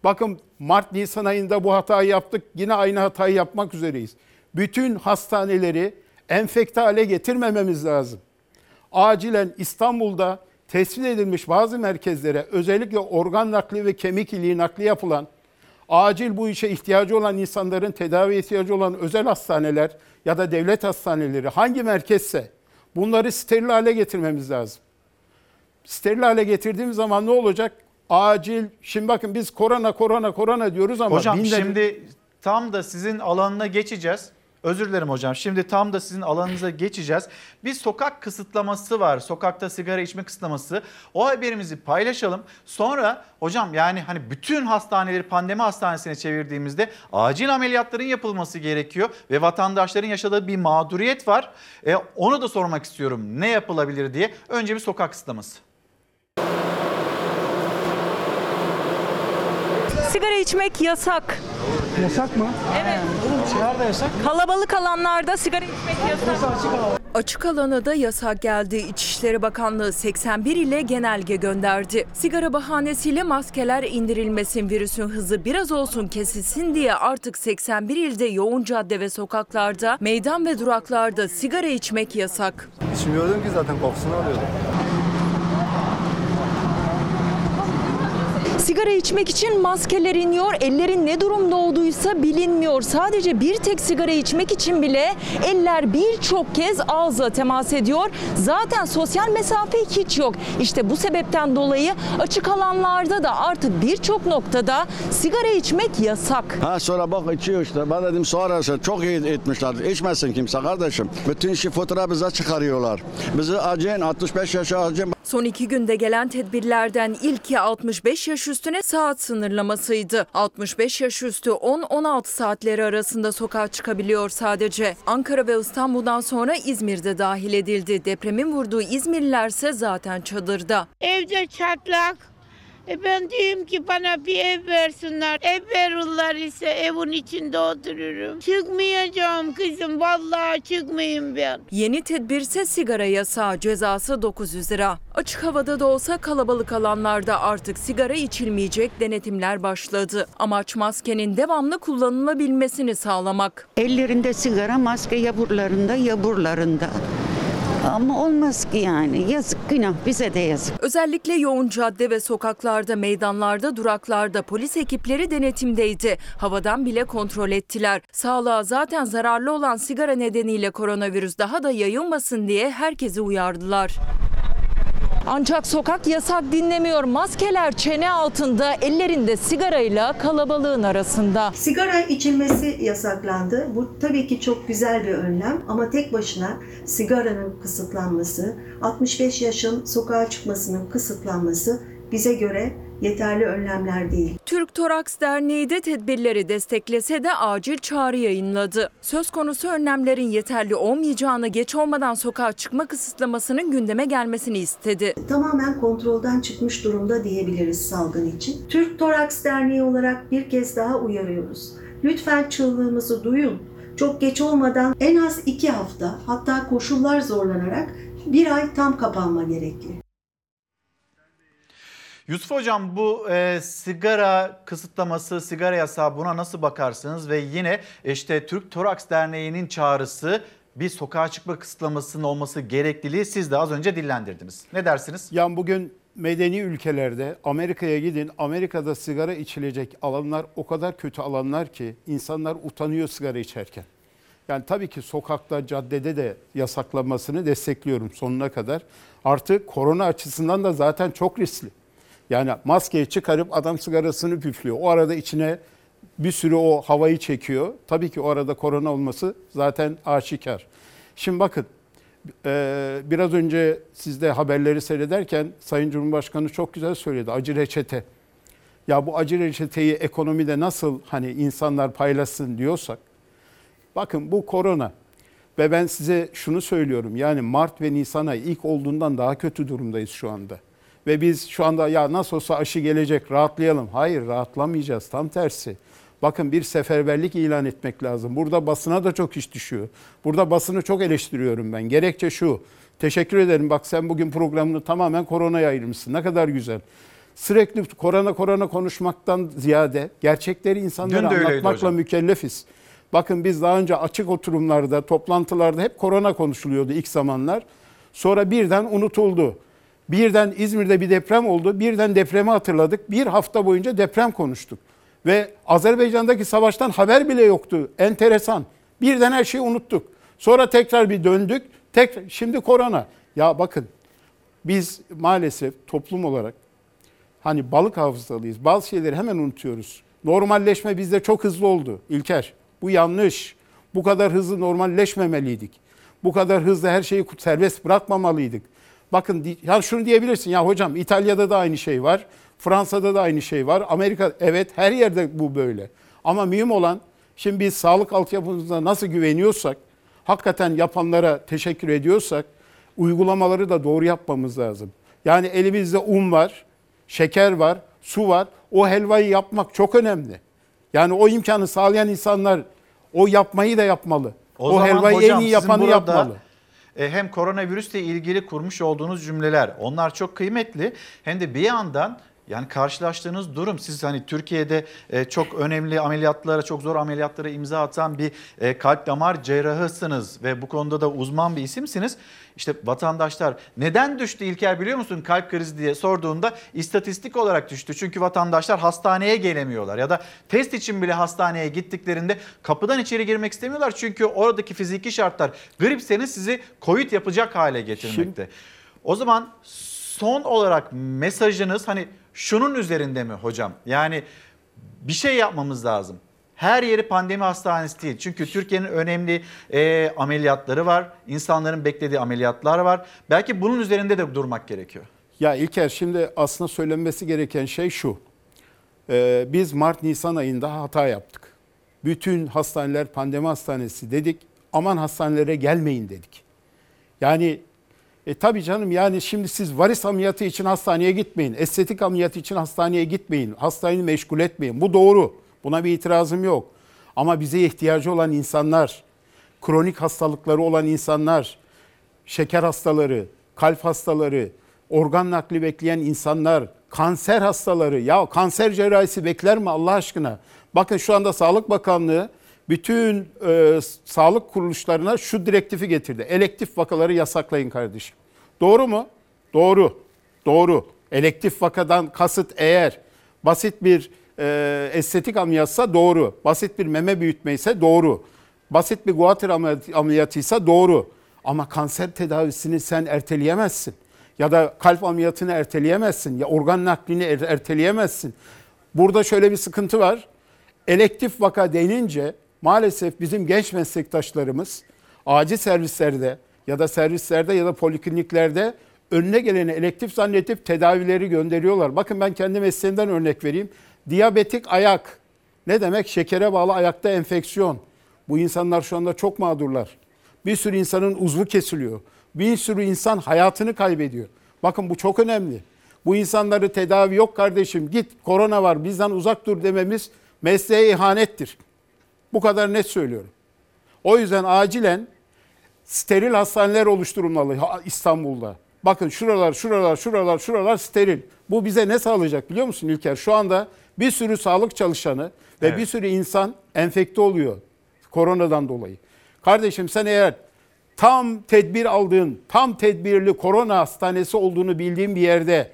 Bakın Mart Nisan ayında bu hatayı yaptık. Yine aynı hatayı yapmak üzereyiz. Bütün hastaneleri enfekte hale getirmememiz lazım acilen İstanbul'da tespit edilmiş bazı merkezlere özellikle organ nakli ve kemik iliği nakli yapılan acil bu işe ihtiyacı olan insanların tedavi ihtiyacı olan özel hastaneler ya da devlet hastaneleri hangi merkezse bunları steril hale getirmemiz lazım. Steril hale getirdiğimiz zaman ne olacak? Acil, şimdi bakın biz korona korona korona diyoruz ama Hocam binler- şimdi tam da sizin alanına geçeceğiz. Özür dilerim hocam. Şimdi tam da sizin alanınıza geçeceğiz. Bir sokak kısıtlaması var. Sokakta sigara içme kısıtlaması. O haberimizi paylaşalım. Sonra hocam yani hani bütün hastaneleri pandemi hastanesine çevirdiğimizde acil ameliyatların yapılması gerekiyor ve vatandaşların yaşadığı bir mağduriyet var. E, onu da sormak istiyorum. Ne yapılabilir diye. Önce bir sokak kısıtlaması. Sigara içmek yasak. Yasak mı? Evet. Nerede yasak? Kalabalık alanlarda sigara içmek yasak. Açık alana da yasak geldi. İçişleri Bakanlığı 81 ile genelge gönderdi. Sigara bahanesiyle maskeler indirilmesin, virüsün hızı biraz olsun kesilsin diye artık 81 ilde yoğun cadde ve sokaklarda, meydan ve duraklarda sigara içmek yasak. İçmiyordum ki zaten kokusunu alıyordum. Sigara içmek için maskeler iniyor. Ellerin ne durumda olduğuysa bilinmiyor. Sadece bir tek sigara içmek için bile eller birçok kez ağza temas ediyor. Zaten sosyal mesafe hiç yok. İşte bu sebepten dolayı açık alanlarda da artık birçok noktada sigara içmek yasak. Ha sonra bak içiyor işte. Ben dedim sonrası çok iyi etmişler. İçmesin kimse kardeşim. Bütün işi fotoğrafı bize çıkarıyorlar. Bizi acıyın 65 yaşa acıyın. Son iki günde gelen tedbirlerden ilki 65 yaş üstüne saat sınırlamasıydı. 65 yaş üstü 10-16 saatleri arasında sokağa çıkabiliyor sadece. Ankara ve İstanbul'dan sonra İzmir'de dahil edildi. Depremin vurduğu İzmirlilerse zaten çadırda. Evde çatlak. E ben diyeyim ki bana bir ev versinler. Ev verirler ise evin içinde otururum. Çıkmayacağım kızım. Vallahi çıkmayayım ben. Yeni tedbirse sigara yasağı cezası 900 lira. Açık havada da olsa kalabalık alanlarda artık sigara içilmeyecek denetimler başladı. Amaç maskenin devamlı kullanılabilmesini sağlamak. Ellerinde sigara, maske ya burlarında ya burlarında. Ama olmaz ki yani. Yazık günah bize de yazık. Özellikle yoğun cadde ve sokaklarda, meydanlarda, duraklarda polis ekipleri denetimdeydi. Havadan bile kontrol ettiler. Sağlığa zaten zararlı olan sigara nedeniyle koronavirüs daha da yayılmasın diye herkesi uyardılar. Ancak sokak yasak dinlemiyor. Maskeler çene altında, ellerinde sigarayla kalabalığın arasında. Sigara içilmesi yasaklandı. Bu tabii ki çok güzel bir önlem ama tek başına sigaranın kısıtlanması, 65 yaşın sokağa çıkmasının kısıtlanması bize göre yeterli önlemler değil. Türk Toraks Derneği de tedbirleri desteklese de acil çağrı yayınladı. Söz konusu önlemlerin yeterli olmayacağını geç olmadan sokağa çıkma kısıtlamasının gündeme gelmesini istedi. Tamamen kontrolden çıkmış durumda diyebiliriz salgın için. Türk Toraks Derneği olarak bir kez daha uyarıyoruz. Lütfen çığlığımızı duyun. çok geç olmadan en az iki hafta hatta koşullar zorlanarak bir ay tam kapanma gerekli. Yusuf Hocam bu e, sigara kısıtlaması, sigara yasağı buna nasıl bakarsınız? Ve yine işte Türk Toraks Derneği'nin çağrısı bir sokağa çıkma kısıtlamasının olması gerekliliği siz de az önce dillendirdiniz. Ne dersiniz? Yani bugün medeni ülkelerde Amerika'ya gidin. Amerika'da sigara içilecek alanlar o kadar kötü alanlar ki insanlar utanıyor sigara içerken. Yani tabii ki sokakta, caddede de yasaklanmasını destekliyorum sonuna kadar. Artı korona açısından da zaten çok riskli. Yani maskeyi çıkarıp adam sigarasını püflüyor. O arada içine bir sürü o havayı çekiyor. Tabii ki o arada korona olması zaten aşikar. Şimdi bakın e, biraz önce siz de haberleri seyrederken Sayın Cumhurbaşkanı çok güzel söyledi. Acı reçete. Ya bu acı reçeteyi ekonomide nasıl hani insanlar paylaşsın diyorsak bakın bu korona ve ben size şunu söylüyorum. Yani Mart ve Nisan ayı ilk olduğundan daha kötü durumdayız şu anda. Ve biz şu anda ya nasıl olsa aşı gelecek rahatlayalım. Hayır rahatlamayacağız tam tersi. Bakın bir seferberlik ilan etmek lazım. Burada basına da çok iş düşüyor. Burada basını çok eleştiriyorum ben. Gerekçe şu. Teşekkür ederim. Bak sen bugün programını tamamen koronaya ayırmışsın. Ne kadar güzel. Sürekli korona korona konuşmaktan ziyade gerçekleri insanlara anlatmakla hocam. mükellefiz. Bakın biz daha önce açık oturumlarda, toplantılarda hep korona konuşuluyordu ilk zamanlar. Sonra birden unutuldu. Birden İzmir'de bir deprem oldu. Birden depremi hatırladık. Bir hafta boyunca deprem konuştuk. Ve Azerbaycan'daki savaştan haber bile yoktu. Enteresan. Birden her şeyi unuttuk. Sonra tekrar bir döndük. Tekrar, şimdi korona. Ya bakın biz maalesef toplum olarak hani balık hafızalıyız. Bazı şeyleri hemen unutuyoruz. Normalleşme bizde çok hızlı oldu İlker. Bu yanlış. Bu kadar hızlı normalleşmemeliydik. Bu kadar hızlı her şeyi serbest bırakmamalıydık. Bakın ya şunu diyebilirsin ya hocam İtalya'da da aynı şey var. Fransa'da da aynı şey var. Amerika evet her yerde bu böyle. Ama mühim olan şimdi biz sağlık altyapımıza nasıl güveniyorsak, hakikaten yapanlara teşekkür ediyorsak uygulamaları da doğru yapmamız lazım. Yani elimizde un var, şeker var, su var. O helvayı yapmak çok önemli. Yani o imkanı sağlayan insanlar o yapmayı da yapmalı. O, zaman helvayı hocam, en iyi yapanı burada, yapmalı. E, Hem koronavirüsle ilgili kurmuş olduğunuz cümleler onlar çok kıymetli. Hem de bir yandan yani karşılaştığınız durum siz hani Türkiye'de e, çok önemli ameliyatlara çok zor ameliyatlara imza atan bir e, kalp damar cerrahısınız ve bu konuda da uzman bir isimsiniz. İşte vatandaşlar neden düştü İlker biliyor musun kalp krizi diye sorduğunda istatistik olarak düştü. Çünkü vatandaşlar hastaneye gelemiyorlar ya da test için bile hastaneye gittiklerinde kapıdan içeri girmek istemiyorlar. Çünkü oradaki fiziki şartlar gripseniz sizi COVID yapacak hale getirmekte. O zaman son olarak mesajınız hani şunun üzerinde mi hocam? Yani bir şey yapmamız lazım. Her yeri pandemi hastanesi değil. Çünkü Türkiye'nin önemli e, ameliyatları var. İnsanların beklediği ameliyatlar var. Belki bunun üzerinde de durmak gerekiyor. Ya İlker şimdi aslında söylenmesi gereken şey şu. Ee, biz Mart-Nisan ayında hata yaptık. Bütün hastaneler pandemi hastanesi dedik. Aman hastanelere gelmeyin dedik. Yani e tabii canım yani şimdi siz varis ameliyatı için hastaneye gitmeyin. Estetik ameliyatı için hastaneye gitmeyin. Hastaneyi meşgul etmeyin. Bu doğru. Buna bir itirazım yok. Ama bize ihtiyacı olan insanlar, kronik hastalıkları olan insanlar, şeker hastaları, kalp hastaları, organ nakli bekleyen insanlar, kanser hastaları. Ya kanser cerrahisi bekler mi Allah aşkına? Bakın şu anda Sağlık Bakanlığı bütün e, sağlık kuruluşlarına şu direktifi getirdi. Elektif vakaları yasaklayın kardeşim. Doğru mu? Doğru. Doğru. Elektif vakadan kasıt eğer basit bir e, estetik ameliyatsa doğru. Basit bir meme büyütme ise doğru. Basit bir guatr ameliyat- ameliyatıysa doğru. Ama kanser tedavisini sen erteleyemezsin. Ya da kalp ameliyatını erteleyemezsin. Ya organ naklini er- erteleyemezsin. Burada şöyle bir sıkıntı var. Elektif vaka denince maalesef bizim genç meslektaşlarımız acil servislerde ya da servislerde ya da polikliniklerde önüne geleni elektif zannedip tedavileri gönderiyorlar. Bakın ben kendi mesleğimden örnek vereyim. Diyabetik ayak. Ne demek? Şekere bağlı ayakta enfeksiyon. Bu insanlar şu anda çok mağdurlar. Bir sürü insanın uzvu kesiliyor. Bir sürü insan hayatını kaybediyor. Bakın bu çok önemli. Bu insanları tedavi yok kardeşim git korona var bizden uzak dur dememiz mesleğe ihanettir. Bu kadar net söylüyorum. O yüzden acilen steril hastaneler oluşturulmalı İstanbul'da. Bakın şuralar, şuralar, şuralar, şuralar steril. Bu bize ne sağlayacak biliyor musun İlker? Şu anda bir sürü sağlık çalışanı ve Evet. bir sürü insan enfekte oluyor koronadan dolayı. Kardeşim sen eğer tam tedbir aldığın, tam tedbirli korona hastanesi olduğunu bildiğin bir yerde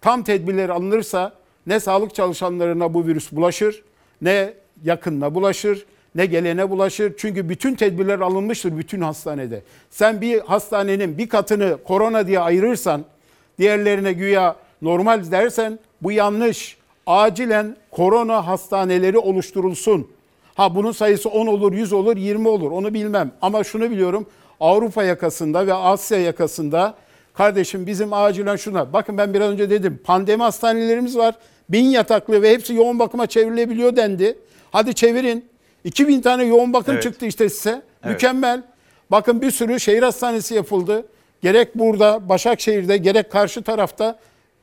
tam tedbirler alınırsa ne sağlık çalışanlarına bu virüs bulaşır, ne yakınına bulaşır, ne gelene bulaşır. Çünkü bütün tedbirler alınmıştır bütün hastanede. Sen bir hastanenin bir katını korona diye ayırırsan, diğerlerine güya normal dersen bu yanlış. Acilen korona hastaneleri oluşturulsun. Ha bunun sayısı 10 olur, 100 olur, 20 olur onu bilmem. Ama şunu biliyorum Avrupa yakasında ve Asya yakasında kardeşim bizim acilen şuna. Bakın ben biraz önce dedim pandemi hastanelerimiz var. Bin yataklı ve hepsi yoğun bakıma çevrilebiliyor dendi. Hadi çevirin. 2000 tane yoğun bakım Evet. çıktı işte size. Evet. Mükemmel. Bakın bir sürü şehir hastanesi yapıldı. Gerek burada Başakşehir'de gerek karşı tarafta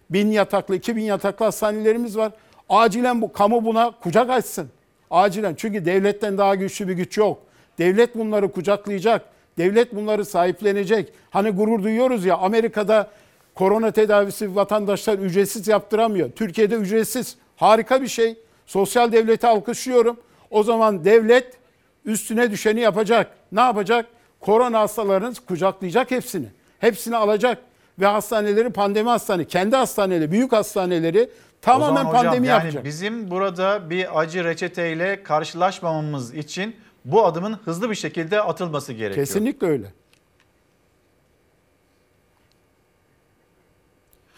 bin yataklı, 2000 yataklı hastanelerimiz var. Acilen bu kamu buna kucak açsın. Acilen. Çünkü devletten daha güçlü bir güç yok. Devlet bunları kucaklayacak. Devlet bunları sahiplenecek. Hani gurur duyuyoruz ya Amerika'da korona tedavisi vatandaşlar ücretsiz yaptıramıyor. Türkiye'de ücretsiz. Harika bir şey. Sosyal devleti alkışlıyorum. O zaman devlet üstüne düşeni yapacak. Ne yapacak? Korona hastalarını kucaklayacak hepsini. Hepsini alacak ve hastaneleri pandemi hastane, kendi hastaneleri, büyük hastaneleri tamamen hocam, pandemi yani yapacak. bizim burada bir acı reçeteyle karşılaşmamamız için bu adımın hızlı bir şekilde atılması gerekiyor. Kesinlikle öyle.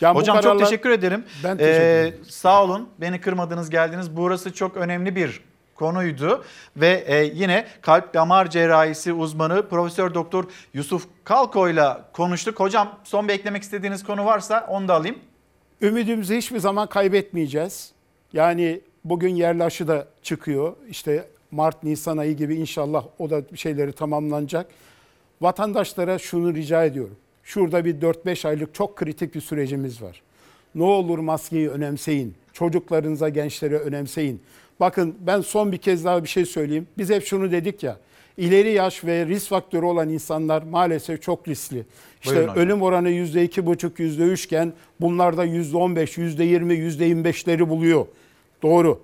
Ya bu Hocam çok kararlar- teşekkür ederim. Ben teşekkür Ee, ederim. sağ olun. Beni kırmadınız, geldiniz. Burası çok önemli bir konuydu ve e, yine kalp damar cerrahisi uzmanı Profesör Doktor Yusuf Kalko'yla konuştuk. Hocam son bir eklemek istediğiniz konu varsa onu da alayım. Ümidimizi hiçbir zaman kaybetmeyeceğiz. Yani bugün yerli aşı da çıkıyor. İşte Mart, Nisan ayı gibi inşallah o da şeyleri tamamlanacak. Vatandaşlara şunu rica ediyorum. Şurada bir 4-5 aylık çok kritik bir sürecimiz var. Ne olur maskeyi önemseyin. Çocuklarınıza, gençlere önemseyin. Bakın ben son bir kez daha bir şey söyleyeyim. Biz hep şunu dedik ya. İleri yaş ve risk faktörü olan insanlar maalesef çok riskli. İşte Buyurun hocam. ölüm oranı %2,5, %3 iken bunlarda %15, %20, %25'leri buluyor. Doğru.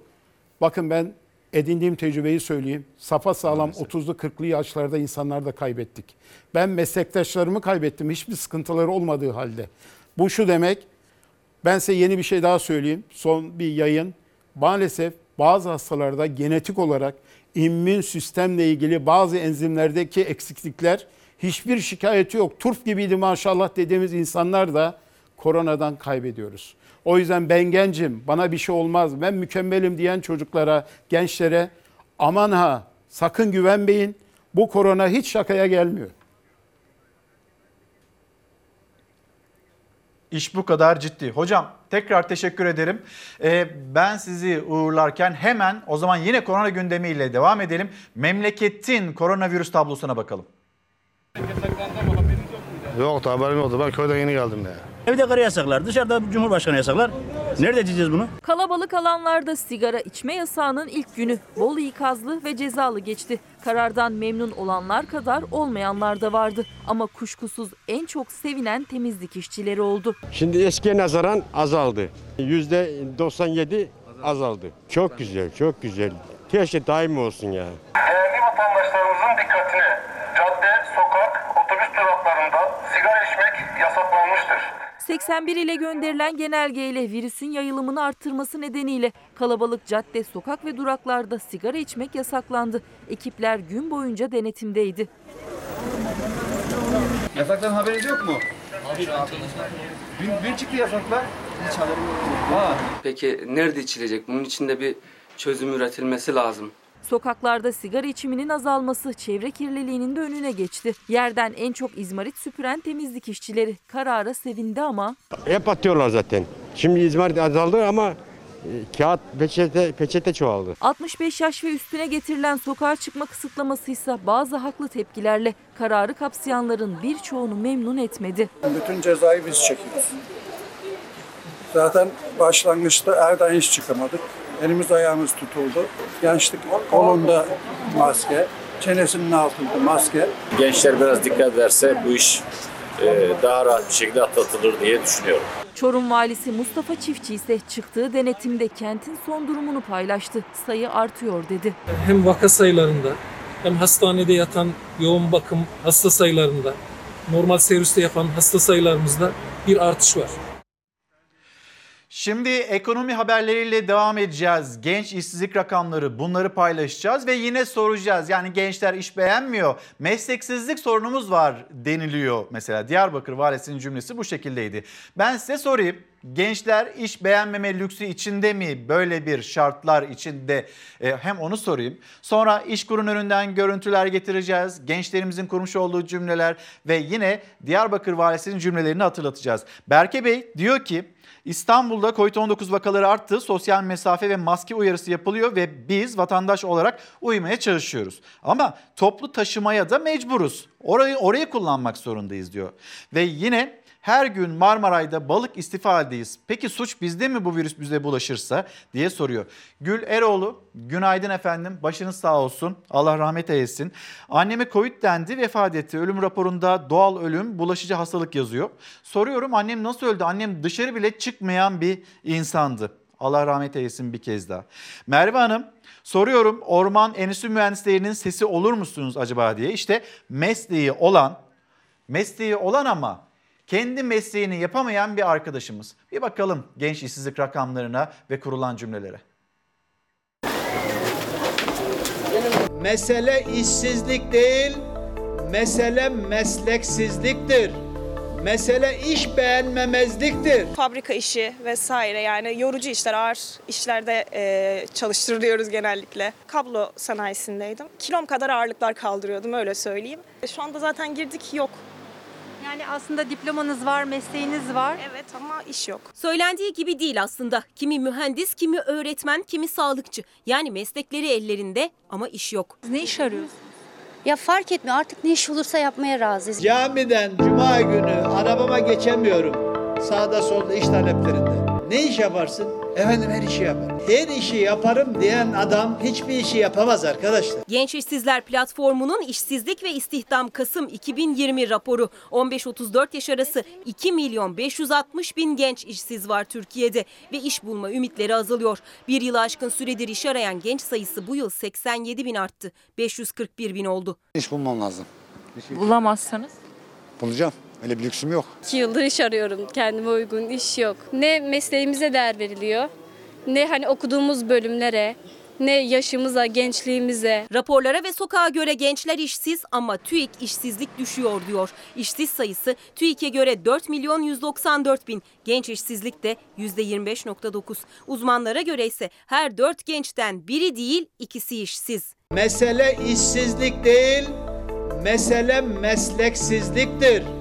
Bakın ben edindiğim tecrübeyi söyleyeyim. Safa sağlam 30'lu 40'lı yaşlarda insanlar da kaybettik. Ben meslektaşlarımı kaybettim hiçbir sıkıntıları olmadığı halde. Bu şu demek ben size yeni bir şey daha söyleyeyim. Son bir yayın. Maalesef bazı hastalarda genetik olarak immün sistemle ilgili bazı enzimlerdeki eksiklikler hiçbir şikayeti yok. Turp gibiydi maşallah dediğimiz insanlar da koronadan kaybediyoruz. O yüzden ben gencim, bana bir şey olmaz, ben mükemmelim diyen çocuklara, gençlere aman ha sakın güvenmeyin. Bu korona hiç şakaya gelmiyor. İş bu kadar ciddi. Hocam tekrar teşekkür ederim. Ee, ben sizi uğurlarken hemen o zaman yine korona gündemiyle devam edelim. Memleketin koronavirüs tablosuna bakalım. Yok haberim yoktu. Ben köyden yeni geldim ya. Evde karı yasaklar, dışarıda Cumhurbaşkanı yasaklar. Nerede diyeceğiz bunu? Kalabalık alanlarda sigara içme yasağının ilk günü bol ikazlı ve cezalı geçti. Karardan memnun olanlar kadar olmayanlar da vardı. Ama kuşkusuz en çok sevinen temizlik işçileri oldu. Şimdi eskiye nazaran azaldı. Yüzde 97 azaldı. Çok güzel, çok güzel. Keşke daim olsun ya. Değerli vatandaşlarımızın dikkatine cadde, sokak, otobüs duraklarında sigara içmek yasaklanmıştır. 81 ile gönderilen genelgeyle virüsün yayılımını arttırması nedeniyle kalabalık cadde, sokak ve duraklarda sigara içmek yasaklandı. Ekipler gün boyunca denetimdeydi. Yasaktan haberiniz yok mu? Dün, dün çıktı yasaklar. Hiç haberim yok. Peki nerede içilecek? Bunun için de bir çözüm üretilmesi lazım. Sokaklarda sigara içiminin azalması çevre kirliliğinin de önüne geçti. Yerden en çok izmarit süpüren temizlik işçileri karara sevindi ama Hep atıyorlar zaten. Şimdi izmarit azaldı ama e, kağıt, peçete, peçete çoğaldı. 65 yaş ve üstüne getirilen sokağa çıkma kısıtlaması ise bazı haklı tepkilerle kararı kapsayanların birçoğunu memnun etmedi. Bütün cezayı biz çekiyoruz. Zaten başlangıçta Erden hiç çıkamadık. Elimiz ayağımız tutuldu. Gençlik kolunda maske, çenesinin altında maske. Gençler biraz dikkat ederse bu iş e, daha rahat bir şekilde atlatılır diye düşünüyorum. Çorum valisi Mustafa Çiftçi ise çıktığı denetimde kentin son durumunu paylaştı. Sayı artıyor dedi. hem vaka sayılarında hem hastanede yatan yoğun bakım hasta sayılarında, normal serviste yapan hasta sayılarımızda bir artış var. Şimdi ekonomi haberleriyle devam edeceğiz. Genç işsizlik rakamları bunları paylaşacağız ve yine soracağız. Yani gençler iş beğenmiyor. Mesleksizlik sorunumuz var deniliyor mesela. Diyarbakır valisinin cümlesi bu şekildeydi. Ben size sorayım. Gençler iş beğenmeme lüksü içinde mi? Böyle bir şartlar içinde E, hem onu sorayım. Sonra iş kurun önünden görüntüler getireceğiz. Gençlerimizin kurmuş olduğu cümleler ve yine Diyarbakır valisinin cümlelerini hatırlatacağız. Berke Bey diyor ki İstanbul'da COVID-19 vakaları arttı. Sosyal mesafe ve maske uyarısı yapılıyor ve biz vatandaş olarak uymaya çalışıyoruz. Ama toplu taşımaya da mecburuz. Orayı orayı kullanmak zorundayız diyor. Ve yine her gün Marmaray'da balık istifa haldeyiz. Peki suç bizde mi bu virüs bize bulaşırsa diye soruyor. Gül Eroğlu, günaydın efendim. Başınız sağ olsun. Allah rahmet eylesin. Anneme Covid dendi, vefat etti. Ölüm raporunda doğal ölüm, bulaşıcı hastalık yazıyor. Soruyorum annem nasıl öldü? Annem dışarı bile çıkmayan bir insandı. Allah rahmet eylesin bir kez daha. Merve Hanım soruyorum orman enstitü mühendislerinin sesi olur musunuz acaba diye. İşte mesleği olan, mesleği olan ama kendi mesleğini yapamayan bir arkadaşımız. Bir bakalım genç işsizlik rakamlarına ve kurulan cümlelere. Mesele işsizlik değil, mesele mesleksizliktir. Mesele iş beğenmemezliktir. Fabrika işi vesaire yani yorucu işler, ağır işlerde e, çalıştırılıyoruz genellikle. Kablo sanayisindeydim. Kilom kadar ağırlıklar kaldırıyordum öyle söyleyeyim. E, Şu anda zaten girdik yok. Yani aslında diplomanız var, mesleğiniz var. Evet ama iş yok. Söylendiği gibi değil aslında. Kimi mühendis, kimi öğretmen, kimi sağlıkçı. Yani meslekleri ellerinde ama iş yok. Ne iş arıyorsunuz? Ya fark etmiyor artık ne iş olursa yapmaya razıyız. Camiden cuma günü arabama geçemiyorum. Sağda solda iş taleplerinde. Ne iş yaparsın? Efendim her işi yaparım. Her işi yaparım diyen adam hiçbir işi yapamaz arkadaşlar. Genç İşsizler Platformu'nun İşsizlik ve İstihdam Kasım 2020 raporu 15-34 yaş arası 2 milyon 560 bin genç işsiz var Türkiye'de ve iş bulma ümitleri azalıyor. Bir yılı aşkın süredir iş arayan genç sayısı bu yıl 87 bin arttı. 541 bin oldu. İş bulmam lazım. Bulamazsanız? Bulacağım. Öyle bir lüksüm yok. İki yıldır iş arıyorum. Kendime uygun iş yok. Ne mesleğimize değer veriliyor, ne hani okuduğumuz bölümlere, ne yaşımıza, gençliğimize. Raporlara ve sokağa göre gençler işsiz ama TÜİK işsizlik düşüyor diyor. İşsiz sayısı TÜİK'e göre 4 milyon 194 bin. Genç işsizlik de %25.9. Uzmanlara göre ise her 4 gençten biri değil ikisi işsiz. Mesele işsizlik değil, mesele mesleksizliktir.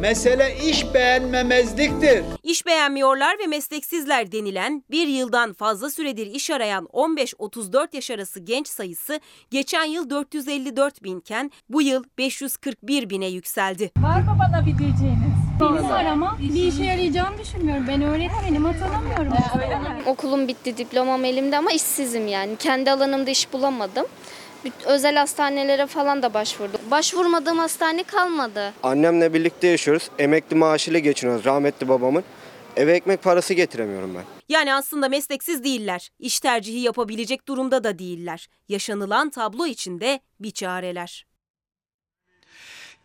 Mesele iş beğenmemezliktir. İş beğenmiyorlar ve mesleksizler denilen bir yıldan fazla süredir iş arayan 15-34 yaş arası genç sayısı geçen yıl 454 binken bu yıl 541 bine yükseldi. Var mı bana bir diyeceğiniz? Benim var ama bir işe yarayacağını düşünmüyorum. Ben öğretmenim, atanamıyorum. Okulum bitti, diplomam elimde ama işsizim yani. Kendi alanımda iş bulamadım. Özel hastanelere falan da başvurdum. Başvurmadığım hastane kalmadı. Annemle birlikte yaşıyoruz. Emekli maaşıyla geçiniyoruz rahmetli babamın. Eve ekmek parası getiremiyorum ben. Yani aslında mesleksiz değiller. İş tercihi yapabilecek durumda da değiller. Yaşanılan tablo içinde bir çareler.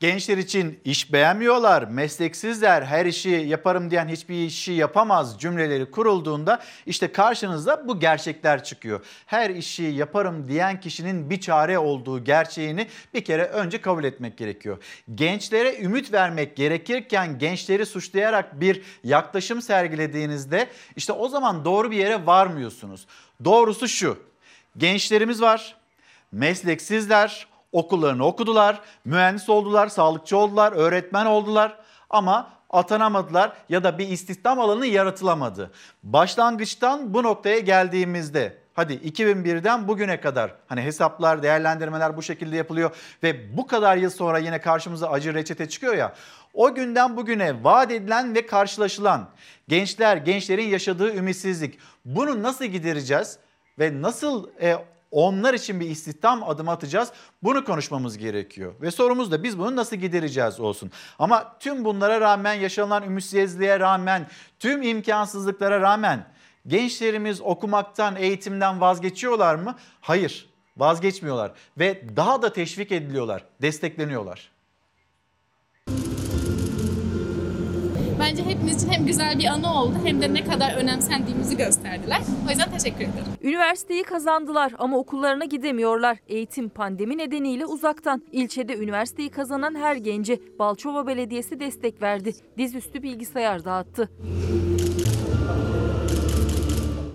Gençler için iş beğenmiyorlar, mesleksizler, her işi yaparım diyen hiçbir işi yapamaz cümleleri kurulduğunda işte karşınıza bu gerçekler çıkıyor. Her işi yaparım diyen kişinin bir çare olduğu gerçeğini bir kere önce kabul etmek gerekiyor. Gençlere ümit vermek gerekirken gençleri suçlayarak bir yaklaşım sergilediğinizde işte o zaman doğru bir yere varmıyorsunuz. Doğrusu şu, gençlerimiz var, mesleksizler, okullarını okudular, mühendis oldular, sağlıkçı oldular, öğretmen oldular ama atanamadılar ya da bir istihdam alanı yaratılamadı. Başlangıçtan bu noktaya geldiğimizde hadi 2001'den bugüne kadar hani hesaplar, değerlendirmeler bu şekilde yapılıyor ve bu kadar yıl sonra yine karşımıza acı reçete çıkıyor ya. O günden bugüne vaat edilen ve karşılaşılan gençler, gençlerin yaşadığı ümitsizlik bunu nasıl gidereceğiz ve nasıl e, onlar için bir istihdam adımı atacağız. Bunu konuşmamız gerekiyor. Ve sorumuz da biz bunu nasıl gidereceğiz olsun. Ama tüm bunlara rağmen yaşanılan ümitsizliğe rağmen tüm imkansızlıklara rağmen gençlerimiz okumaktan, eğitimden vazgeçiyorlar mı? Hayır, vazgeçmiyorlar ve daha da teşvik ediliyorlar, destekleniyorlar. Bence hepimiz için hem güzel bir anı oldu hem de ne kadar önemsendiğimizi gösterdiler. O yüzden teşekkür ederim. Üniversiteyi kazandılar ama okullarına gidemiyorlar. Eğitim pandemi nedeniyle uzaktan. İlçede üniversiteyi kazanan her gence Balçova Belediyesi destek verdi. Dizüstü bilgisayar dağıttı.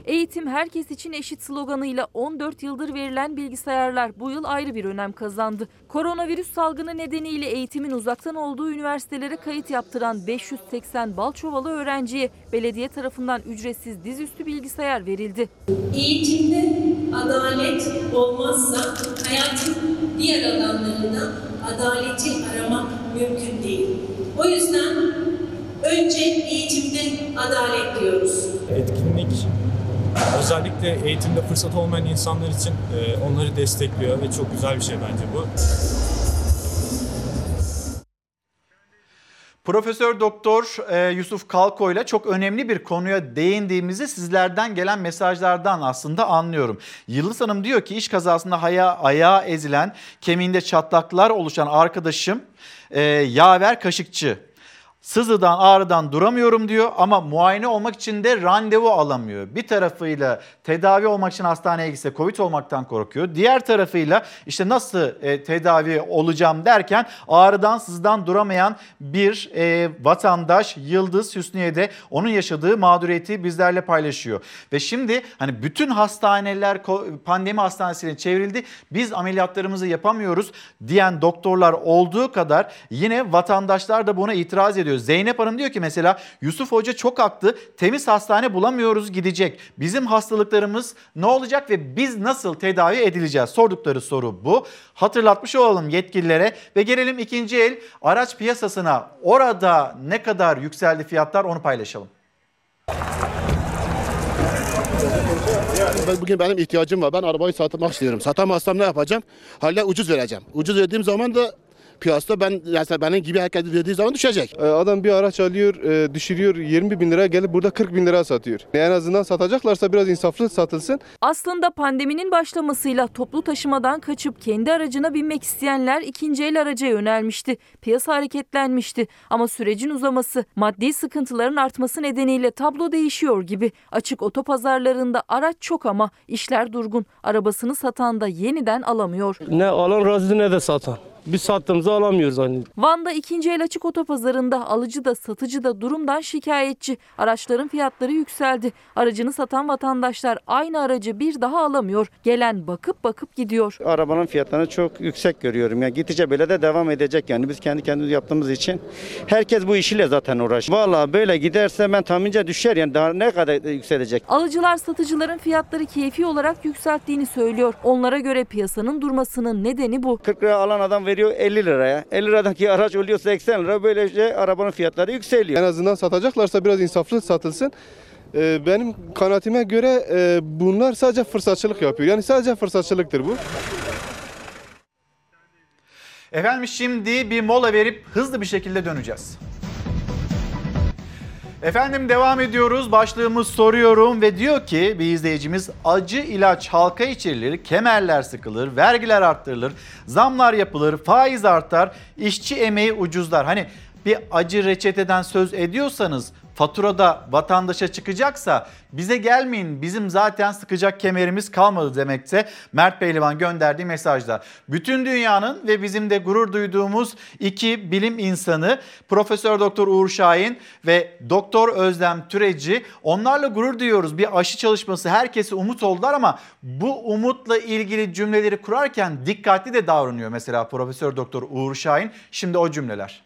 Eğitim herkes için eşit sloganıyla 14 yıldır verilen bilgisayarlar bu yıl ayrı bir önem kazandı. Koronavirüs salgını nedeniyle eğitimin uzaktan olduğu üniversitelere kayıt yaptıran 580 Balçovalı öğrenciye belediye tarafından ücretsiz dizüstü bilgisayar verildi. Eğitimde adalet olmazsa hayatın diğer alanlarında adaleti aramak mümkün değil. O yüzden önce eğitimde adalet diyoruz. Etkinlik özellikle eğitimde fırsat olmayan insanlar için e, onları destekliyor ve çok güzel bir şey bence bu. Profesör Doktor e, Yusuf Kalko ile çok önemli bir konuya değindiğimizi sizlerden gelen mesajlardan aslında anlıyorum. Yıldız Hanım diyor ki iş kazasında haya, ayağı ezilen, kemiğinde çatlaklar oluşan arkadaşım e, Yaver Kaşıkçı. Sızıdan ağrıdan duramıyorum diyor ama muayene olmak için de randevu alamıyor. Bir tarafıyla tedavi olmak için hastaneye gitse Covid olmaktan korkuyor. Diğer tarafıyla işte nasıl e, tedavi olacağım derken ağrıdan sızıdan duramayan bir e, vatandaş Yıldız Hüsniye de onun yaşadığı mağduriyeti bizlerle paylaşıyor. Ve şimdi hani bütün hastaneler pandemi hastanesine çevrildi. Biz ameliyatlarımızı yapamıyoruz diyen doktorlar olduğu kadar yine vatandaşlar da buna itiraz ediyor. Zeynep Hanım diyor ki mesela Yusuf Hoca çok haklı. Temiz hastane bulamıyoruz gidecek. Bizim hastalıklarımız ne olacak ve biz nasıl tedavi edileceğiz? Sordukları soru bu. Hatırlatmış olalım yetkililere ve gelelim ikinci el araç piyasasına. Orada ne kadar yükseldi fiyatlar onu paylaşalım. Bugün benim ihtiyacım var. Ben arabayı satmak istiyorum. Satamazsam ne yapacağım? Hala ucuz vereceğim. Ucuz verdiğim zaman da piyasada ben mesela benim gibi herkes verdiği zaman düşecek. Adam bir araç alıyor, e, düşürüyor 20 bin lira gelip burada 40 bin lira satıyor. En azından satacaklarsa biraz insaflı satılsın. Aslında pandeminin başlamasıyla toplu taşımadan kaçıp kendi aracına binmek isteyenler ikinci el araca yönelmişti. Piyasa hareketlenmişti ama sürecin uzaması, maddi sıkıntıların artması nedeniyle tablo değişiyor gibi. Açık otopazarlarında araç çok ama işler durgun. Arabasını satan da yeniden alamıyor. Ne alan razı ne de satan. Biz sattığımızı alamıyoruz hani. Van'da ikinci el açık otopazarında alıcı da satıcı da durumdan şikayetçi. Araçların fiyatları yükseldi. Aracını satan vatandaşlar aynı aracı bir daha alamıyor. Gelen bakıp bakıp gidiyor. Arabanın fiyatlarını çok yüksek görüyorum. Yani gittikçe böyle de devam edecek yani biz kendi kendimiz yaptığımız için. Herkes bu işiyle zaten uğraşıyor. Valla böyle giderse ben tahmince düşer yani daha ne kadar yükselecek. Alıcılar satıcıların fiyatları keyfi olarak yükselttiğini söylüyor. Onlara göre piyasanın durmasının nedeni bu. 40 lira alan adam veriyor 50 liraya. 50 liradaki araç oluyor 80 lira. Böylece arabanın fiyatları yükseliyor. En azından satacaklarsa biraz insaflı satılsın. E, benim kanaatime göre e, bunlar sadece fırsatçılık yapıyor. Yani sadece fırsatçılıktır bu. Efendim şimdi bir mola verip hızlı bir şekilde döneceğiz. Efendim devam ediyoruz. Başlığımız soruyorum ve diyor ki bir izleyicimiz acı ilaç halka içirilir, kemerler sıkılır, vergiler arttırılır, zamlar yapılır, faiz artar, işçi emeği ucuzlar. Hani bir acı reçeteden söz ediyorsanız faturada vatandaşa çıkacaksa bize gelmeyin bizim zaten sıkacak kemerimiz kalmadı demekte Mert Pehlivan gönderdiği mesajda. Bütün dünyanın ve bizim de gurur duyduğumuz iki bilim insanı Profesör Doktor Uğur Şahin ve Doktor Özlem Türeci onlarla gurur duyuyoruz. Bir aşı çalışması herkese umut oldular ama bu umutla ilgili cümleleri kurarken dikkatli de davranıyor mesela Profesör Doktor Uğur Şahin. Şimdi o cümleler.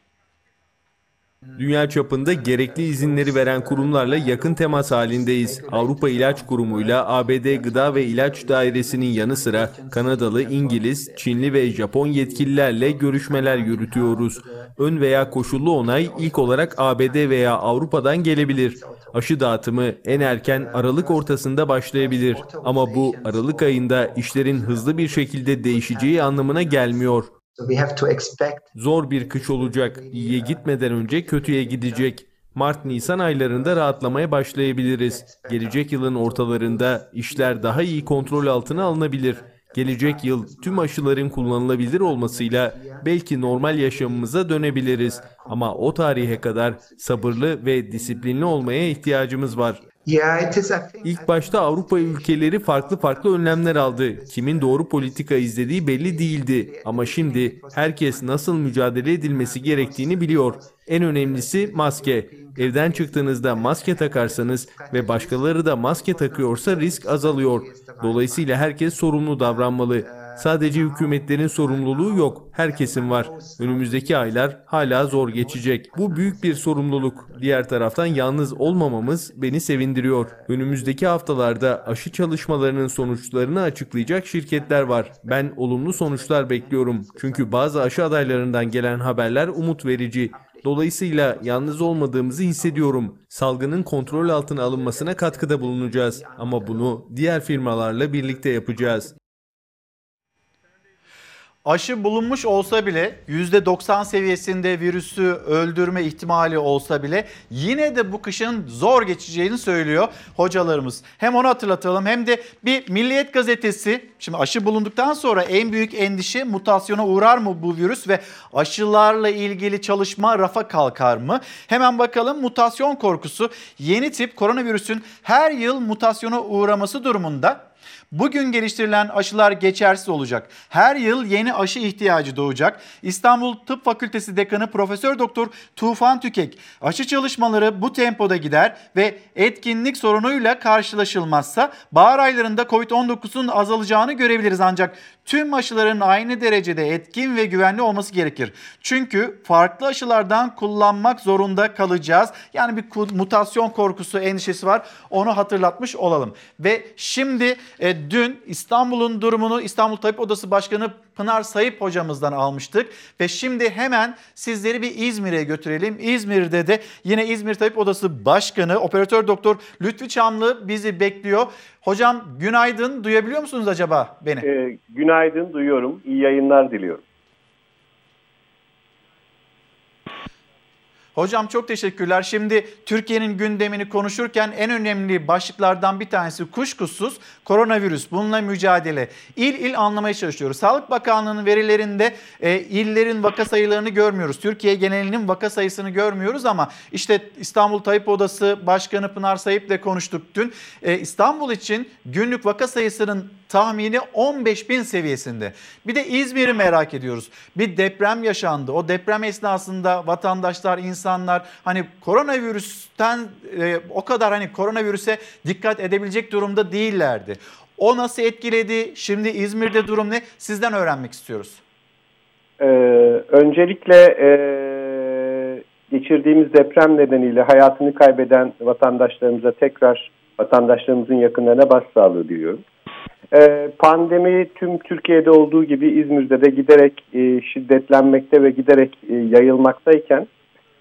Dünya çapında gerekli izinleri veren kurumlarla yakın temas halindeyiz. Avrupa İlaç Kurumu'yla ABD Gıda ve İlaç Dairesi'nin yanı sıra Kanadalı, İngiliz, Çinli ve Japon yetkililerle görüşmeler yürütüyoruz. Ön veya koşullu onay ilk olarak ABD veya Avrupa'dan gelebilir. Aşı dağıtımı en erken Aralık ortasında başlayabilir. Ama bu Aralık ayında işlerin hızlı bir şekilde değişeceği anlamına gelmiyor. Zor bir kış olacak. İyiye gitmeden önce kötüye gidecek. Mart-Nisan aylarında rahatlamaya başlayabiliriz. Gelecek yılın ortalarında işler daha iyi kontrol altına alınabilir. Gelecek yıl tüm aşıların kullanılabilir olmasıyla belki normal yaşamımıza dönebiliriz. Ama o tarihe kadar sabırlı ve disiplinli olmaya ihtiyacımız var. İlk başta Avrupa ülkeleri farklı farklı önlemler aldı. Kimin doğru politika izlediği belli değildi. Ama şimdi herkes nasıl mücadele edilmesi gerektiğini biliyor. En önemlisi maske. Evden çıktığınızda maske takarsanız ve başkaları da maske takıyorsa risk azalıyor. Dolayısıyla herkes sorumlu davranmalı. Sadece hükümetlerin sorumluluğu yok, herkesin var. Önümüzdeki aylar hala zor geçecek. Bu büyük bir sorumluluk. Diğer taraftan yalnız olmamamız beni sevindiriyor. Önümüzdeki haftalarda aşı çalışmalarının sonuçlarını açıklayacak şirketler var. Ben olumlu sonuçlar bekliyorum. Çünkü bazı aşı adaylarından gelen haberler umut verici. Dolayısıyla yalnız olmadığımızı hissediyorum. Salgının kontrol altına alınmasına katkıda bulunacağız. Ama bunu diğer firmalarla birlikte yapacağız. Aşı bulunmuş olsa bile %90 seviyesinde virüsü öldürme ihtimali olsa bile yine de bu kışın zor geçeceğini söylüyor hocalarımız. Hem onu hatırlatalım hem de bir Milliyet gazetesi şimdi aşı bulunduktan sonra en büyük endişe mutasyona uğrar mı bu virüs ve aşılarla ilgili çalışma rafa kalkar mı? Hemen bakalım mutasyon korkusu yeni tip koronavirüsün her yıl mutasyona uğraması durumunda Bugün geliştirilen aşılar geçersiz olacak. Her yıl yeni aşı ihtiyacı doğacak. İstanbul Tıp Fakültesi Dekanı Profesör Doktor Tufan Tükek, aşı çalışmaları bu tempoda gider ve etkinlik sorunuyla karşılaşılmazsa bahar aylarında Covid-19'un azalacağını görebiliriz ancak tüm aşıların aynı derecede etkin ve güvenli olması gerekir. Çünkü farklı aşılardan kullanmak zorunda kalacağız. Yani bir mutasyon korkusu, endişesi var. Onu hatırlatmış olalım. Ve şimdi e, dün İstanbul'un durumunu İstanbul Tabip Odası Başkanı Pınar Sayıp hocamızdan almıştık. Ve şimdi hemen sizleri bir İzmir'e götürelim. İzmir'de de yine İzmir Tabip Odası Başkanı Operatör Doktor Lütfi Çamlı bizi bekliyor. Hocam günaydın. Duyabiliyor musunuz acaba beni? Ee, günaydın duyuyorum. İyi yayınlar diliyorum. Hocam çok teşekkürler. Şimdi Türkiye'nin gündemini konuşurken en önemli başlıklardan bir tanesi kuşkusuz koronavirüs. Bununla mücadele. İl il anlamaya çalışıyoruz. Sağlık Bakanlığı'nın verilerinde e, illerin vaka sayılarını görmüyoruz. Türkiye genelinin vaka sayısını görmüyoruz ama işte İstanbul Tayyip Odası Başkanı Pınar Sayıp'le konuştuk dün. E, İstanbul için günlük vaka sayısının tahmini 15 bin seviyesinde. Bir de İzmir'i merak ediyoruz. Bir deprem yaşandı. O deprem esnasında vatandaşlar, insanlar hani koronavirüsten e, o kadar hani koronavirüse dikkat edebilecek durumda değillerdi. O nasıl etkiledi? Şimdi İzmir'de durum ne? Sizden öğrenmek istiyoruz. Ee, öncelikle e, geçirdiğimiz deprem nedeniyle hayatını kaybeden vatandaşlarımıza tekrar vatandaşlarımızın yakınlarına başsağlığı diliyorum. Ee, pandemi tüm Türkiye'de olduğu gibi İzmir'de de giderek e, şiddetlenmekte ve giderek e, yayılmaktayken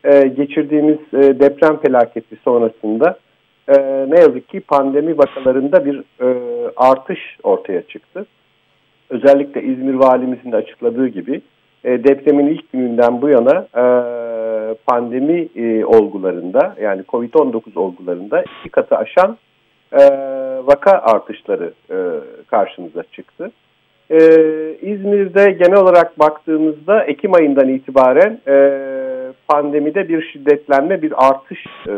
e, geçirdiğimiz deprem felaketi sonrasında ne yazık ki pandemi vakalarında bir artış ortaya çıktı. Özellikle İzmir valimizin de açıkladığı gibi depremin ilk gününden bu yana pandemi olgularında yani COVID-19 olgularında iki katı aşan e, vaka artışları e, karşımıza çıktı. E, İzmir'de genel olarak baktığımızda Ekim ayından itibaren e, pandemide bir şiddetlenme, bir artış e,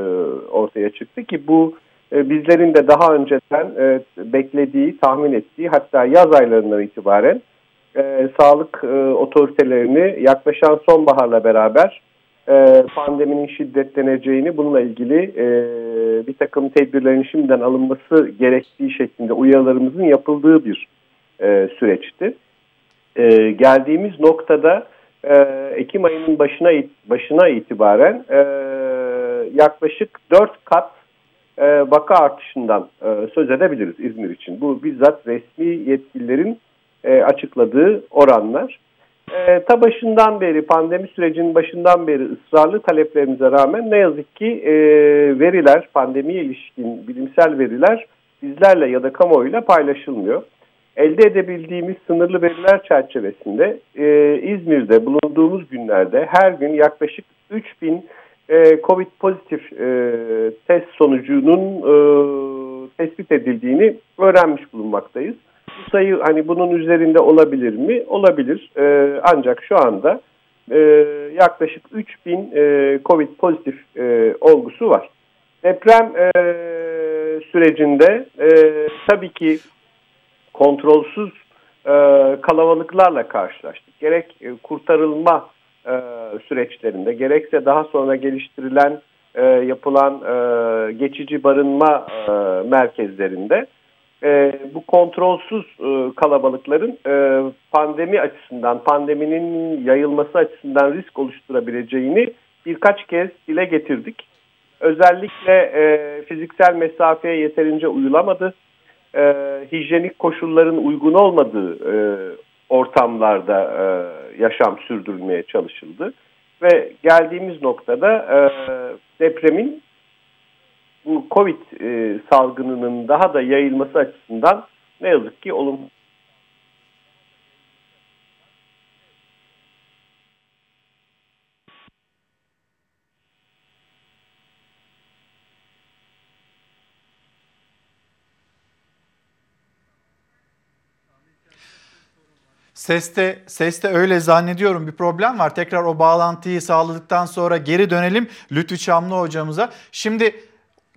ortaya çıktı ki bu e, bizlerin de daha önceden e, beklediği, tahmin ettiği hatta yaz aylarından itibaren e, sağlık e, otoritelerini yaklaşan sonbaharla beraber e, pandeminin şiddetleneceğini, bununla ilgili e, bir takım tedbirlerin şimdiden alınması gerektiği şeklinde uyarılarımızın yapıldığı bir e, süreçti. Geldiğimiz noktada Ekim ayının başına başına itibaren yaklaşık 4 kat e, vaka artışından söz edebiliriz İzmir için. Bu bizzat resmi yetkililerin açıkladığı oranlar. E, ta başından beri pandemi sürecinin başından beri ısrarlı taleplerimize rağmen ne yazık ki e, veriler pandemiye ilişkin bilimsel veriler bizlerle ya da kamuoyuyla paylaşılmıyor. Elde edebildiğimiz sınırlı veriler çerçevesinde e, İzmir'de bulunduğumuz günlerde her gün yaklaşık 3000 e, COVID pozitif e, test sonucunun e, tespit edildiğini öğrenmiş bulunmaktayız. Sayı hani bunun üzerinde olabilir mi? Olabilir. E, ancak şu anda e, yaklaşık 3000 e, COVID pozitif e, olgusu var. Deprem e, sürecinde e, tabii ki kontrolsüz e, kalabalıklarla karşılaştık. Gerek e, kurtarılma e, süreçlerinde gerekse daha sonra geliştirilen e, yapılan e, geçici barınma e, merkezlerinde e, bu kontrolsüz e, kalabalıkların e, pandemi açısından, pandeminin yayılması açısından risk oluşturabileceğini birkaç kez dile getirdik. Özellikle e, fiziksel mesafeye yeterince uyulamadı, e, hijyenik koşulların uygun olmadığı e, ortamlarda e, yaşam sürdürülmeye çalışıldı. Ve geldiğimiz noktada e, depremin bu Covid e, salgınının daha da yayılması açısından ne yazık ki olumlu Seste, seste öyle zannediyorum bir problem var. Tekrar o bağlantıyı sağladıktan sonra geri dönelim Lütfü Çamlı hocamıza. Şimdi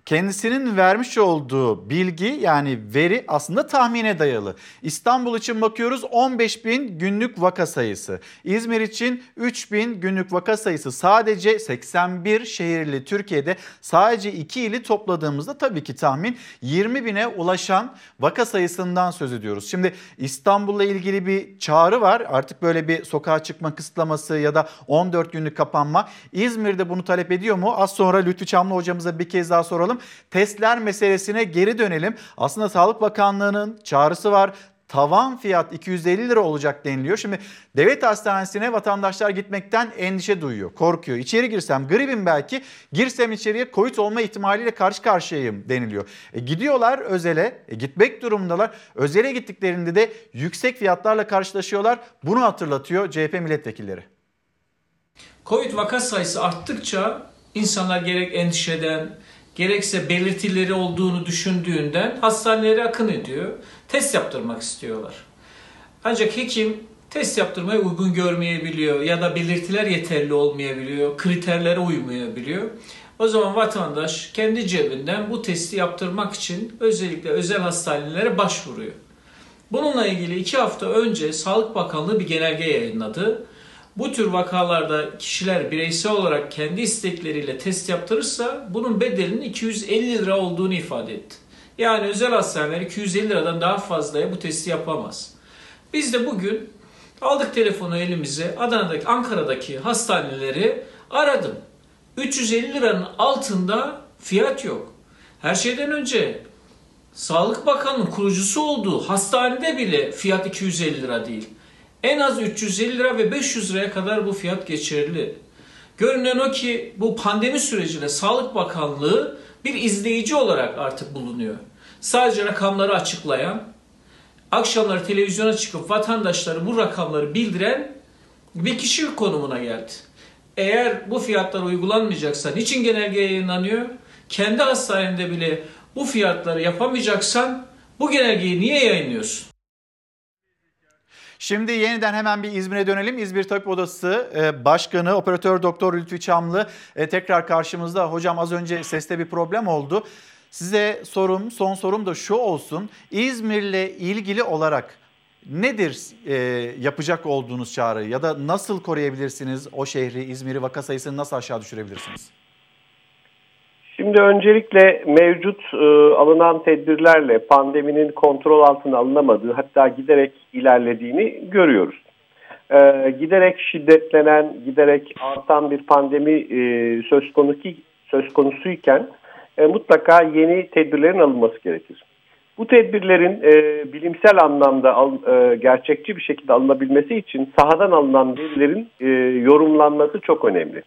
kendisinin vermiş olduğu bilgi yani veri aslında tahmine dayalı. İstanbul için bakıyoruz 15 bin günlük vaka sayısı. İzmir için 3 bin günlük vaka sayısı. Sadece 81 şehirli Türkiye'de sadece 2 ili topladığımızda tabii ki tahmin 20 bine ulaşan vaka sayısından söz ediyoruz. Şimdi İstanbul'la ilgili bir çağrı var. Artık böyle bir sokağa çıkma kısıtlaması ya da 14 günlük kapanma. İzmir'de bunu talep ediyor mu? Az sonra Lütfü Çamlı hocamıza bir kez daha soralım konuşalım. Testler meselesine geri dönelim. Aslında Sağlık Bakanlığı'nın çağrısı var tavan fiyat 250 lira olacak deniliyor. Şimdi devlet hastanesine vatandaşlar gitmekten endişe duyuyor, korkuyor. İçeri girsem gribim belki, girsem içeriye COVID olma ihtimaliyle karşı karşıyayım deniliyor. E gidiyorlar özele, e gitmek durumundalar. Özele gittiklerinde de yüksek fiyatlarla karşılaşıyorlar. Bunu hatırlatıyor CHP milletvekilleri. Covid vaka sayısı arttıkça insanlar gerek endişeden, gerekse belirtileri olduğunu düşündüğünden hastanelere akın ediyor. Test yaptırmak istiyorlar. Ancak hekim test yaptırmaya uygun görmeyebiliyor ya da belirtiler yeterli olmayabiliyor, kriterlere uymayabiliyor. O zaman vatandaş kendi cebinden bu testi yaptırmak için özellikle özel hastanelere başvuruyor. Bununla ilgili iki hafta önce Sağlık Bakanlığı bir genelge yayınladı. Bu tür vakalarda kişiler bireysel olarak kendi istekleriyle test yaptırırsa bunun bedelinin 250 lira olduğunu ifade etti. Yani özel hastaneler 250 liradan daha fazlaya bu testi yapamaz. Biz de bugün aldık telefonu elimize Adana'daki, Ankara'daki hastaneleri aradım. 350 liranın altında fiyat yok. Her şeyden önce Sağlık Bakanı'nın kurucusu olduğu hastanede bile fiyat 250 lira değil. En az 350 lira ve 500 liraya kadar bu fiyat geçerli. Görünen o ki bu pandemi sürecinde Sağlık Bakanlığı bir izleyici olarak artık bulunuyor. Sadece rakamları açıklayan, akşamları televizyona çıkıp vatandaşları bu rakamları bildiren bir kişi konumuna geldi. Eğer bu fiyatlar uygulanmayacaksa niçin genelge yayınlanıyor? Kendi hastanende bile bu fiyatları yapamayacaksan bu genelgeyi niye yayınlıyorsun? Şimdi yeniden hemen bir İzmir'e dönelim. İzmir Tabip Odası e, Başkanı Operatör Doktor Lütfi Çamlı e, tekrar karşımızda. Hocam az önce seste bir problem oldu. Size sorum, son sorum da şu olsun. İzmir'le ilgili olarak nedir e, yapacak olduğunuz çağrı ya da nasıl koruyabilirsiniz o şehri, İzmir'i vaka sayısını nasıl aşağı düşürebilirsiniz? Şimdi öncelikle mevcut e, alınan tedbirlerle pandeminin kontrol altına alınamadığı hatta giderek ilerlediğini görüyoruz. e, giderek şiddetlenen, giderek artan bir pandemi e, söz konusu söz konusuyken e, mutlaka yeni tedbirlerin alınması gerekir. Bu tedbirlerin e, bilimsel anlamda al, e, gerçekçi bir şekilde alınabilmesi için sahadan alınan verilerin e, yorumlanması çok önemli.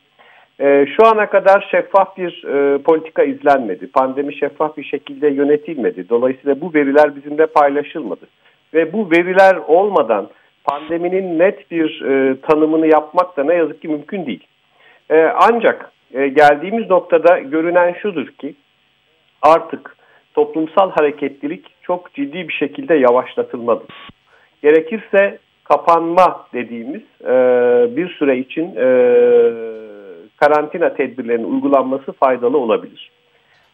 E, şu ana kadar şeffaf bir e, politika izlenmedi. Pandemi şeffaf bir şekilde yönetilmedi. Dolayısıyla bu veriler bizimle paylaşılmadı. Ve bu veriler olmadan pandeminin net bir e, tanımını yapmak da ne yazık ki mümkün değil. E, ancak e, geldiğimiz noktada görünen şudur ki artık toplumsal hareketlilik çok ciddi bir şekilde yavaşlatılmalıdır. Gerekirse kapanma dediğimiz e, bir süre için e, karantina tedbirlerinin uygulanması faydalı olabilir.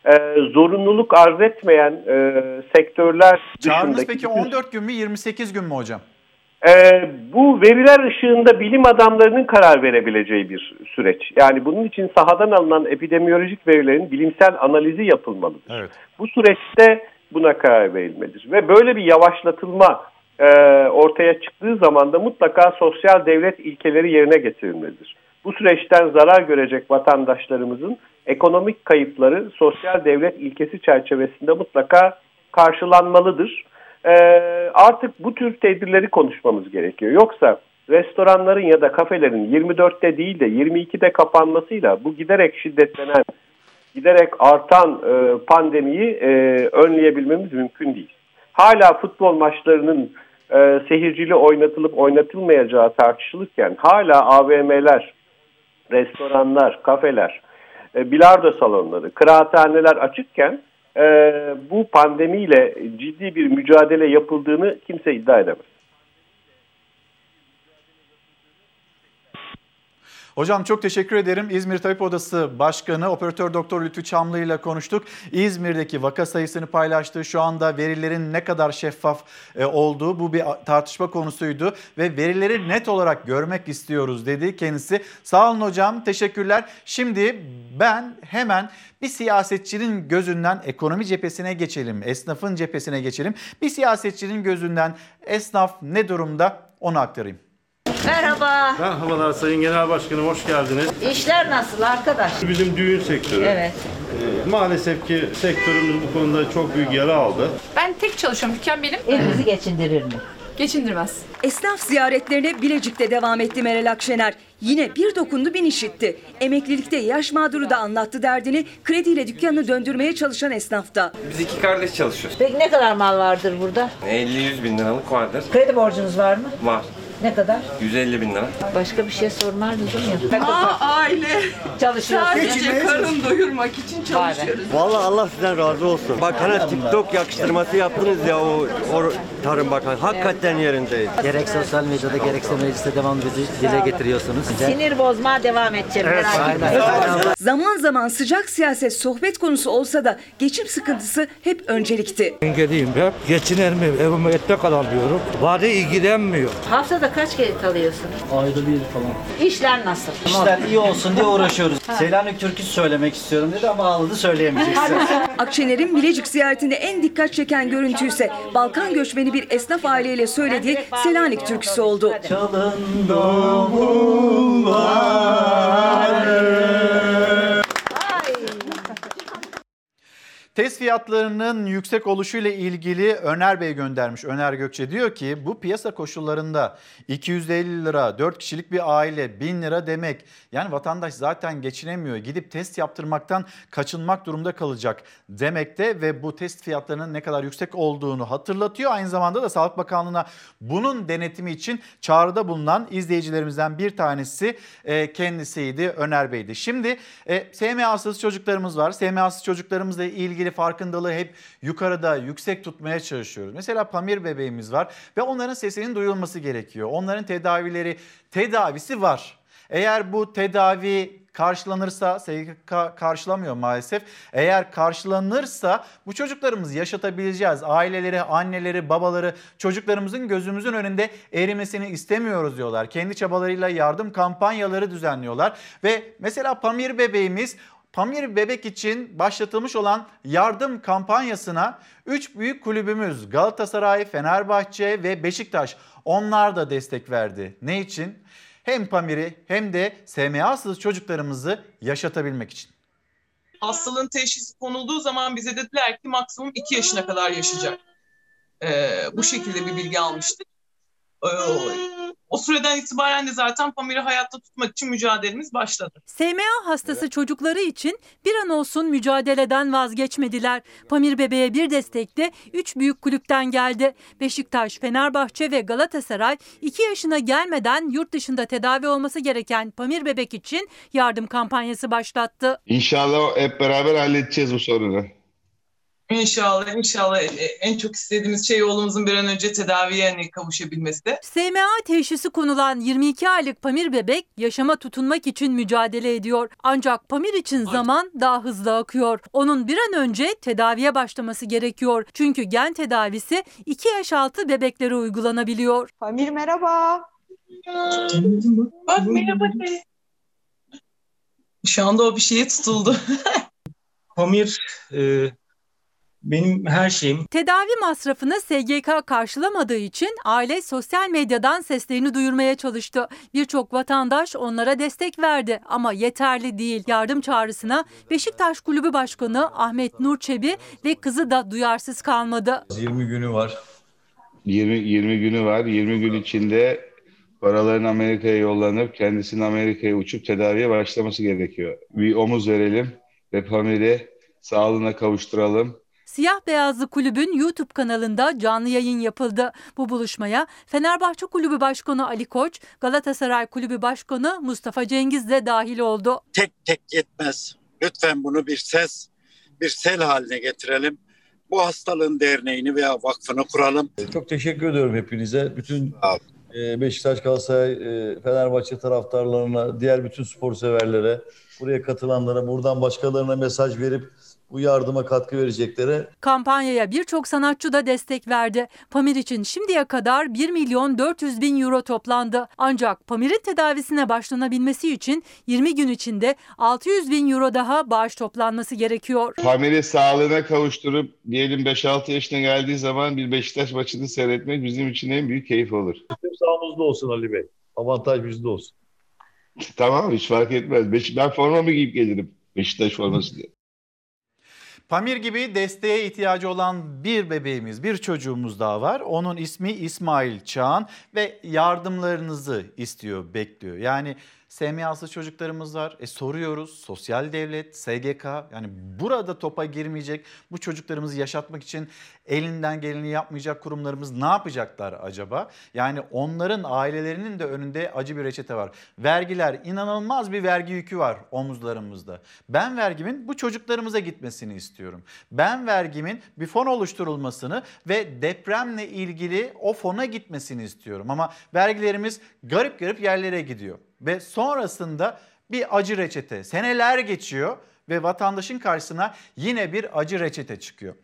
E, zorunluluk arz etmeyen e, sektörler Çağrınız peki 14 gün mü 28 gün mü hocam? Ee, bu veriler ışığında bilim adamlarının karar verebileceği bir süreç. Yani bunun için sahadan alınan epidemiyolojik verilerin bilimsel analizi yapılmalıdır. Evet. Bu süreçte buna karar verilmelidir. Ve böyle bir yavaşlatılma e, ortaya çıktığı zaman da mutlaka sosyal devlet ilkeleri yerine getirilmelidir. Bu süreçten zarar görecek vatandaşlarımızın ekonomik kayıpları sosyal devlet ilkesi çerçevesinde mutlaka karşılanmalıdır e, artık bu tür tedbirleri konuşmamız gerekiyor. Yoksa restoranların ya da kafelerin 24'te değil de 22'de kapanmasıyla bu giderek şiddetlenen, giderek artan e, pandemiyi e, önleyebilmemiz mümkün değil. Hala futbol maçlarının e, seyircili oynatılıp oynatılmayacağı tartışılırken hala AVM'ler, restoranlar, kafeler, e, bilardo salonları, kıraathaneler açıkken e, bu pandemiyle ciddi bir mücadele yapıldığını kimse iddia edemez. Hocam çok teşekkür ederim. İzmir Tabip Odası Başkanı Operatör Doktor Lütfü Çamlı ile konuştuk. İzmir'deki vaka sayısını paylaştı. Şu anda verilerin ne kadar şeffaf e, olduğu bu bir tartışma konusuydu ve verileri net olarak görmek istiyoruz dedi kendisi. Sağ olun hocam. Teşekkürler. Şimdi ben hemen bir siyasetçinin gözünden ekonomi cephesine geçelim. Esnafın cephesine geçelim. Bir siyasetçinin gözünden esnaf ne durumda onu aktarayım. Merhaba. Merhabalar Sayın Genel Başkanım, hoş geldiniz. İşler nasıl arkadaş? Bizim düğün sektörü. Evet. Ee, maalesef ki sektörümüz bu konuda çok büyük yara aldı. Ben tek çalışıyorum. Dükkan benim. Evinizi geçindirir mi? Geçindirmez. Esnaf ziyaretlerine Bilecik'te devam etti Meral Akşener. Yine bir dokundu bin işitti. Emeklilikte yaş mağduru da anlattı derdini. Krediyle dükkanını döndürmeye çalışan esnafta. Biz iki kardeş çalışıyoruz. Peki ne kadar mal vardır burada? 50-100 bin liralık vardır. Kredi borcunuz var mı? Var. Ne kadar? 150 bin lira. Başka bir şey sormaz mıydım ya? Aa, aile. Çalışıyorsun. Sadece karın doyurmak için çalışıyoruz. Vallahi Allah sizden razı olsun. Bak hani TikTok yakıştırması yaptınız ya o, o Tarım Bakanı. Hakikaten yerindeyiz. Gerek sosyal medyada gerekse mecliste devamlı bizi dile getiriyorsunuz. Sinir bozma devam edeceğim. Evet, aynen. Zaman zaman sıcak siyaset sohbet konusu olsa da geçim sıkıntısı hep öncelikti. Engeliyim ben. Geçiner miyim? Evime ekmek alamıyorum. Vade ilgilenmiyor. Haftada kaç kere kalıyorsunuz? Ayda bir falan. İşler nasıl? İşler iyi olsun diye (laughs) uğraşıyoruz. Selanik türküsü söylemek istiyorum dedi ama ağladı söyleyemeyeceksin. (laughs) Akşener'in Bilecik ziyaretinde en dikkat çeken görüntü ise Balkan göçmeni bir esnaf aileyle söylediği Selanik türküsü oldu. Çalın Test fiyatlarının yüksek oluşuyla ilgili Öner Bey göndermiş. Öner Gökçe diyor ki bu piyasa koşullarında 250 lira 4 kişilik bir aile 1000 lira demek. Yani vatandaş zaten geçinemiyor. Gidip test yaptırmaktan kaçınmak durumda kalacak demekte ve bu test fiyatlarının ne kadar yüksek olduğunu hatırlatıyor. Aynı zamanda da Sağlık Bakanlığı'na bunun denetimi için çağrıda bulunan izleyicilerimizden bir tanesi e, kendisiydi Öner Bey'di. Şimdi e, SMA'sız çocuklarımız var. SMA'sız çocuklarımızla ilgili farkındalığı hep yukarıda yüksek tutmaya çalışıyoruz. Mesela Pamir bebeğimiz var ve onların sesinin duyulması gerekiyor. Onların tedavileri, tedavisi var. Eğer bu tedavi karşılanırsa, SGK karşılamıyor maalesef. Eğer karşılanırsa bu çocuklarımızı yaşatabileceğiz. Aileleri, anneleri, babaları çocuklarımızın gözümüzün önünde erimesini istemiyoruz diyorlar. Kendi çabalarıyla yardım kampanyaları düzenliyorlar. Ve mesela Pamir bebeğimiz Pamir Bebek için başlatılmış olan yardım kampanyasına 3 büyük kulübümüz Galatasaray, Fenerbahçe ve Beşiktaş onlar da destek verdi. Ne için? Hem Pamir'i hem de SMA'sız çocuklarımızı yaşatabilmek için. Hastalığın teşhisi konulduğu zaman bize dediler ki maksimum 2 yaşına kadar yaşayacak. Ee, bu şekilde bir bilgi almıştık. Ee, o süreden itibaren de zaten Pamir'i hayatta tutmak için mücadelemiz başladı. SMA hastası çocukları için bir an olsun mücadeleden vazgeçmediler. Pamir Bebe'ye bir destek de 3 büyük kulüpten geldi. Beşiktaş, Fenerbahçe ve Galatasaray 2 yaşına gelmeden yurt dışında tedavi olması gereken Pamir Bebek için yardım kampanyası başlattı. İnşallah hep beraber halledeceğiz bu sorunu. İnşallah, inşallah e, en çok istediğimiz şey oğlumuzun bir an önce tedaviye hani kavuşabilmesi. SMA teşhisi konulan 22 aylık Pamir bebek yaşama tutunmak için mücadele ediyor. Ancak Pamir için zaman daha hızlı akıyor. Onun bir an önce tedaviye başlaması gerekiyor. Çünkü gen tedavisi 2 yaş altı bebeklere uygulanabiliyor. Pamir merhaba. Bak merhaba de. Şu anda o bir şeye tutuldu. Pamir e, benim her şeyim. Tedavi masrafını SGK karşılamadığı için aile sosyal medyadan seslerini duyurmaya çalıştı. Birçok vatandaş onlara destek verdi ama yeterli değil. Yardım çağrısına Beşiktaş Kulübü Başkanı Ahmet Nur Çebi ve kızı da duyarsız kalmadı. 20 günü var. 20 20 günü var. 20 gün içinde paraların Amerika'ya yollanıp kendisinin Amerika'ya uçup tedaviye başlaması gerekiyor. Bir omuz verelim ve Pamir'i sağlığına kavuşturalım. Siyah Beyazlı Kulübün YouTube kanalında canlı yayın yapıldı. Bu buluşmaya Fenerbahçe Kulübü Başkanı Ali Koç, Galatasaray Kulübü Başkanı Mustafa Cengiz de dahil oldu. Tek tek yetmez. Lütfen bunu bir ses, bir sel haline getirelim. Bu hastalığın derneğini veya vakfını kuralım. Çok teşekkür ediyorum hepinize. Bütün e, Beşiktaş, Galatasaray, e, Fenerbahçe taraftarlarına, diğer bütün spor severlere, buraya katılanlara, buradan başkalarına mesaj verip bu yardıma katkı vereceklere Kampanyaya birçok sanatçı da destek verdi. Pamir için şimdiye kadar 1 milyon 400 bin euro toplandı. Ancak Pamir'in tedavisine başlanabilmesi için 20 gün içinde 600 bin euro daha bağış toplanması gerekiyor. Pamir'i sağlığına kavuşturup diyelim 5-6 yaşına geldiği zaman bir Beşiktaş maçını seyretmek bizim için en büyük keyif olur. Tüm sağımızda olsun Ali Bey. Avantaj bizde olsun. Tamam hiç fark etmez. Beş- Ben formamı giyip gelirim. Beşiktaş forması diye. Pamir gibi desteğe ihtiyacı olan bir bebeğimiz, bir çocuğumuz daha var. Onun ismi İsmail Çağan ve yardımlarınızı istiyor, bekliyor. Yani SMA'sız çocuklarımız var. E soruyoruz sosyal devlet, SGK yani burada topa girmeyecek bu çocuklarımızı yaşatmak için elinden geleni yapmayacak kurumlarımız ne yapacaklar acaba? Yani onların ailelerinin de önünde acı bir reçete var. Vergiler inanılmaz bir vergi yükü var omuzlarımızda. Ben vergimin bu çocuklarımıza gitmesini istiyorum. Ben vergimin bir fon oluşturulmasını ve depremle ilgili o fona gitmesini istiyorum. Ama vergilerimiz garip garip yerlere gidiyor ve sonrasında bir acı reçete. Seneler geçiyor ve vatandaşın karşısına yine bir acı reçete çıkıyor.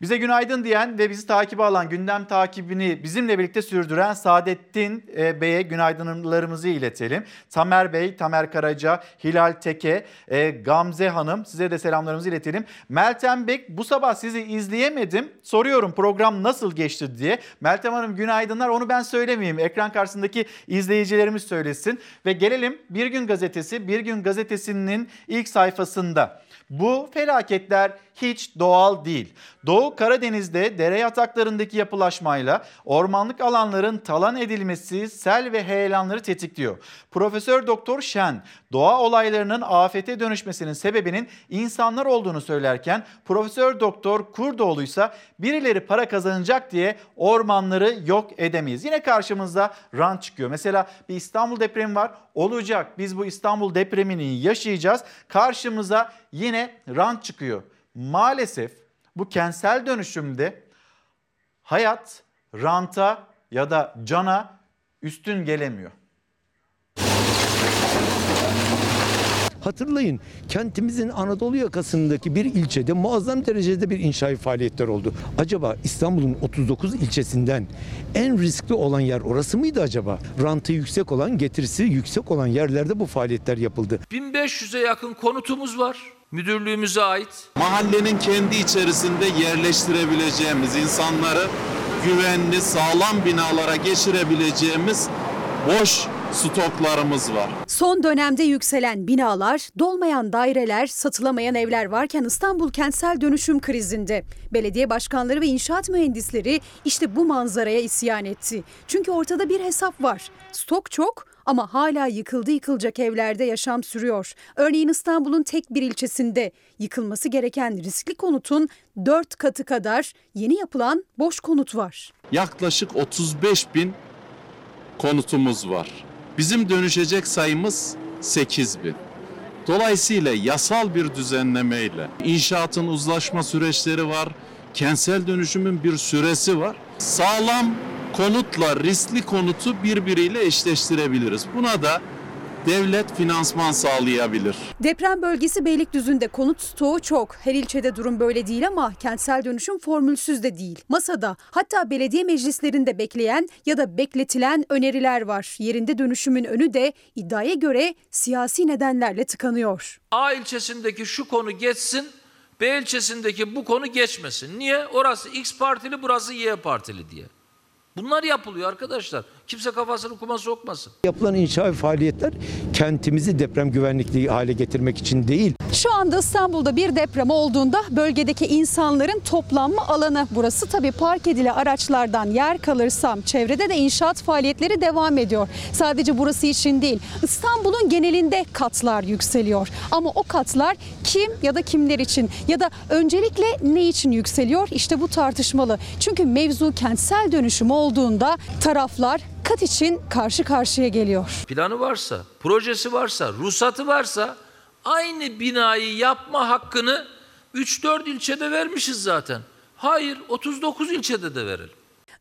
Bize günaydın diyen ve bizi takibe alan gündem takibini bizimle birlikte sürdüren Saadettin e, Bey'e günaydınlarımızı iletelim. Tamer Bey, Tamer Karaca, Hilal Teke, e, Gamze Hanım size de selamlarımızı iletelim. Meltem Bek bu sabah sizi izleyemedim. Soruyorum program nasıl geçti diye. Meltem Hanım günaydınlar onu ben söylemeyeyim. Ekran karşısındaki izleyicilerimiz söylesin. Ve gelelim Bir Gün Gazetesi. Bir Gün Gazetesi'nin ilk sayfasında bu felaketler hiç doğal değil. Doğu Karadeniz'de dere yataklarındaki yapılaşmayla ormanlık alanların talan edilmesi sel ve heyelanları tetikliyor. Profesör Doktor Şen doğa olaylarının afete dönüşmesinin sebebinin insanlar olduğunu söylerken Profesör Doktor Kurdoğlu ise birileri para kazanacak diye ormanları yok edemeyiz. Yine karşımıza rant çıkıyor. Mesela bir İstanbul depremi var olacak. Biz bu İstanbul depremini yaşayacağız. Karşımıza yine rant çıkıyor. Maalesef bu kentsel dönüşümde hayat ranta ya da cana üstün gelemiyor. Hatırlayın kentimizin Anadolu yakasındaki bir ilçede muazzam derecede bir inşaat faaliyetler oldu. Acaba İstanbul'un 39 ilçesinden en riskli olan yer orası mıydı acaba? Rantı yüksek olan, getirisi yüksek olan yerlerde bu faaliyetler yapıldı. 1500'e yakın konutumuz var. Müdürlüğümüze ait. Mahallenin kendi içerisinde yerleştirebileceğimiz insanları güvenli, sağlam binalara geçirebileceğimiz boş stoklarımız var. Son dönemde yükselen binalar, dolmayan daireler, satılamayan evler varken İstanbul kentsel dönüşüm krizinde. Belediye başkanları ve inşaat mühendisleri işte bu manzaraya isyan etti. Çünkü ortada bir hesap var. Stok çok ama hala yıkıldı yıkılacak evlerde yaşam sürüyor. Örneğin İstanbul'un tek bir ilçesinde yıkılması gereken riskli konutun 4 katı kadar yeni yapılan boş konut var. Yaklaşık 35 bin konutumuz var. Bizim dönüşecek sayımız 8 bin. Dolayısıyla yasal bir düzenlemeyle inşaatın uzlaşma süreçleri var, kentsel dönüşümün bir süresi var. Sağlam konutla riskli konutu birbiriyle eşleştirebiliriz. Buna da devlet finansman sağlayabilir. Deprem bölgesi Beylikdüzü'nde konut stoğu çok. Her ilçede durum böyle değil ama kentsel dönüşüm formülsüz de değil. Masada hatta belediye meclislerinde bekleyen ya da bekletilen öneriler var. Yerinde dönüşümün önü de iddiaya göre siyasi nedenlerle tıkanıyor. A ilçesindeki şu konu geçsin, B ilçesindeki bu konu geçmesin. Niye? Orası X partili, burası Y partili diye. Bunlar yapılıyor arkadaşlar. Kimse kafasını kuma sokmasın. Yapılan inşaat faaliyetler kentimizi deprem güvenlikli hale getirmek için değil. Şu anda İstanbul'da bir deprem olduğunda bölgedeki insanların toplanma alanı burası. Tabii park edili araçlardan yer kalırsam çevrede de inşaat faaliyetleri devam ediyor. Sadece burası için değil İstanbul'un genelinde katlar yükseliyor. Ama o katlar kim ya da kimler için ya da öncelikle ne için yükseliyor? İşte bu tartışmalı. Çünkü mevzu kentsel dönüşüm olduğunda taraflar kat için karşı karşıya geliyor. Planı varsa, projesi varsa, ruhsatı varsa aynı binayı yapma hakkını 3-4 ilçede vermişiz zaten. Hayır 39 ilçede de verelim.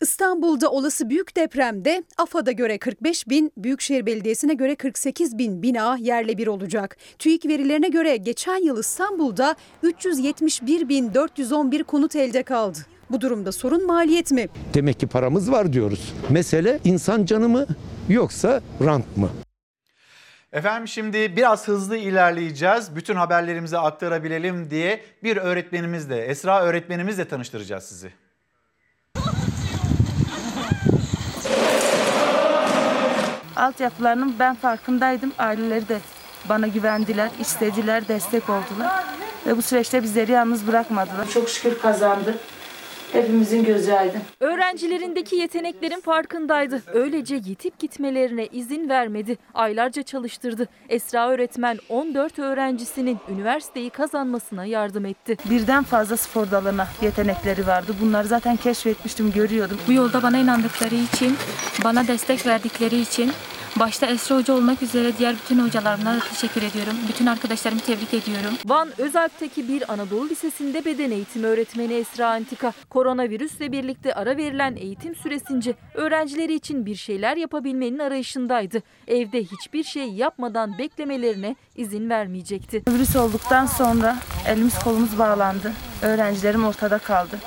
İstanbul'da olası büyük depremde AFAD'a göre 45 bin, Büyükşehir Belediyesi'ne göre 48 bin bina yerle bir olacak. TÜİK verilerine göre geçen yıl İstanbul'da 371 bin 411 konut elde kaldı. Bu durumda sorun maliyet mi? Demek ki paramız var diyoruz. Mesele insan canı mı yoksa rant mı? Efendim şimdi biraz hızlı ilerleyeceğiz. Bütün haberlerimizi aktarabilelim diye bir öğretmenimizle, Esra öğretmenimizle tanıştıracağız sizi. Altyapılarının ben farkındaydım. Aileleri de bana güvendiler, istediler, destek oldular. Ve bu süreçte bizleri yalnız bırakmadılar. Çok şükür kazandı. Hepimizin gözü aydın. Öğrencilerindeki yeteneklerin farkındaydı. Öylece yitip gitmelerine izin vermedi. Aylarca çalıştırdı. Esra öğretmen 14 öğrencisinin üniversiteyi kazanmasına yardım etti. Birden fazla spor dalına yetenekleri vardı. Bunları zaten keşfetmiştim, görüyordum. Bu yolda bana inandıkları için, bana destek verdikleri için Başta Esra Hoca olmak üzere diğer bütün hocalarıma da teşekkür ediyorum. Bütün arkadaşlarımı tebrik ediyorum. Van Özalp'teki bir Anadolu Lisesi'nde beden eğitimi öğretmeni Esra Antika, koronavirüsle birlikte ara verilen eğitim süresince öğrencileri için bir şeyler yapabilmenin arayışındaydı. Evde hiçbir şey yapmadan beklemelerine izin vermeyecekti. Virüs olduktan sonra elimiz kolumuz bağlandı. Öğrencilerim ortada kaldı.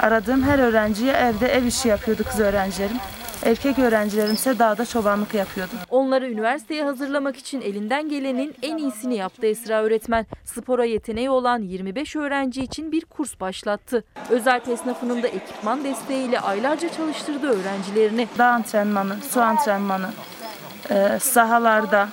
Aradığım her öğrenciye evde ev işi yapıyordu kız öğrencilerim. Erkek öğrencilerim ise dağda çobanlık yapıyordu. Onları üniversiteye hazırlamak için elinden gelenin en iyisini yaptı Esra öğretmen. Spora yeteneği olan 25 öğrenci için bir kurs başlattı. Özel esnafının da ekipman desteğiyle aylarca çalıştırdı öğrencilerini. Dağ antrenmanı, su antrenmanı, e, sahalarda,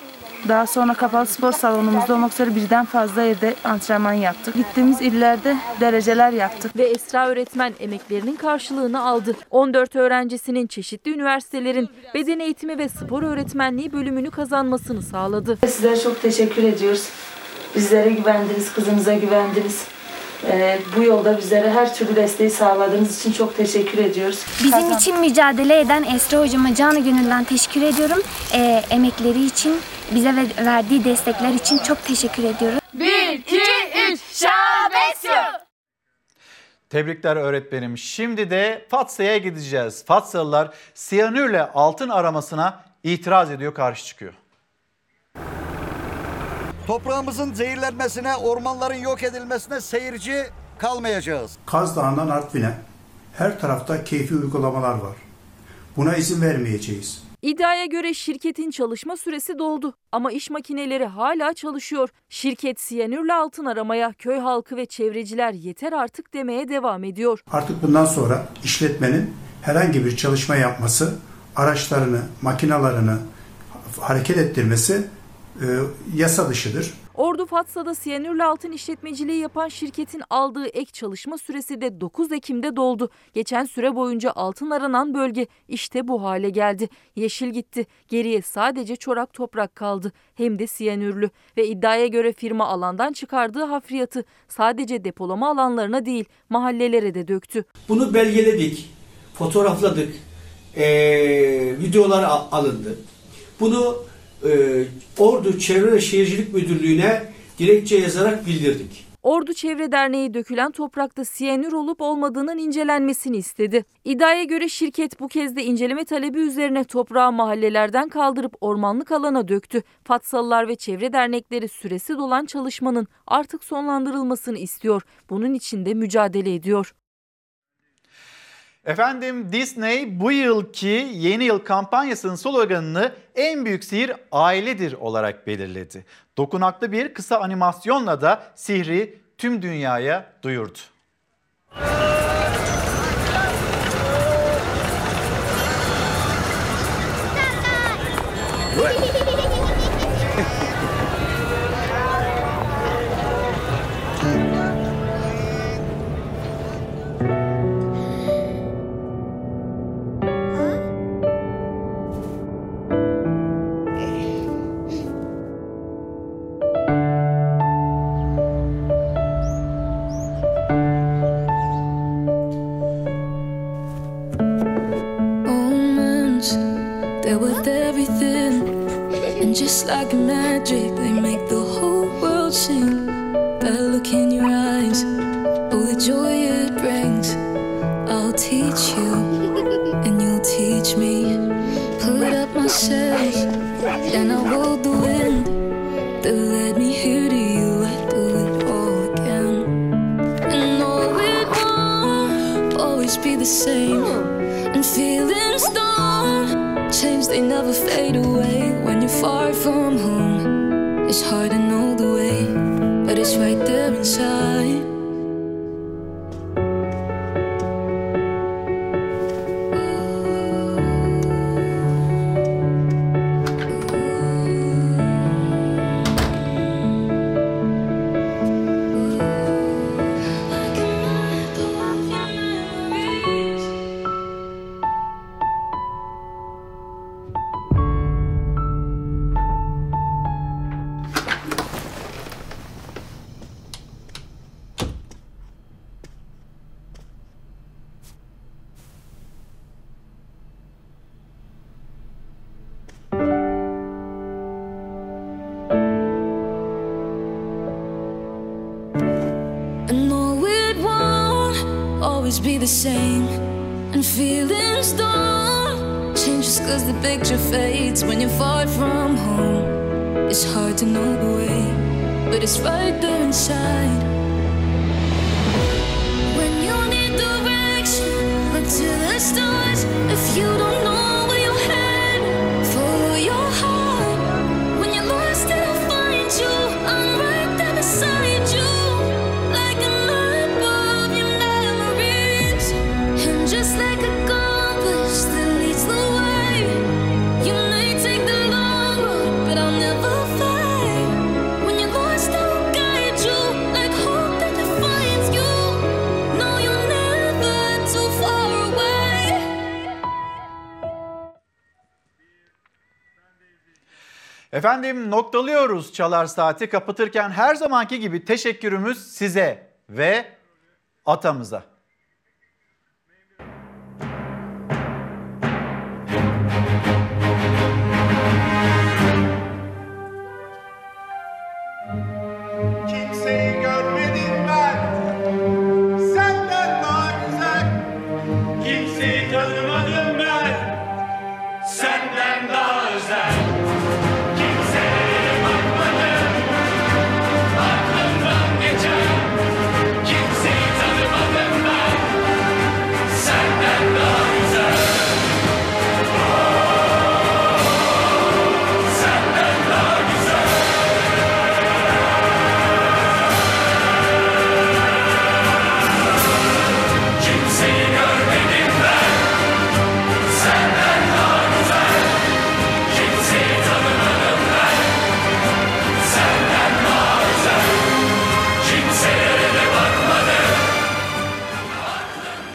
daha sonra kapalı spor salonumuzda olmak üzere birden fazla yerde antrenman yaptık. Gittiğimiz illerde dereceler yaptık. Ve Esra öğretmen emeklerinin karşılığını aldı. 14 öğrencisinin çeşitli üniversitelerin beden eğitimi ve spor öğretmenliği bölümünü kazanmasını sağladı. Sizlere çok teşekkür ediyoruz. Bizlere güvendiniz, kızımıza güvendiniz. Ee, bu yolda bizlere her türlü desteği sağladığınız için çok teşekkür ediyoruz. Bizim Kazan- için mücadele eden Esra hocama canı gönülden teşekkür ediyorum. Ee, emekleri için, bize ve- verdiği destekler için çok teşekkür ediyorum. 1, 2, 3, şabesyo! Tebrikler öğretmenim. Şimdi de Fatsa'ya gideceğiz. Fatsalılar siyanürle altın aramasına itiraz ediyor, karşı çıkıyor. Toprağımızın zehirlenmesine, ormanların yok edilmesine seyirci kalmayacağız. Kaz Dağı'ndan Artvin'e her tarafta keyfi uygulamalar var. Buna izin vermeyeceğiz. İddiaya göre şirketin çalışma süresi doldu ama iş makineleri hala çalışıyor. Şirket siyanürle altın aramaya, köy halkı ve çevreciler yeter artık demeye devam ediyor. Artık bundan sonra işletmenin herhangi bir çalışma yapması, araçlarını, makinalarını hareket ettirmesi e, yasa dışıdır. Ordu Fatsa'da siyanürle altın işletmeciliği yapan şirketin aldığı ek çalışma süresi de 9 Ekim'de doldu. Geçen süre boyunca altın aranan bölge işte bu hale geldi. Yeşil gitti. Geriye sadece çorak toprak kaldı. Hem de siyanürlü. Ve iddiaya göre firma alandan çıkardığı hafriyatı sadece depolama alanlarına değil mahallelere de döktü. Bunu belgeledik, fotoğrafladık, ee, videolar al- alındı. Bunu e, Ordu Çevre ve Şehircilik Müdürlüğü'ne dilekçe yazarak bildirdik. Ordu Çevre Derneği dökülen toprakta siyanür olup olmadığının incelenmesini istedi. İddiaya göre şirket bu kez de inceleme talebi üzerine toprağı mahallelerden kaldırıp ormanlık alana döktü. Fatsalılar ve çevre dernekleri süresi dolan çalışmanın artık sonlandırılmasını istiyor. Bunun için de mücadele ediyor. Efendim Disney bu yılki yeni yıl kampanyasının sloganını en büyük sihir ailedir olarak belirledi. Dokunaklı bir kısa animasyonla da sihri tüm dünyaya duyurdu. Omens, noktalıyoruz Çalar Saati kapatırken her zamanki gibi teşekkürümüz size ve atamıza.